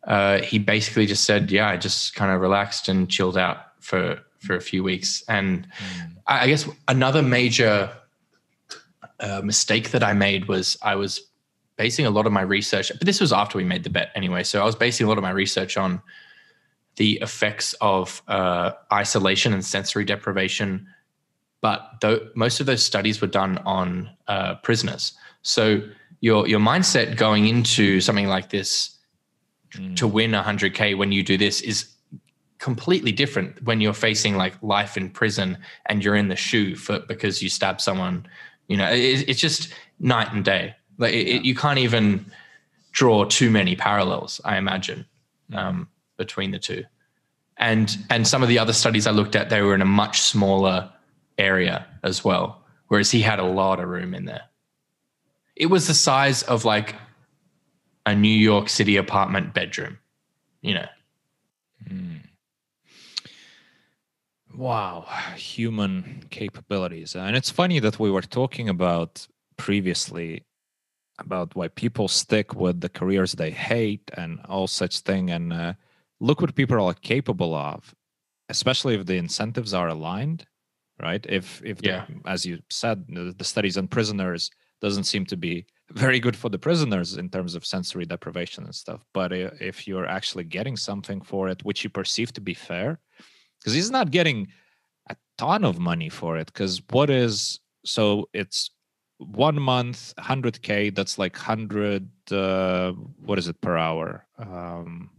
uh, he basically just said, "Yeah, I just kind of relaxed and chilled out for for a few weeks." And mm. I, I, guess another major uh, mistake that I made was I was basing a lot of my research, but this was after we made the bet anyway. So I was basing a lot of my research on the effects of uh, isolation and sensory deprivation. But though most of those studies were done on uh, prisoners, so your your mindset going into something like this mm. to win 100k when you do this is completely different when you're facing like life in prison and you're in the SHU for because you stab someone you know it, it's just night and day like it, yeah. you can't even draw too many parallels i imagine mm. um, between the two and and some of the other studies i looked at they were in a much smaller area as well whereas he had a lot of room in there it was the size of like a New York City apartment bedroom, you know. Mm. Wow, human capabilities. And it's funny that we were talking about previously about why people stick with the careers they hate and all such thing and uh, look what people are capable of especially if the incentives are aligned right if if yeah. the, as you said the studies on prisoners doesn't seem to be very good for the prisoners in terms of sensory deprivation and stuff. But if you're actually getting something for it, which you perceive to be fair, because he's not getting a ton of money for it. Because what is so it's one month, 100k. That's like 100. Uh, what is it per hour? Um,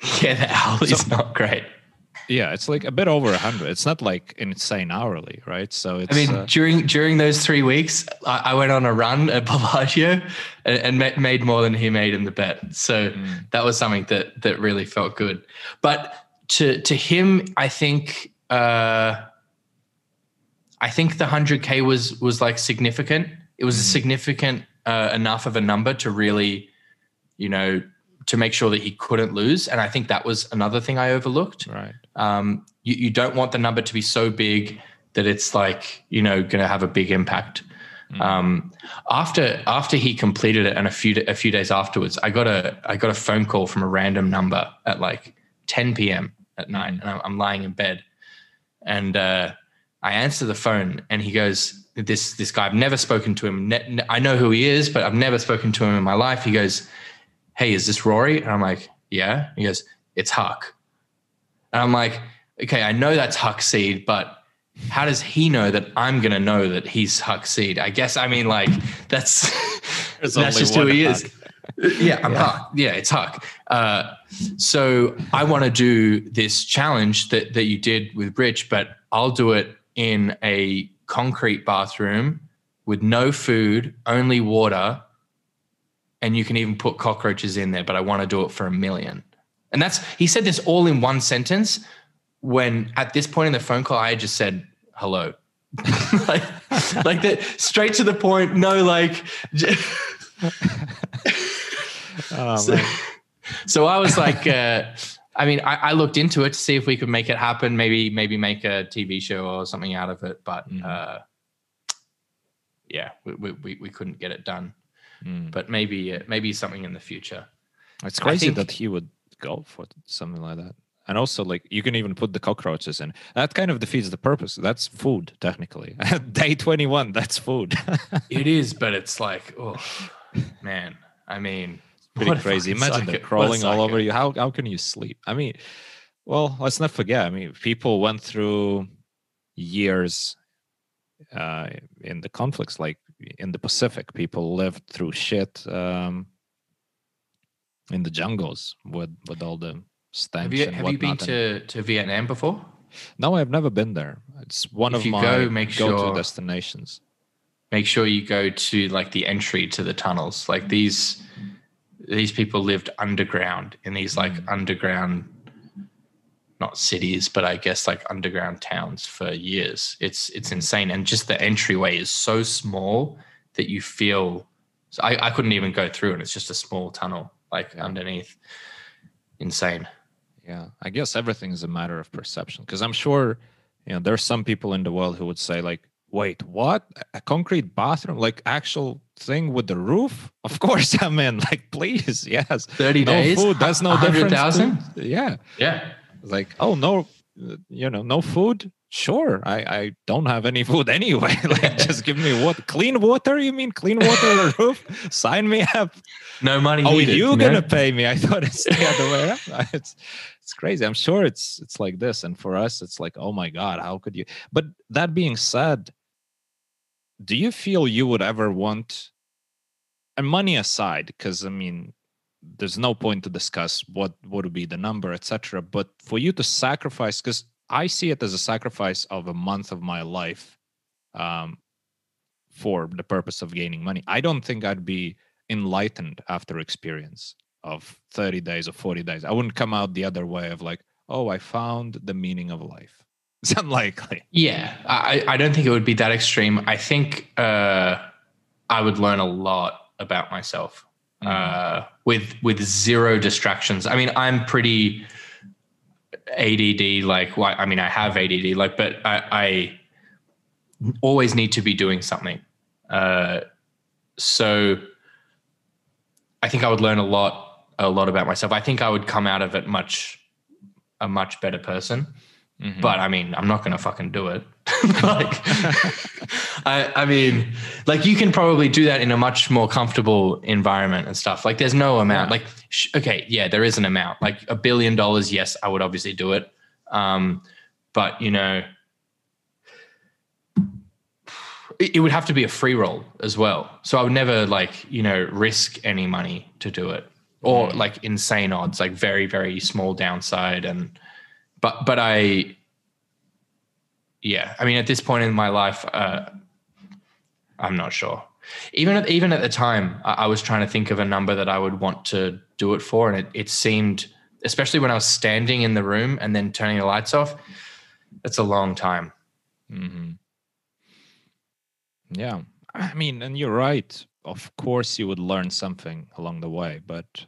[laughs] yeah, the hourly's so, not great. Yeah, it's like a bit over a hundred. It's not like insane hourly, right? So it's. I mean, uh, during during those three weeks, I, I, went on a run at [laughs] Bellagio and, and, made more than he made in the bet. So mm. that was something that that really felt good. But to to him, I think uh, I think the hundred k was was like significant. It was mm. significant uh, enough of a number to really, you know, to make sure that he couldn't lose. And I think that was another thing I overlooked. Right. Um, you, you don't want the number to be so big that it's like you know going to have a big impact. Mm. Um, after after he completed it, and a few a few days afterwards, I got a I got a phone call from a random number at like 10 p.m. at mm. night, and I'm, I'm lying in bed, and uh, I answer the phone, and he goes, "This this guy, I've never spoken to him. Ne- I know who he is, but I've never spoken to him in my life." He goes, "Hey, is this Rory?" And I'm like, "Yeah." He goes, "It's Huck," and I'm like, "Okay, I know that's Huck Seed, but." how does he know that I'm going to know that he's Huck Seed? I guess I mean like that's [laughs] that's just who he Huck. is. yeah, I'm yeah. Huck. Yeah, it's Huck. Uh, so I want to do this challenge that that you did with Rich, but I'll do it in a concrete bathroom with no food, only water, and you can even put cockroaches in there. But I want to do it for a million. And that's he said this all in one sentence. When at this point in the phone call, I just said, hello. [laughs] like, like that straight to the point. No, like. [laughs] oh, so, so, I was like, uh, I mean, I, I, looked into it to see if we could make it happen. Maybe, maybe make a TV show or something out of it. But mm. uh, yeah, we, we, we couldn't get it done. Mm. But maybe, uh, maybe something in the future. It's crazy think, that he would go for something like that. And also like you can even put the cockroaches in. That kind of defeats the purpose. That's food technically. [laughs] Day 21 that's food. [laughs] It is but it's like oh man. I mean pretty crazy. imagine them crawling all over you. How, how can you sleep? I mean well let's not forget i mean people went through years uh, in the conflicts like in the pacific people lived through shit um, in the jungles with with all the stench. Have you, have you been to, to Vietnam before? No, I've never been there. It's one if of my go, make go-to sure, destinations. Make sure you go to like the entry to the tunnels. Like these these people lived underground in these like mm. underground not cities, but I guess like underground towns for years. It's it's mm-hmm. insane. And just the entryway is so small that you feel so I, I couldn't even go through and it's just a small tunnel like yeah. underneath. Insane. Yeah i guess everything is a matter of perception because i'm sure you know there's some people in the world who would say like wait what? A concrete bathroom? Like actual thing with the roof? [laughs] Of course [laughs] i'm in like please yes. 30 no days? food that's no difference yeah. Yeah like oh no you know no food? Sure. I i don't have any [laughs] food anyway. [laughs] Like just give me what clean water you mean? Clean water on the [laughs] roof? Sign me up. No money oh needed, you gonna pay me? I thought it's the other way around. It's it's crazy. I'm sure it's it's like this and for us it's like oh my god how could you? But that being said do you feel you would ever want and money aside because i mean there's no point to discuss what would be the number etc but for you to sacrifice because I see it as a sacrifice of a month of my life um, for the purpose of gaining money. I don't think I'd be enlightened after experience of 30 days or 40 days. I wouldn't come out the other way of like, oh, I found the meaning of life. [laughs] It's unlikely. Yeah, I, I don't think it would be that extreme. I think uh, I would learn a lot about myself. Uh, with with zero distractions. I mean, I'm pretty ADD, like, well, I mean, I have ADD, like, but I, I always need to be doing something. Uh, so I think I would learn a lot, a lot about myself. I think I would come out of it much, a much better person. Mm-hmm. But I mean, I'm not going to fucking do it. [laughs] like, I, I mean, like you can probably do that in a much more comfortable environment and stuff. Like, there's no amount. Yeah. Like, sh- okay, yeah, there is an amount. Like a billion dollars, yes, I would obviously do it. Um, but you know, it, it would have to be a free roll as well. So I would never like you know risk any money to do it, or mm. like insane odds, like very very small downside and but but I, yeah, I mean, at this point in my life, uh, I'm not sure. Even at, even at the time, I, I, was trying to think of a number that I would want to do it for, and it, it seemed, especially when I was standing in the room and then turning the lights off, it's a long time. Mm-hmm. Yeah, I mean, and you're right. Of course, you would learn something along the way, but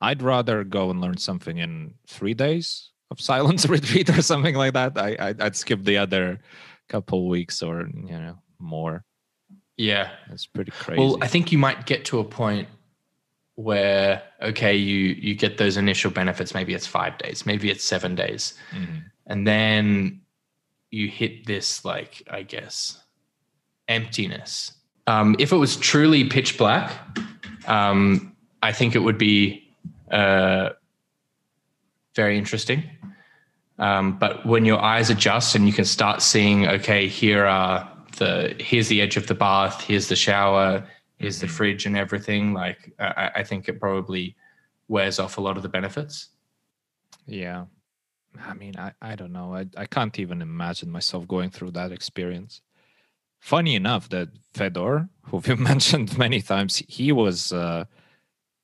I'd rather go and learn something in three days of silence [laughs] retreat or something like that. I, I would skip the other couple weeks or you know more. Yeah, it's pretty crazy. Well, I think you might get to a point where okay, you you get those initial benefits. Maybe it's five days, maybe it's seven days, mm-hmm. and then you hit this like I guess emptiness. Um, if it was truly pitch black, um, I think it would be uh, very interesting. Um, but when your eyes adjust and you can start seeing, okay, here are the here's the edge of the bath, here's the shower, here's the fridge, and everything. Like I, I think it probably wears off a lot of the benefits. Yeah, I mean, I, I don't know. I, I can't even imagine myself going through that experience. Funny enough, that Fedor, who we've [laughs] mentioned many times, he was uh,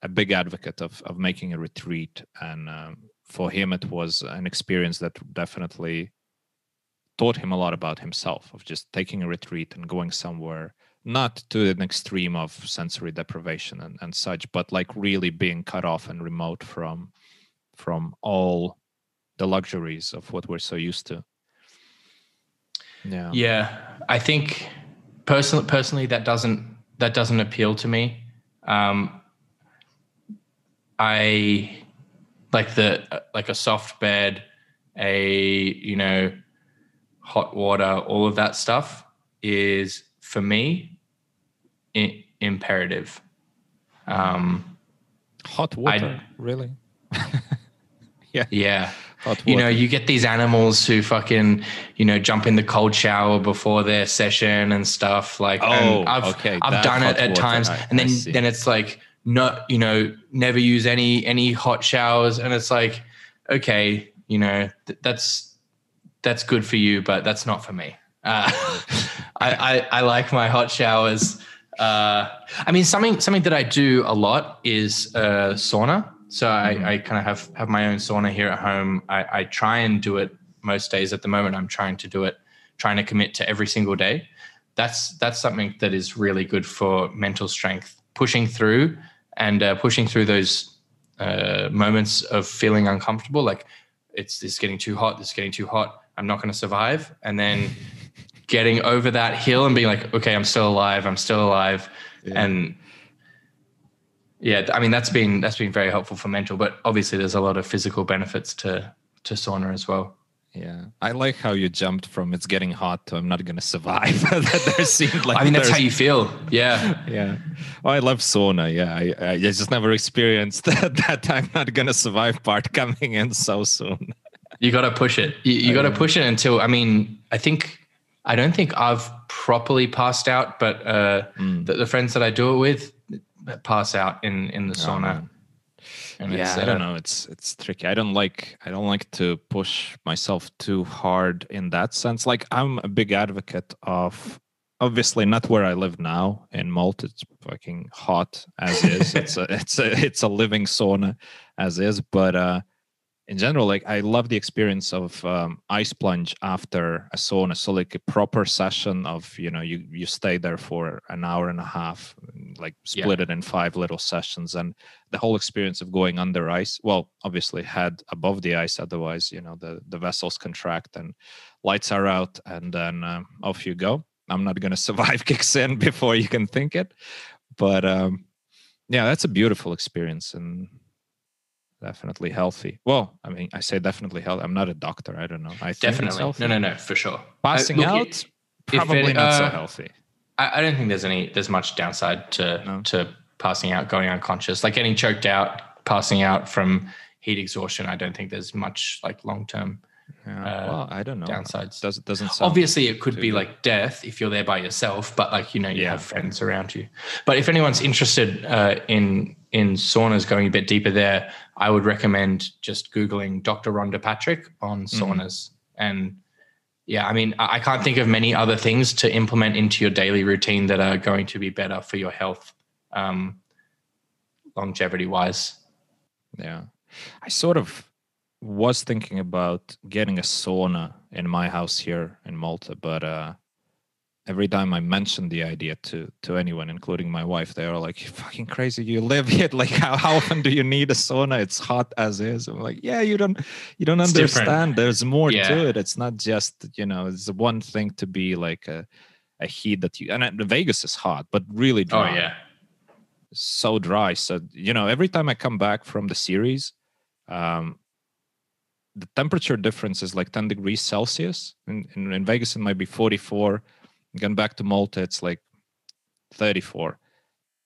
a big advocate of of making a retreat, and um, for him it was an experience that definitely taught him a lot about himself of just taking a retreat and going somewhere not to an extreme of sensory deprivation and, and such but like really being cut off and remote from from all the luxuries of what we're so used to. Yeah. Yeah. I think personally personally that doesn't that doesn't appeal to me. Um I like the like a soft bed, a you know, hot water, all of that stuff is for me I- imperative. Um, hot water, I, really? [laughs] yeah, yeah. You know, you get these animals who fucking, you know, jump in the cold shower before their session and stuff. Like, oh, I've, okay. I've done it at water. times, I, and then then it's like not you know never use any any hot showers. And it's like okay you know th- that's that's good for you but that's not for me. Uh, [laughs] I, I, I like my hot showers. Uh, I mean something something that I do a lot is uh, sauna. So mm-hmm. I, I kind of have have my own sauna here at home. I, I try and do it most days. At the moment I'm trying to do it trying to commit to every single day. That's that's something that is really good for mental strength. Pushing through and uh, pushing through those uh, moments of feeling uncomfortable, like it's this getting too hot, this getting too hot, I'm not going to survive, and then [laughs] getting over that hill and being like, okay, I'm still alive, I'm still alive, yeah. and yeah, I mean that's been that's been very helpful for mental, but obviously there's a lot of physical benefits to to sauna as well. Yeah, I like how you jumped from "it's getting hot" to "I'm not going to survive." [laughs] that there seemed like I mean, that's how you feel. Yeah, [laughs] yeah. Oh, I love sauna. Yeah, I, I just never experienced [laughs] that, that "I'm not going to survive" part coming in so soon. you got to push it. You, you got to push it until. I mean, I think I don't think I've properly passed out, but uh, mm. the, the, friends that I do it with pass out in in the oh, sauna. Oh, and yeah, I don't know. It's it's tricky. I don't like I don't like to push myself too hard in that sense. Like I'm a big advocate of obviously not where I live now in Malta. It's fucking hot as is. it's a [laughs] it's a it's a living sauna as is. But uh in general, like I love the experience of um, ice plunge after a sauna. So like a proper session of you know you you stay there for an hour and a half, like split yeah. it in five little sessions, and the whole experience of going under ice. Well, obviously head above the ice, otherwise you know the the vessels contract and lights are out, and then uh, off you go. I'm not going [laughs] to survive kicks in before you can think it, but um, yeah, that's a beautiful experience and definitely healthy. Well, I mean, I say definitely healthy. I'm not a doctor. I don't know. I definitely. No, no, no, for sure. Passing uh, out, probably it, not uh, so healthy. I, I, don't think there's any there's much downside to no. to passing out, going unconscious, like getting choked out, passing out from heat exhaustion. I don't think there's much like long term. Yeah. Uh, well, I don't know. Downsides. Does, doesn't Obviously, it could be good. like death if you're there by yourself, but like you know, you yeah. have friends around you. But if anyone's interested uh, in in saunas, going a bit deeper there, I would recommend just googling Dr. Rhonda Patrick on mm-hmm. saunas, mm-hmm. and yeah, I mean, I can't think of many other things to implement into your daily routine that are going to be better for your health, um, longevity wise. Yeah, I sort of was thinking about getting a sauna in my house here in Malta, but uh, every time I mention the idea to to anyone, including my wife, they are like, "You fucking crazy! You live here. Like, how, how often do you need a sauna? It's hot as is." I'm like, "Yeah, you don't you don't it's understand. Different. There's more yeah. to it. It's not just you know, it's one thing to be like a a heat that you and Vegas is hot, but really oh, dry. Oh yeah, so dry. So you know, every time I come back from the series, um, the temperature difference is like 10 degrees Celsius. In, in, in Vegas, it might be 44 Going back to Malta, it's like 34.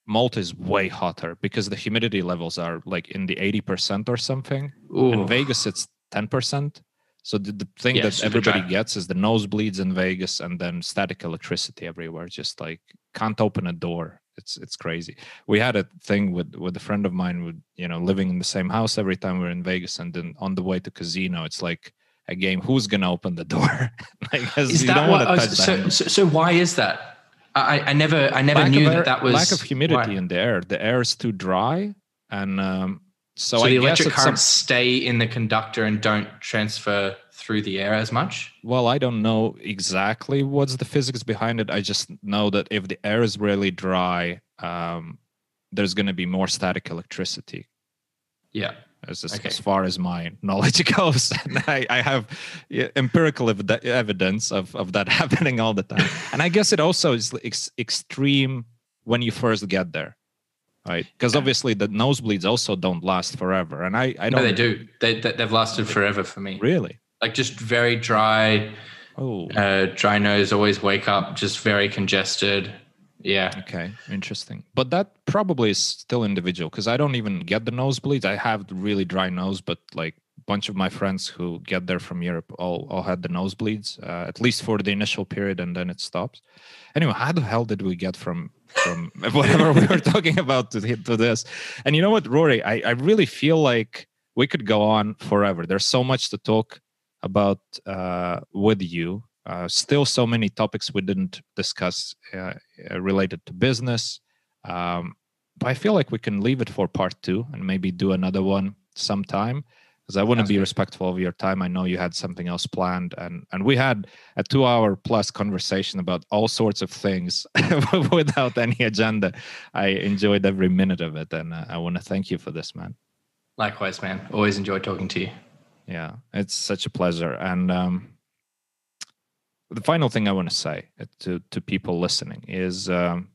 Malta is way hotter because the humidity levels are like in the 80% or something. Ooh. In Vegas, it's 10%. So the, the thing that everybody gets is the nosebleeds in Vegas and then static electricity everywhere. Just like can't open a door. It's it's crazy. We had a thing with with a friend of mine with you know living in the same house every time we are in Vegas and then on the way to casino, it's like a game, who's going to open the door? [laughs] like, is that what, so, so, so, why is that? I, I never, I never lack knew air, that that was lack of humidity why? in the air. The air is too dry, and um, so, so the electric currents some, stay in the conductor and don't transfer through the air as much. Well, I don't know exactly what's the physics behind it. I just know that if the air is really dry, um, there's going to be more static electricity. Yeah as, okay. as far as my [laughs] knowledge goes. [laughs] and I, I have empirical ev- evidence of, of that [laughs] happening all the time. And I guess it also is ex- extreme when you first get there. Right, because yeah. obviously the nosebleeds also don't last forever, and I I don't. No, they do. They, they have lasted forever for me. Really? Like just very dry. Oh. Uh, dry nose. Always wake up just very congested. Yeah. Okay. Interesting. But that probably is still individual because I don't even get the nosebleeds. I have really dry nose, but like a bunch of my friends who get there from Europe all, all had the nosebleeds, uh, at least for the initial period, and then it stops. Anyway, how the hell did we get from from [laughs] whatever we were talking about to, to this? And you know what, Rory, I, I really feel like we could go on forever. There's so much to talk about uh, with you uh, still, so many topics we didn't discuss uh, uh, related to business. Um, but I feel like we can leave it for part two and maybe do another one sometime because I want to be respectful of your time. I know you had something else planned, and and we had a two-hour plus conversation about all sorts of things [laughs] without any agenda. I enjoyed every minute of it, and uh, I want to thank you for this, man. Likewise, man. Always enjoy talking to you. Yeah, it's such a pleasure, and um, the final thing I want to say uh, to to people listening is um,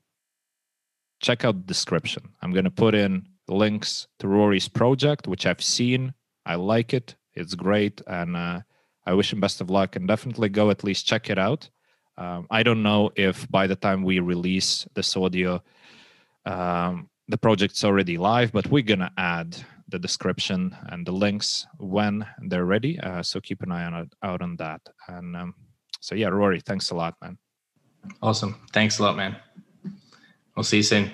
check out the description. I'm going to put in links to Rory's project, which I've seen. I like it. It's great, and uh, I wish him best of luck. And definitely go at least check it out. Um, I don't know if by the time we release this audio, um, the project's already live, but we're gonna add the description and the links when they're ready. Uh, so keep an eye on out on that. And um, so yeah, Rory, thanks a lot, man. Awesome. Thanks a lot, man. We'll see you soon.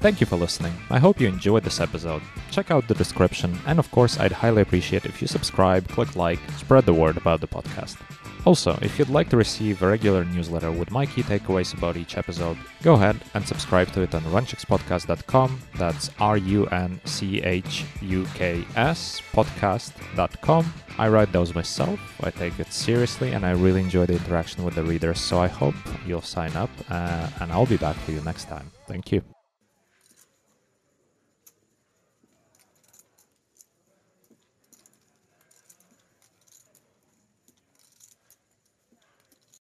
Thank you for listening. I hope you enjoyed this episode. Check out the description, and of course, I'd highly appreciate if you subscribe, click like, spread the word about the podcast. Also, if you'd like to receive a regular newsletter with my key takeaways about each episode, go ahead and subscribe to it on runchukspodcast.com. That's R U N C H U K S podcast.com. I write those myself, I take it seriously, and I really enjoy the interaction with the readers. So I hope you'll sign up, uh, and I'll be back for you next time. Thank you.